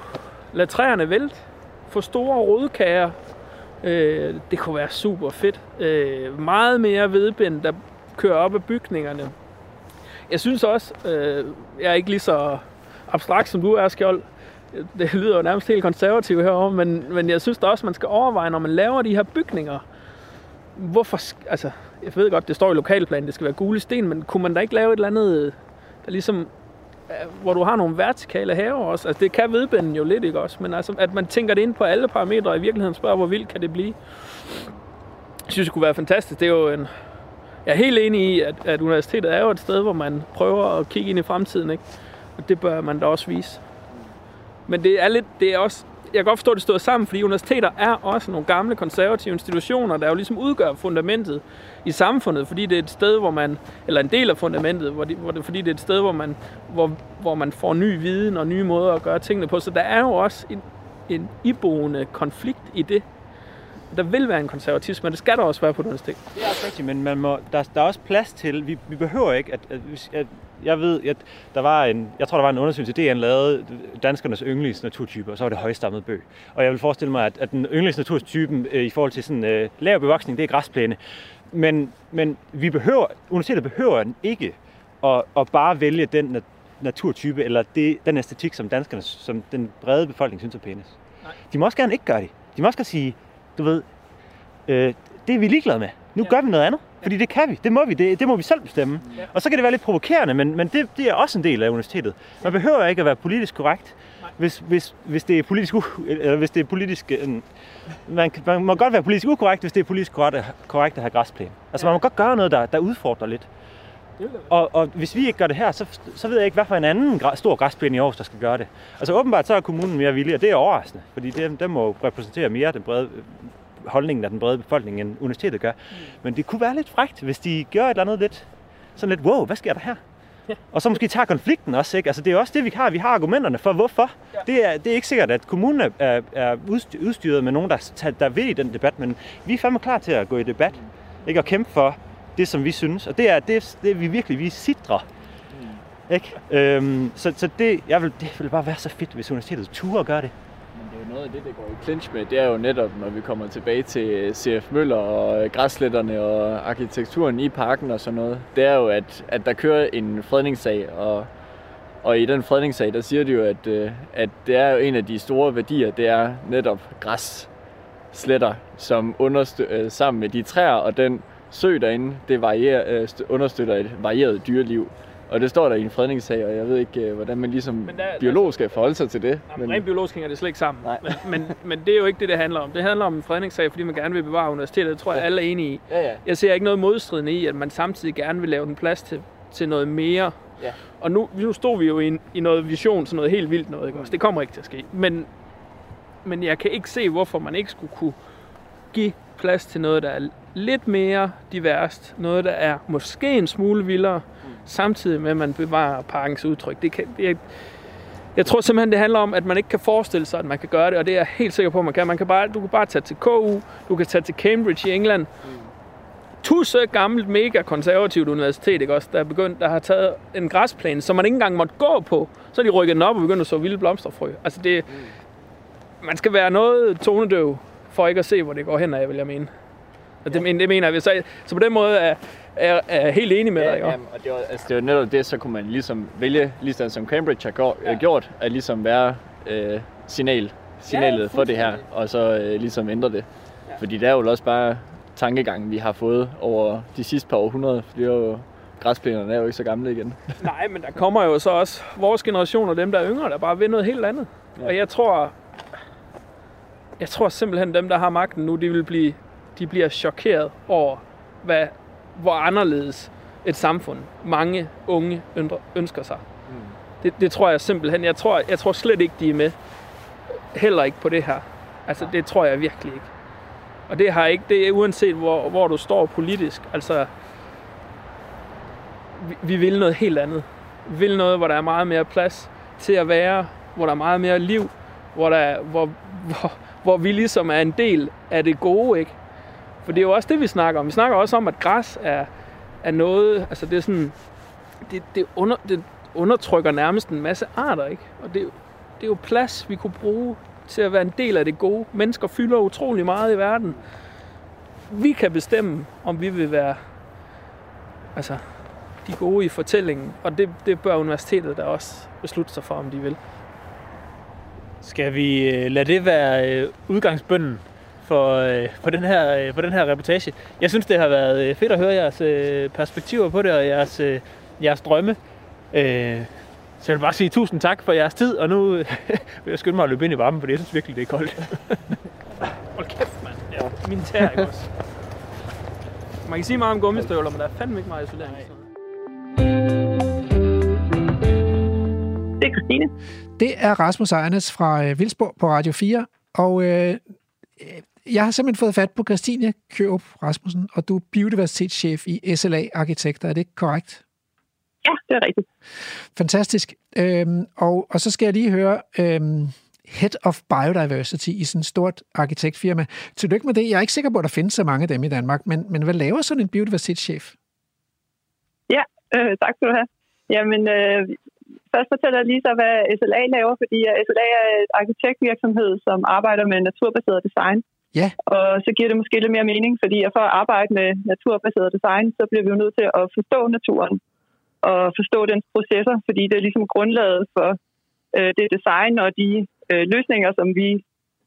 lade træerne vælte, få store rodkager. Øh, det kunne være super fedt. Øh, meget mere vedbind, der kører op af bygningerne. Jeg synes også, øh, jeg er ikke lige så abstrakt som du er, Skjold. Det lyder jo nærmest helt konservativt herovre, men, men jeg synes da også, man skal overveje, når man laver de her bygninger, hvorfor, altså, jeg ved godt, det står i lokalplanen, det skal være gule sten, men kunne man da ikke lave et eller andet, der ligesom, øh, hvor du har nogle vertikale haver også? Altså, det kan vedbænden jo lidt, ikke også? Men altså, at man tænker det ind på alle parametre, og i virkeligheden spørger, hvor vildt kan det blive? Jeg synes, det kunne være fantastisk. Det er jo en, jeg er helt enig i, at, at universitetet er jo et sted, hvor man prøver at kigge ind i fremtiden, ikke? Og det bør man da også vise. Men det er lidt, det er også, jeg kan godt forstå, at det står sammen, fordi universiteter er også nogle gamle konservative institutioner, der jo ligesom udgør fundamentet i samfundet, fordi det er et sted, hvor man, eller en del af fundamentet, hvor det, hvor det, fordi det er et sted, hvor man, hvor, hvor man får ny viden og nye måder at gøre tingene på. Så der er jo også en, en iboende konflikt i det. Der vil være en konservatisme, men det skal der også være på universitet. Det er også rigtigt, men man må, der, der er også plads til, vi, vi behøver ikke, at, at, at jeg ved, at der var en, jeg tror, der var en undersøgelse, han lavede danskernes yndlingsnaturtyper, og så var det højstammet bøg. Og jeg vil forestille mig, at, at den yndlingsnaturtypen øh, i forhold til sådan øh, lav bevoksning, det er græsplæne. Men, men vi behøver, universitetet behøver ikke at, at bare vælge den naturtype, eller det, den æstetik, som danskerne, som den brede befolkning synes er pænest. Nej. De må også gerne ikke gøre det. De må også gerne sige, du ved, øh, det er vi ligeglade med. Nu ja. gør vi noget andet. Fordi det kan vi, det må vi, det, det må vi selv bestemme. Ja. Og så kan det være lidt provokerende, men, men det, det er også en del af universitetet. Man behøver ikke at være politisk korrekt, hvis, hvis, hvis det er politisk, u- eller hvis det er politisk øh, man, man må godt være politisk ukorrekt, hvis det er politisk korrekt, korrekt at have græsplæne. Altså man må godt gøre noget, der, der udfordrer lidt. Og, og hvis vi ikke gør det her, så, så ved jeg ikke, hvad for en anden stor græsplæne i Aarhus, der skal gøre det. Altså åbenbart så er kommunen mere villig, og det er overraskende, fordi det, det må repræsentere mere den brede holdningen af den brede befolkning, end universitetet gør. Mm. Men det kunne være lidt frægt, hvis de gør et eller andet lidt, sådan lidt, wow, hvad sker der her? Ja. Og så måske tager konflikten også, ikke? Altså det er også det, vi har. Vi har argumenterne for, hvorfor. Ja. Det, er, det er ikke sikkert, at kommunen er, er, udstyret med nogen, der, der vil i den debat, men vi er fandme klar til at gå i debat, ikke? Og kæmpe for det, som vi synes. Og det er det, det vi virkelig, vi sidder. Mm. Ikke? Øhm, så så det, jeg vil, det vil bare være så fedt, hvis universitetet turde gøre det noget af det, der går i clinch med, det er jo netop, når vi kommer tilbage til CF Møller og græsletterne og arkitekturen i parken og sådan noget. Det er jo, at, at der kører en fredningssag, og, og i den fredningssag, der siger de jo, at, øh, at det er jo en af de store værdier, det er netop græssletter, som understøtter øh, sammen med de træer og den sø derinde, det varierer, øh, understøtter et varieret dyreliv. Og det står der i en fredningssag, og jeg ved ikke, øh, hvordan man ligesom men der, biolog skal forholde sig til det. Jamen, men... Rent biologisk hænger det slet ikke sammen. Nej. Men, men, men det er jo ikke det, det handler om. Det handler om en fredningssag, fordi man gerne vil bevare universitetet. Det tror jeg, ja. alle er enige i. Ja, ja. Jeg ser ikke noget modstridende i, at man samtidig gerne vil lave den plads til, til noget mere. Ja. Og nu, nu stod vi jo i, en, i noget vision, sådan noget helt vildt noget. Ikke? Mm. Det kommer ikke til at ske. Men, men jeg kan ikke se, hvorfor man ikke skulle kunne give plads til noget, der er lidt mere diverst. Noget, der er måske en smule vildere, mm. samtidig med, at man bevarer parkens udtryk. Det kan, jeg, jeg tror simpelthen, det handler om, at man ikke kan forestille sig, at man kan gøre det, og det er jeg helt sikker på, at man kan. Man kan bare, du kan bare tage til KU, du kan tage til Cambridge i England. Mm. Tusse gammelt, mega konservativt universitet, ikke også, der, er begyndt, der har taget en græsplæne, som man ikke engang måtte gå på. Så de rykket den op og begyndt at så vilde blomsterfrø. Altså det, mm. man skal være noget tonedøv for ikke at se, hvor det går hen af, vil jeg mene. Og det, ja. det mener jeg. Så, så på den måde er, er, er helt enig med ja, dig. Jamen, og det var, altså, det var netop det, så kunne man ligesom vælge, ligesom som Cambridge har gjort, ja. gjort at ligesom være øh, signal, signalet ja, for det her, og så øh, ligesom ændre det. Ja. Fordi det er jo også bare tankegangen, vi har fået over de sidste par århundreder. For det er jo, græsplænerne er jo ikke så gamle igen. Nej, men der kommer jo så også vores generation og dem, der er yngre, der bare vil noget helt andet. Ja. Og jeg tror, jeg tror simpelthen, dem, der har magten nu, de vil blive de bliver chokeret over, hvad, hvor anderledes et samfund mange unge ønsker sig. Mm. Det, det tror jeg simpelthen. Jeg tror, jeg tror slet ikke, de er med. Heller ikke på det her. Altså, det tror jeg virkelig ikke. Og det har ikke, det er uanset hvor, hvor du står politisk. Altså, vi, vi vil noget helt andet. Vi vil noget, hvor der er meget mere plads til at være, hvor der er meget mere liv, hvor, der, hvor, hvor, hvor vi ligesom er en del af det gode, ikke? For det er jo også det, vi snakker om. Vi snakker også om, at græs er, er noget, altså det er sådan, det, det, under, det undertrykker nærmest en masse arter, ikke? Og det, det er jo plads, vi kunne bruge til at være en del af det gode. Mennesker fylder utrolig meget i verden. Vi kan bestemme, om vi vil være altså, de gode i fortællingen, og det, det bør universitetet da også beslutte sig for, om de vil. Skal vi øh, lade det være øh, udgangsbønden for, øh, for, den her, øh, for den her reportage. Jeg synes, det har været øh, fedt at høre jeres øh, perspektiver på det, og jeres, øh, jeres drømme. Øh, så jeg vil bare sige tusind tak for jeres tid, og nu øh, vil jeg skynde mig at løbe ind i varmen, for jeg synes virkelig, det er koldt. Hold kæft, mand. Ja, min tær, ikke også? Man kan sige meget om gummistøvler, men der er fandme ikke meget isolering. Det er Christine. Det er Rasmus Ejernes fra øh, Vildsborg på Radio 4, og øh, jeg har simpelthen fået fat på Christine Kørup Rasmussen, og du er biodiversitetschef i SLA Arkitekter. Er det ikke korrekt? Ja, det er rigtigt. Fantastisk. Øhm, og, og så skal jeg lige høre, øhm, Head of Biodiversity i sådan et stort arkitektfirma. Tillykke med det. Jeg er ikke sikker på, at der findes så mange af dem i Danmark, men, men hvad laver sådan en biodiversitetschef? Ja, øh, tak skal du have. Jamen, øh, først fortæller jeg lige så, hvad SLA laver, fordi SLA er et arkitektvirksomhed, som arbejder med naturbaseret design. Ja. Og så giver det måske lidt mere mening, fordi for at arbejde med naturbaseret design, så bliver vi jo nødt til at forstå naturen og forstå dens processer, fordi det er ligesom grundlaget for øh, det design og de øh, løsninger, som vi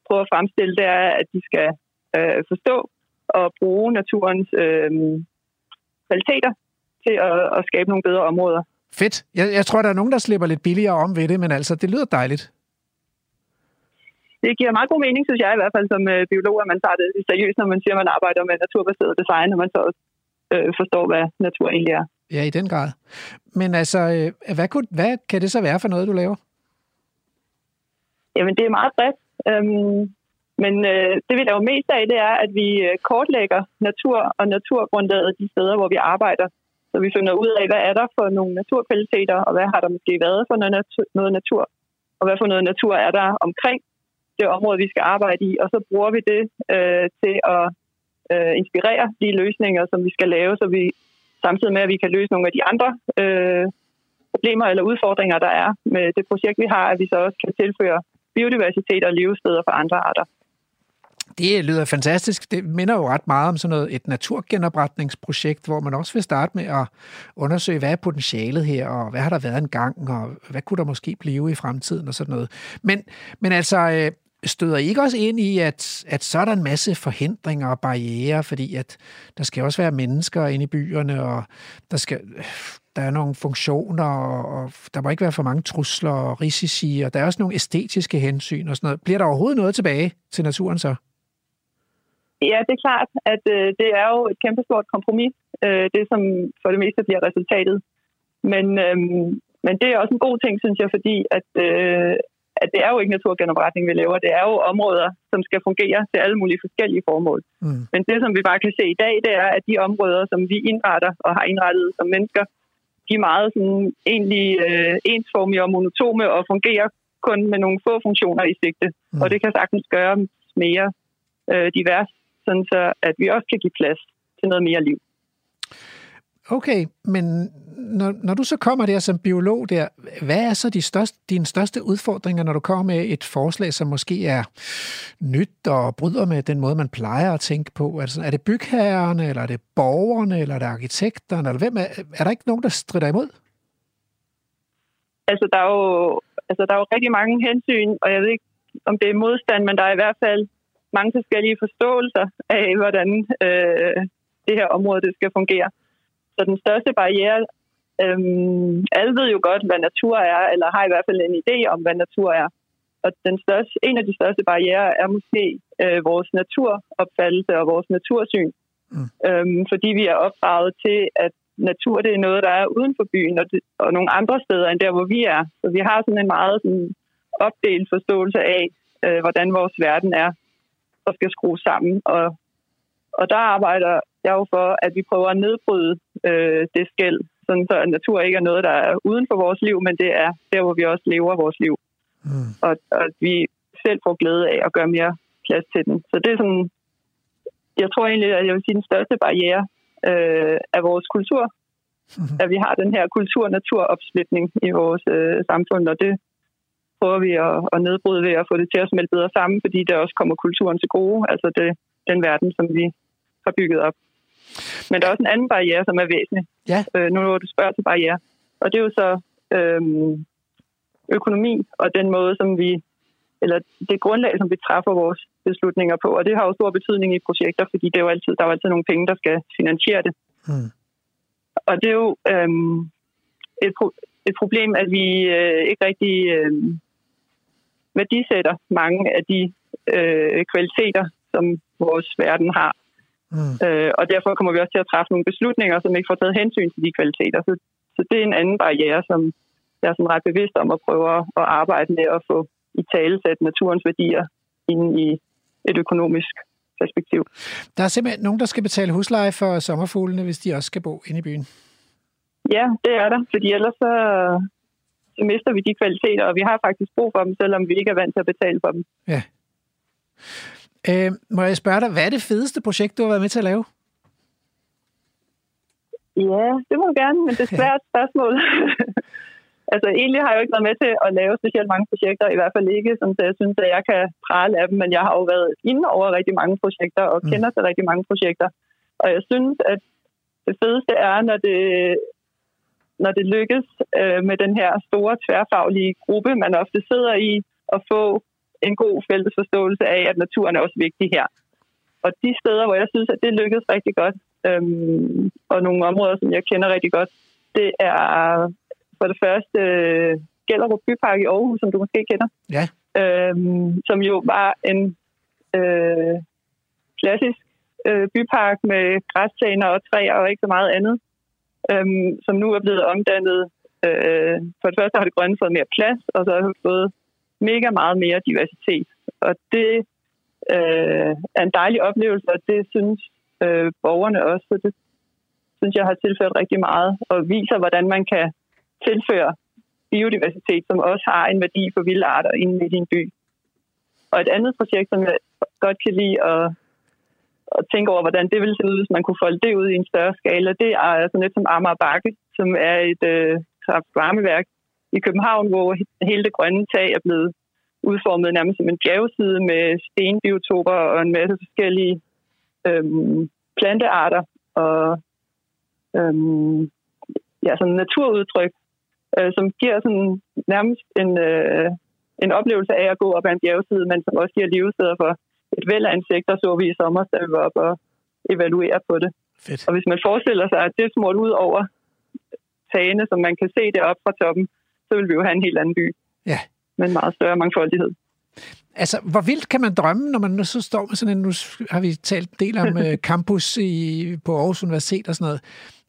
prøver at fremstille, det er, at de skal øh, forstå og bruge naturens øh, kvaliteter til at, at skabe nogle bedre områder. Fedt. Jeg, jeg tror, der er nogen, der slipper lidt billigere om ved det, men altså, det lyder dejligt det giver meget god mening, synes jeg i hvert fald som øh, biolog, at man tager det seriøst, når man siger, at man arbejder med naturbaseret design, og man så også øh, forstår, hvad natur egentlig er. Ja, i den grad. Men altså, øh, hvad, kunne, hvad kan det så være for noget, du laver? Jamen, det er meget bredt. Øhm, men øh, det, vi laver mest af, det er, at vi øh, kortlægger natur og naturgrundlaget de steder, hvor vi arbejder. Så vi finder ud af, hvad er der for nogle naturkvaliteter, og hvad har der måske været for noget natur, noget natur og hvad for noget natur er der omkring det område, vi skal arbejde i, og så bruger vi det øh, til at øh, inspirere de løsninger, som vi skal lave, så vi samtidig med, at vi kan løse nogle af de andre øh, problemer eller udfordringer, der er med det projekt, vi har, at vi så også kan tilføre biodiversitet og levesteder for andre arter. Det lyder fantastisk. Det minder jo ret meget om sådan noget, et naturgenopretningsprojekt, hvor man også vil starte med at undersøge, hvad er potentialet her, og hvad har der været engang, og hvad kunne der måske blive i fremtiden og sådan noget. Men, men altså, øh, støder I ikke også ind i, at, at så er der en masse forhindringer og barriere, fordi at der skal også være mennesker inde i byerne, og der skal der er nogle funktioner, og der må ikke være for mange trusler og risici, og der er også nogle æstetiske hensyn og sådan noget. Bliver der overhovedet noget tilbage til naturen så? Ja, det er klart, at øh, det er jo et kæmpestort kompromis, øh, det som for det meste bliver resultatet. Men, øh, men det er også en god ting, synes jeg, fordi at, øh, at det er jo ikke naturgenopretning, vi laver. Det er jo områder, som skal fungere til alle mulige forskellige formål. Mm. Men det, som vi bare kan se i dag, det er, at de områder, som vi indretter og har indrettet som mennesker, de er meget sådan, egentlig øh, ensformige og monotome og fungerer kun med nogle få funktioner i sigte. Mm. Og det kan sagtens gøre mere øh, divers, sådan så at vi også kan give plads til noget mere liv. Okay, men når, når du så kommer der som biolog der, hvad er så de største, dine største udfordringer, når du kommer med et forslag, som måske er nyt og bryder med den måde, man plejer at tænke på? Altså, er det bygherrerne, eller er det borgerne, eller er det arkitekterne, eller hvem er, er der ikke nogen, der strider imod? Altså, der er jo, altså, der er jo rigtig mange hensyn, og jeg ved ikke, om det er modstand, men der er i hvert fald mange forskellige forståelser af, hvordan øh, det her område det skal fungere. Så den største barriere, øhm, alle ved jo godt, hvad natur er, eller har i hvert fald en idé om, hvad natur er. Og den største, en af de største barriere er måske øh, vores naturopfattelse og vores natursyn. Mm. Øhm, fordi vi er opdraget til, at natur det er noget, der er uden for byen og, det, og nogle andre steder end der, hvor vi er. Så vi har sådan en meget sådan, opdelt forståelse af, øh, hvordan vores verden er og skal skrues sammen. Og, og der arbejder jeg jo for, at vi prøver at nedbryde øh, det skæld, sådan så at natur ikke er noget, der er uden for vores liv, men det er der, hvor vi også lever vores liv. Mm. Og, og at vi selv får glæde af at gøre mere plads til den. Så det er sådan, jeg tror egentlig, at jeg vil sige, den største barriere øh, af vores kultur, mm. at vi har den her kultur-natur-opsplitning i vores øh, samfund, og det prøver vi at, at nedbryde ved at få det til at smelte bedre sammen, fordi det også kommer kulturen til gode, altså det, den verden, som vi har bygget op. Men der er også en anden barriere, som er væsentlig. Ja. Øh, nu når du spørger til barriere. Og det er jo så øh, økonomi og den måde, som vi eller det grundlag, som vi træffer vores beslutninger på. Og det har jo stor betydning i projekter, fordi det er jo altid, der er jo altid nogle penge, der skal finansiere det. Mm. Og det er jo øh, et, pro- et problem, at vi øh, ikke rigtig øh, værdisætter mange af de øh, kvaliteter, som vores verden har. Mm. Øh, og derfor kommer vi også til at træffe nogle beslutninger, som ikke får taget hensyn til de kvaliteter. Så, så det er en anden barriere, som jeg er sådan ret bevidst om at prøve at arbejde med at få i talesæt naturens værdier ind i et økonomisk perspektiv. Der er simpelthen nogen, der skal betale husleje for sommerfuglene, hvis de også skal bo inde i byen. Ja, det er der, fordi ellers så, så mister vi de kvaliteter, og vi har faktisk brug for dem, selvom vi ikke er vant til at betale for dem. Ja. Øh, må jeg spørge dig, hvad er det fedeste projekt, du har været med til at lave? Ja, det må du gerne, men det er svært spørgsmål. altså egentlig har jeg jo ikke været med til at lave specielt mange projekter, i hvert fald ikke, som jeg synes, at jeg kan prale af dem, men jeg har jo været inde over rigtig mange projekter og mm. kender til rigtig mange projekter. Og jeg synes, at det fedeste er, når det, når det lykkes øh, med den her store tværfaglige gruppe, man ofte sidder i, at få en god fælles forståelse af, at naturen er også vigtig her. Og de steder, hvor jeg synes, at det lykkedes rigtig godt, øhm, og nogle områder, som jeg kender rigtig godt, det er for det første øh, Gellerup Bypark i Aarhus, som du måske kender. Ja. Øhm, som jo var en øh, klassisk øh, bypark med græsplæner og træer og ikke så meget andet, øhm, som nu er blevet omdannet. Øh, for det første har det grønne fået mere plads, og så har det fået mega meget mere diversitet. Og det øh, er en dejlig oplevelse, og det synes øh, borgerne også. Så det synes jeg har tilført rigtig meget, og viser, hvordan man kan tilføre biodiversitet, som også har en værdi for vilde arter inde i din by. Og et andet projekt, som jeg godt kan lide at, at tænke over, hvordan det ville se ud, hvis man kunne folde det ud i en større skala, det er sådan lidt som Amager Bakke, som er et øh, kraftvarmeværk, i København, hvor hele det grønne tag er blevet udformet nærmest som en bjergside med stenbiotoper og en masse forskellige øhm, plantearter og øhm, ja, sådan naturudtryk, øh, som giver sådan nærmest en, øh, en oplevelse af at gå op ad en bjergside, men som også giver levesteder for et væld af insekter, så vi i sommer, da vi var op og evaluere på det. Fedt. Og hvis man forestiller sig, at det er smurt ud over tagene, som man kan se det op fra toppen, så vil vi jo have en helt anden by. Ja. Med en meget større mangfoldighed. Altså, hvor vildt kan man drømme, når man nu så står med sådan en, nu har vi talt en del om uh, campus i, på Aarhus Universitet og sådan noget.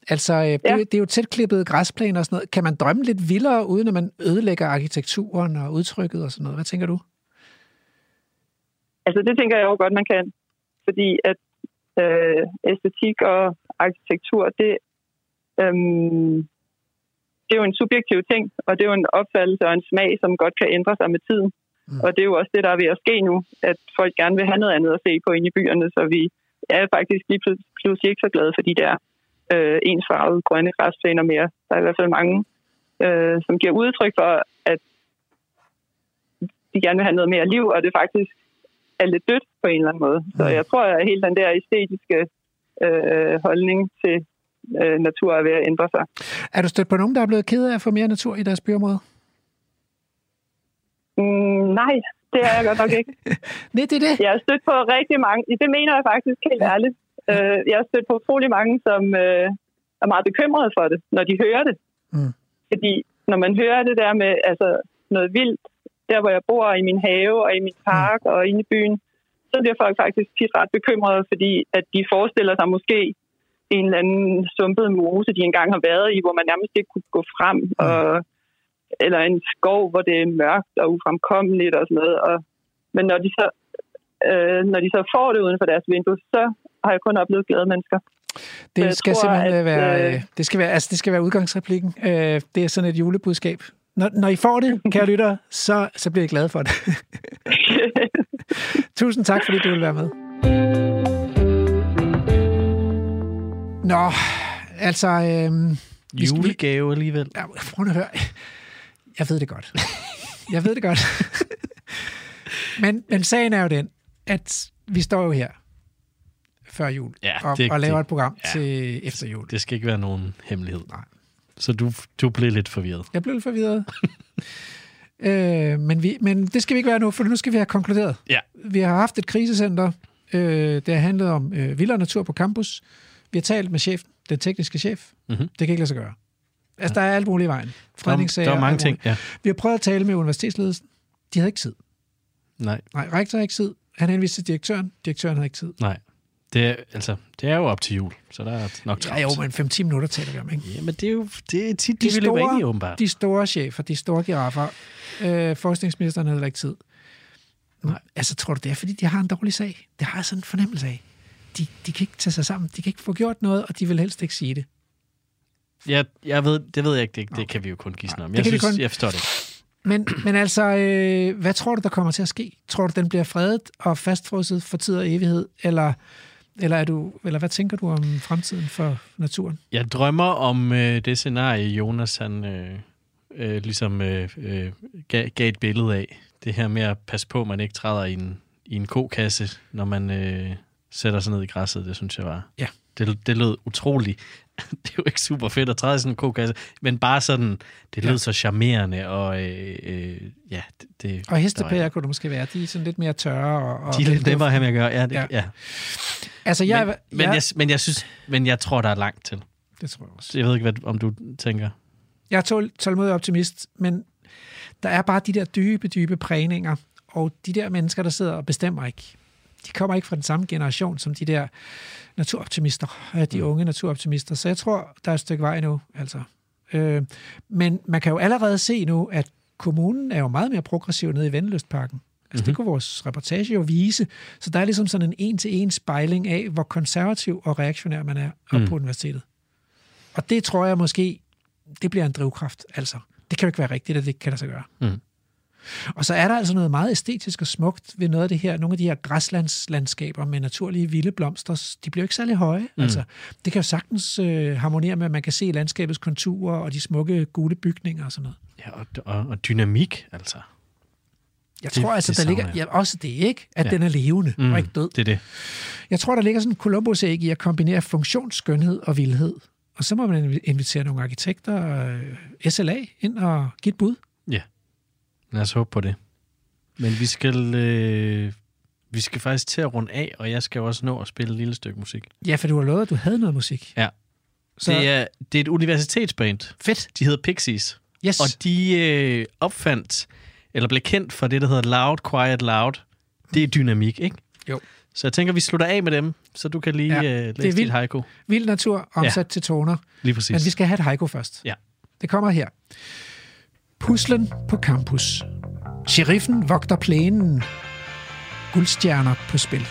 Altså, øh, ja. det, det er jo tæt klippet græsplæner og sådan noget. Kan man drømme lidt vildere, uden at man ødelægger arkitekturen og udtrykket og sådan noget? Hvad tænker du? Altså, det tænker jeg jo godt, man kan. Fordi at øh, æstetik og arkitektur, det, øhm, det er jo en subjektiv ting, og det er jo en opfattelse og en smag, som godt kan ændre sig med tiden. Mm. Og det er jo også det, der er ved at ske nu, at folk gerne vil have noget andet at se på inde i byerne, så vi er faktisk lige pludselig ikke så glade for de der øh, ensfarvede grønne græsplæner mere. Der er i hvert fald mange, øh, som giver udtryk for, at de gerne vil have noget mere liv, og det faktisk er lidt dødt på en eller anden måde. Så mm. jeg tror, at hele den der æstetiske øh, holdning til øh, natur er ved at ændre sig. Er du stødt på nogen, der er blevet ked af at få mere natur i deres byområde? Mm, nej, det er jeg godt nok ikke. Nej, det er det. Jeg har stødt på rigtig mange. Det mener jeg faktisk helt ærligt. Øh, jeg har stødt på utrolig mange, som øh, er meget bekymrede for det, når de hører det. Mm. Fordi når man hører det der med altså, noget vildt, der hvor jeg bor i min have og i min park mm. og inde i byen, så bliver folk faktisk tit ret bekymrede, fordi at de forestiller sig måske en eller anden sumpet mose, de engang har været i, hvor man nærmest ikke kunne gå frem, mm. og, eller en skov, hvor det er mørkt og ufremkommeligt og sådan noget. Og, men når de, så, øh, når de så får det uden for deres vindue, så har jeg kun oplevet glade mennesker. Det skal tror, simpelthen at, være, øh, det skal være, altså det skal være udgangsreplikken. Øh, det er sådan et julebudskab. Når, når I får det, kære lytter, så, så bliver I glade for det. Tusind tak, fordi du vil være med. Nå, altså... Øhm, Julegave alligevel. Ja, prøv at høre. Jeg ved det godt. Jeg ved det godt. men, men sagen er jo den, at vi står jo her før jul ja, og, det, og laver det, et program ja, til efter jul. Det skal ikke være nogen hemmelighed. Nej. Så du, du blev lidt forvirret. Jeg blev lidt forvirret. øh, men, vi, men det skal vi ikke være nu, for nu skal vi have konkluderet. Ja. Vi har haft et krisecenter. Øh, det har handlet om øh, vildere natur på campus. Vi har talt med chefen, den tekniske chef. Mm-hmm. Det kan ikke lade sig gøre. Altså, der er alt muligt i vejen. Der, der er mange ting, ja. Vi har prøvet at tale med universitetsledelsen. De havde ikke tid. Nej. Nej, rektor havde ikke tid. Han henviste til direktøren. Direktøren havde ikke tid. Nej. Det er, altså, det er jo op til jul, så der er nok travlt. Ja, jo, men 5-10 minutter taler vi om, ikke? Jamen, det er jo det er tit, de, de store, ind i, åbenbart. De store chefer, de store giraffer, øh, forskningsministeren havde ikke tid. Nej. Altså, tror du, det er, fordi de har en dårlig sag? Det har jeg sådan en fornemmelse af. De, de kan ikke tage sig sammen, de kan ikke få gjort noget, og de vil helst ikke sige det. Ja, jeg ved, det ved jeg ikke, det, det kan vi jo kun gisne om. Jeg, synes, kun... jeg forstår det men, men altså, øh, hvad tror du, der kommer til at ske? Tror du, den bliver fredet og fastfrosset for tid og evighed, eller eller, er du, eller hvad tænker du om fremtiden for naturen? Jeg drømmer om øh, det scenarie, Jonas han, øh, øh, ligesom øh, øh, gav, gav et billede af. Det her med at passe på, at man ikke træder i en, i en kokasse, når man øh, sætter sig ned i græsset. Det synes jeg var... Ja. Det, det lød utroligt. det er jo ikke super fedt at træde i sådan en kokasse, men bare sådan, det lød ja. så charmerende, og øh, øh, ja, det... det og hestepærer kunne det måske være, de er sådan lidt mere tørre. Og, og de er lidt nemmere at have med at gøre, ja. Det, ja. ja. Altså, jeg, men, men, jeg, jeg, men jeg synes, men jeg tror, der er langt til. Det tror jeg også. Jeg ved ikke, hvad, om du tænker. Jeg er tål, tålmodig optimist, men der er bare de der dybe, dybe prægninger, og de der mennesker, der sidder og bestemmer ikke. De kommer ikke fra den samme generation som de der naturoptimister, de mm. unge naturoptimister. Så jeg tror, der er et stykke vej nu. Altså. Øh, men man kan jo allerede se nu, at kommunen er jo meget mere progressiv nede i Vendeløstparken. Altså, mm-hmm. det kunne vores reportage jo vise. Så der er ligesom sådan en en-til-en spejling af, hvor konservativ og reaktionær man er mm. på universitetet. Og det tror jeg måske, det bliver en drivkraft. Altså, det kan jo ikke være rigtigt, at det kan lade sig gøre. Mm. Og så er der altså noget meget æstetisk og smukt ved noget af det her. Nogle af de her græslandslandskaber med naturlige vilde blomster, de bliver ikke særlig høje. Mm. Altså, det kan jo sagtens øh, harmonere med, at man kan se landskabets konturer og de smukke gule bygninger og sådan noget. Ja, og, og, og dynamik, altså. Jeg det, tror altså, der ligger ja, også det ikke, at ja. den er levende mm, og ikke død. Det er det. Jeg tror, der ligger sådan en columbus i at kombinere funktionsskønhed og vildhed. Og så må man invitere nogle arkitekter, SLA, ind og give et bud. Lad os håbe på det. Men vi skal, øh, vi skal faktisk til at runde af, og jeg skal også nå at spille et lille stykke musik. Ja, for du har lovet, at du havde noget musik. Ja. Så... Det, er, det er et universitetsband. Fedt. De hedder Pixies. Yes. Og de øh, opfandt, eller blev kendt for det, der hedder Loud, Quiet, Loud. Det er dynamik, ikke? Jo. Så jeg tænker, vi slutter af med dem, så du kan lige ja, øh, læse det er vild, dit haiku. Vild natur omsat ja. til toner. Lige præcis. Men vi skal have et haiku først. Ja. Det kommer her. Puslen på campus. Sheriffen vogter plænen. Guldstjerner på spil.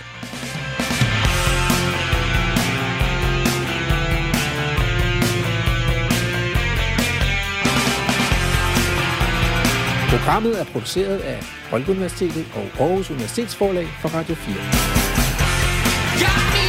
Programmet er produceret af Folkeuniversitetet og Aarhus Universitetsforlag for Radio 4.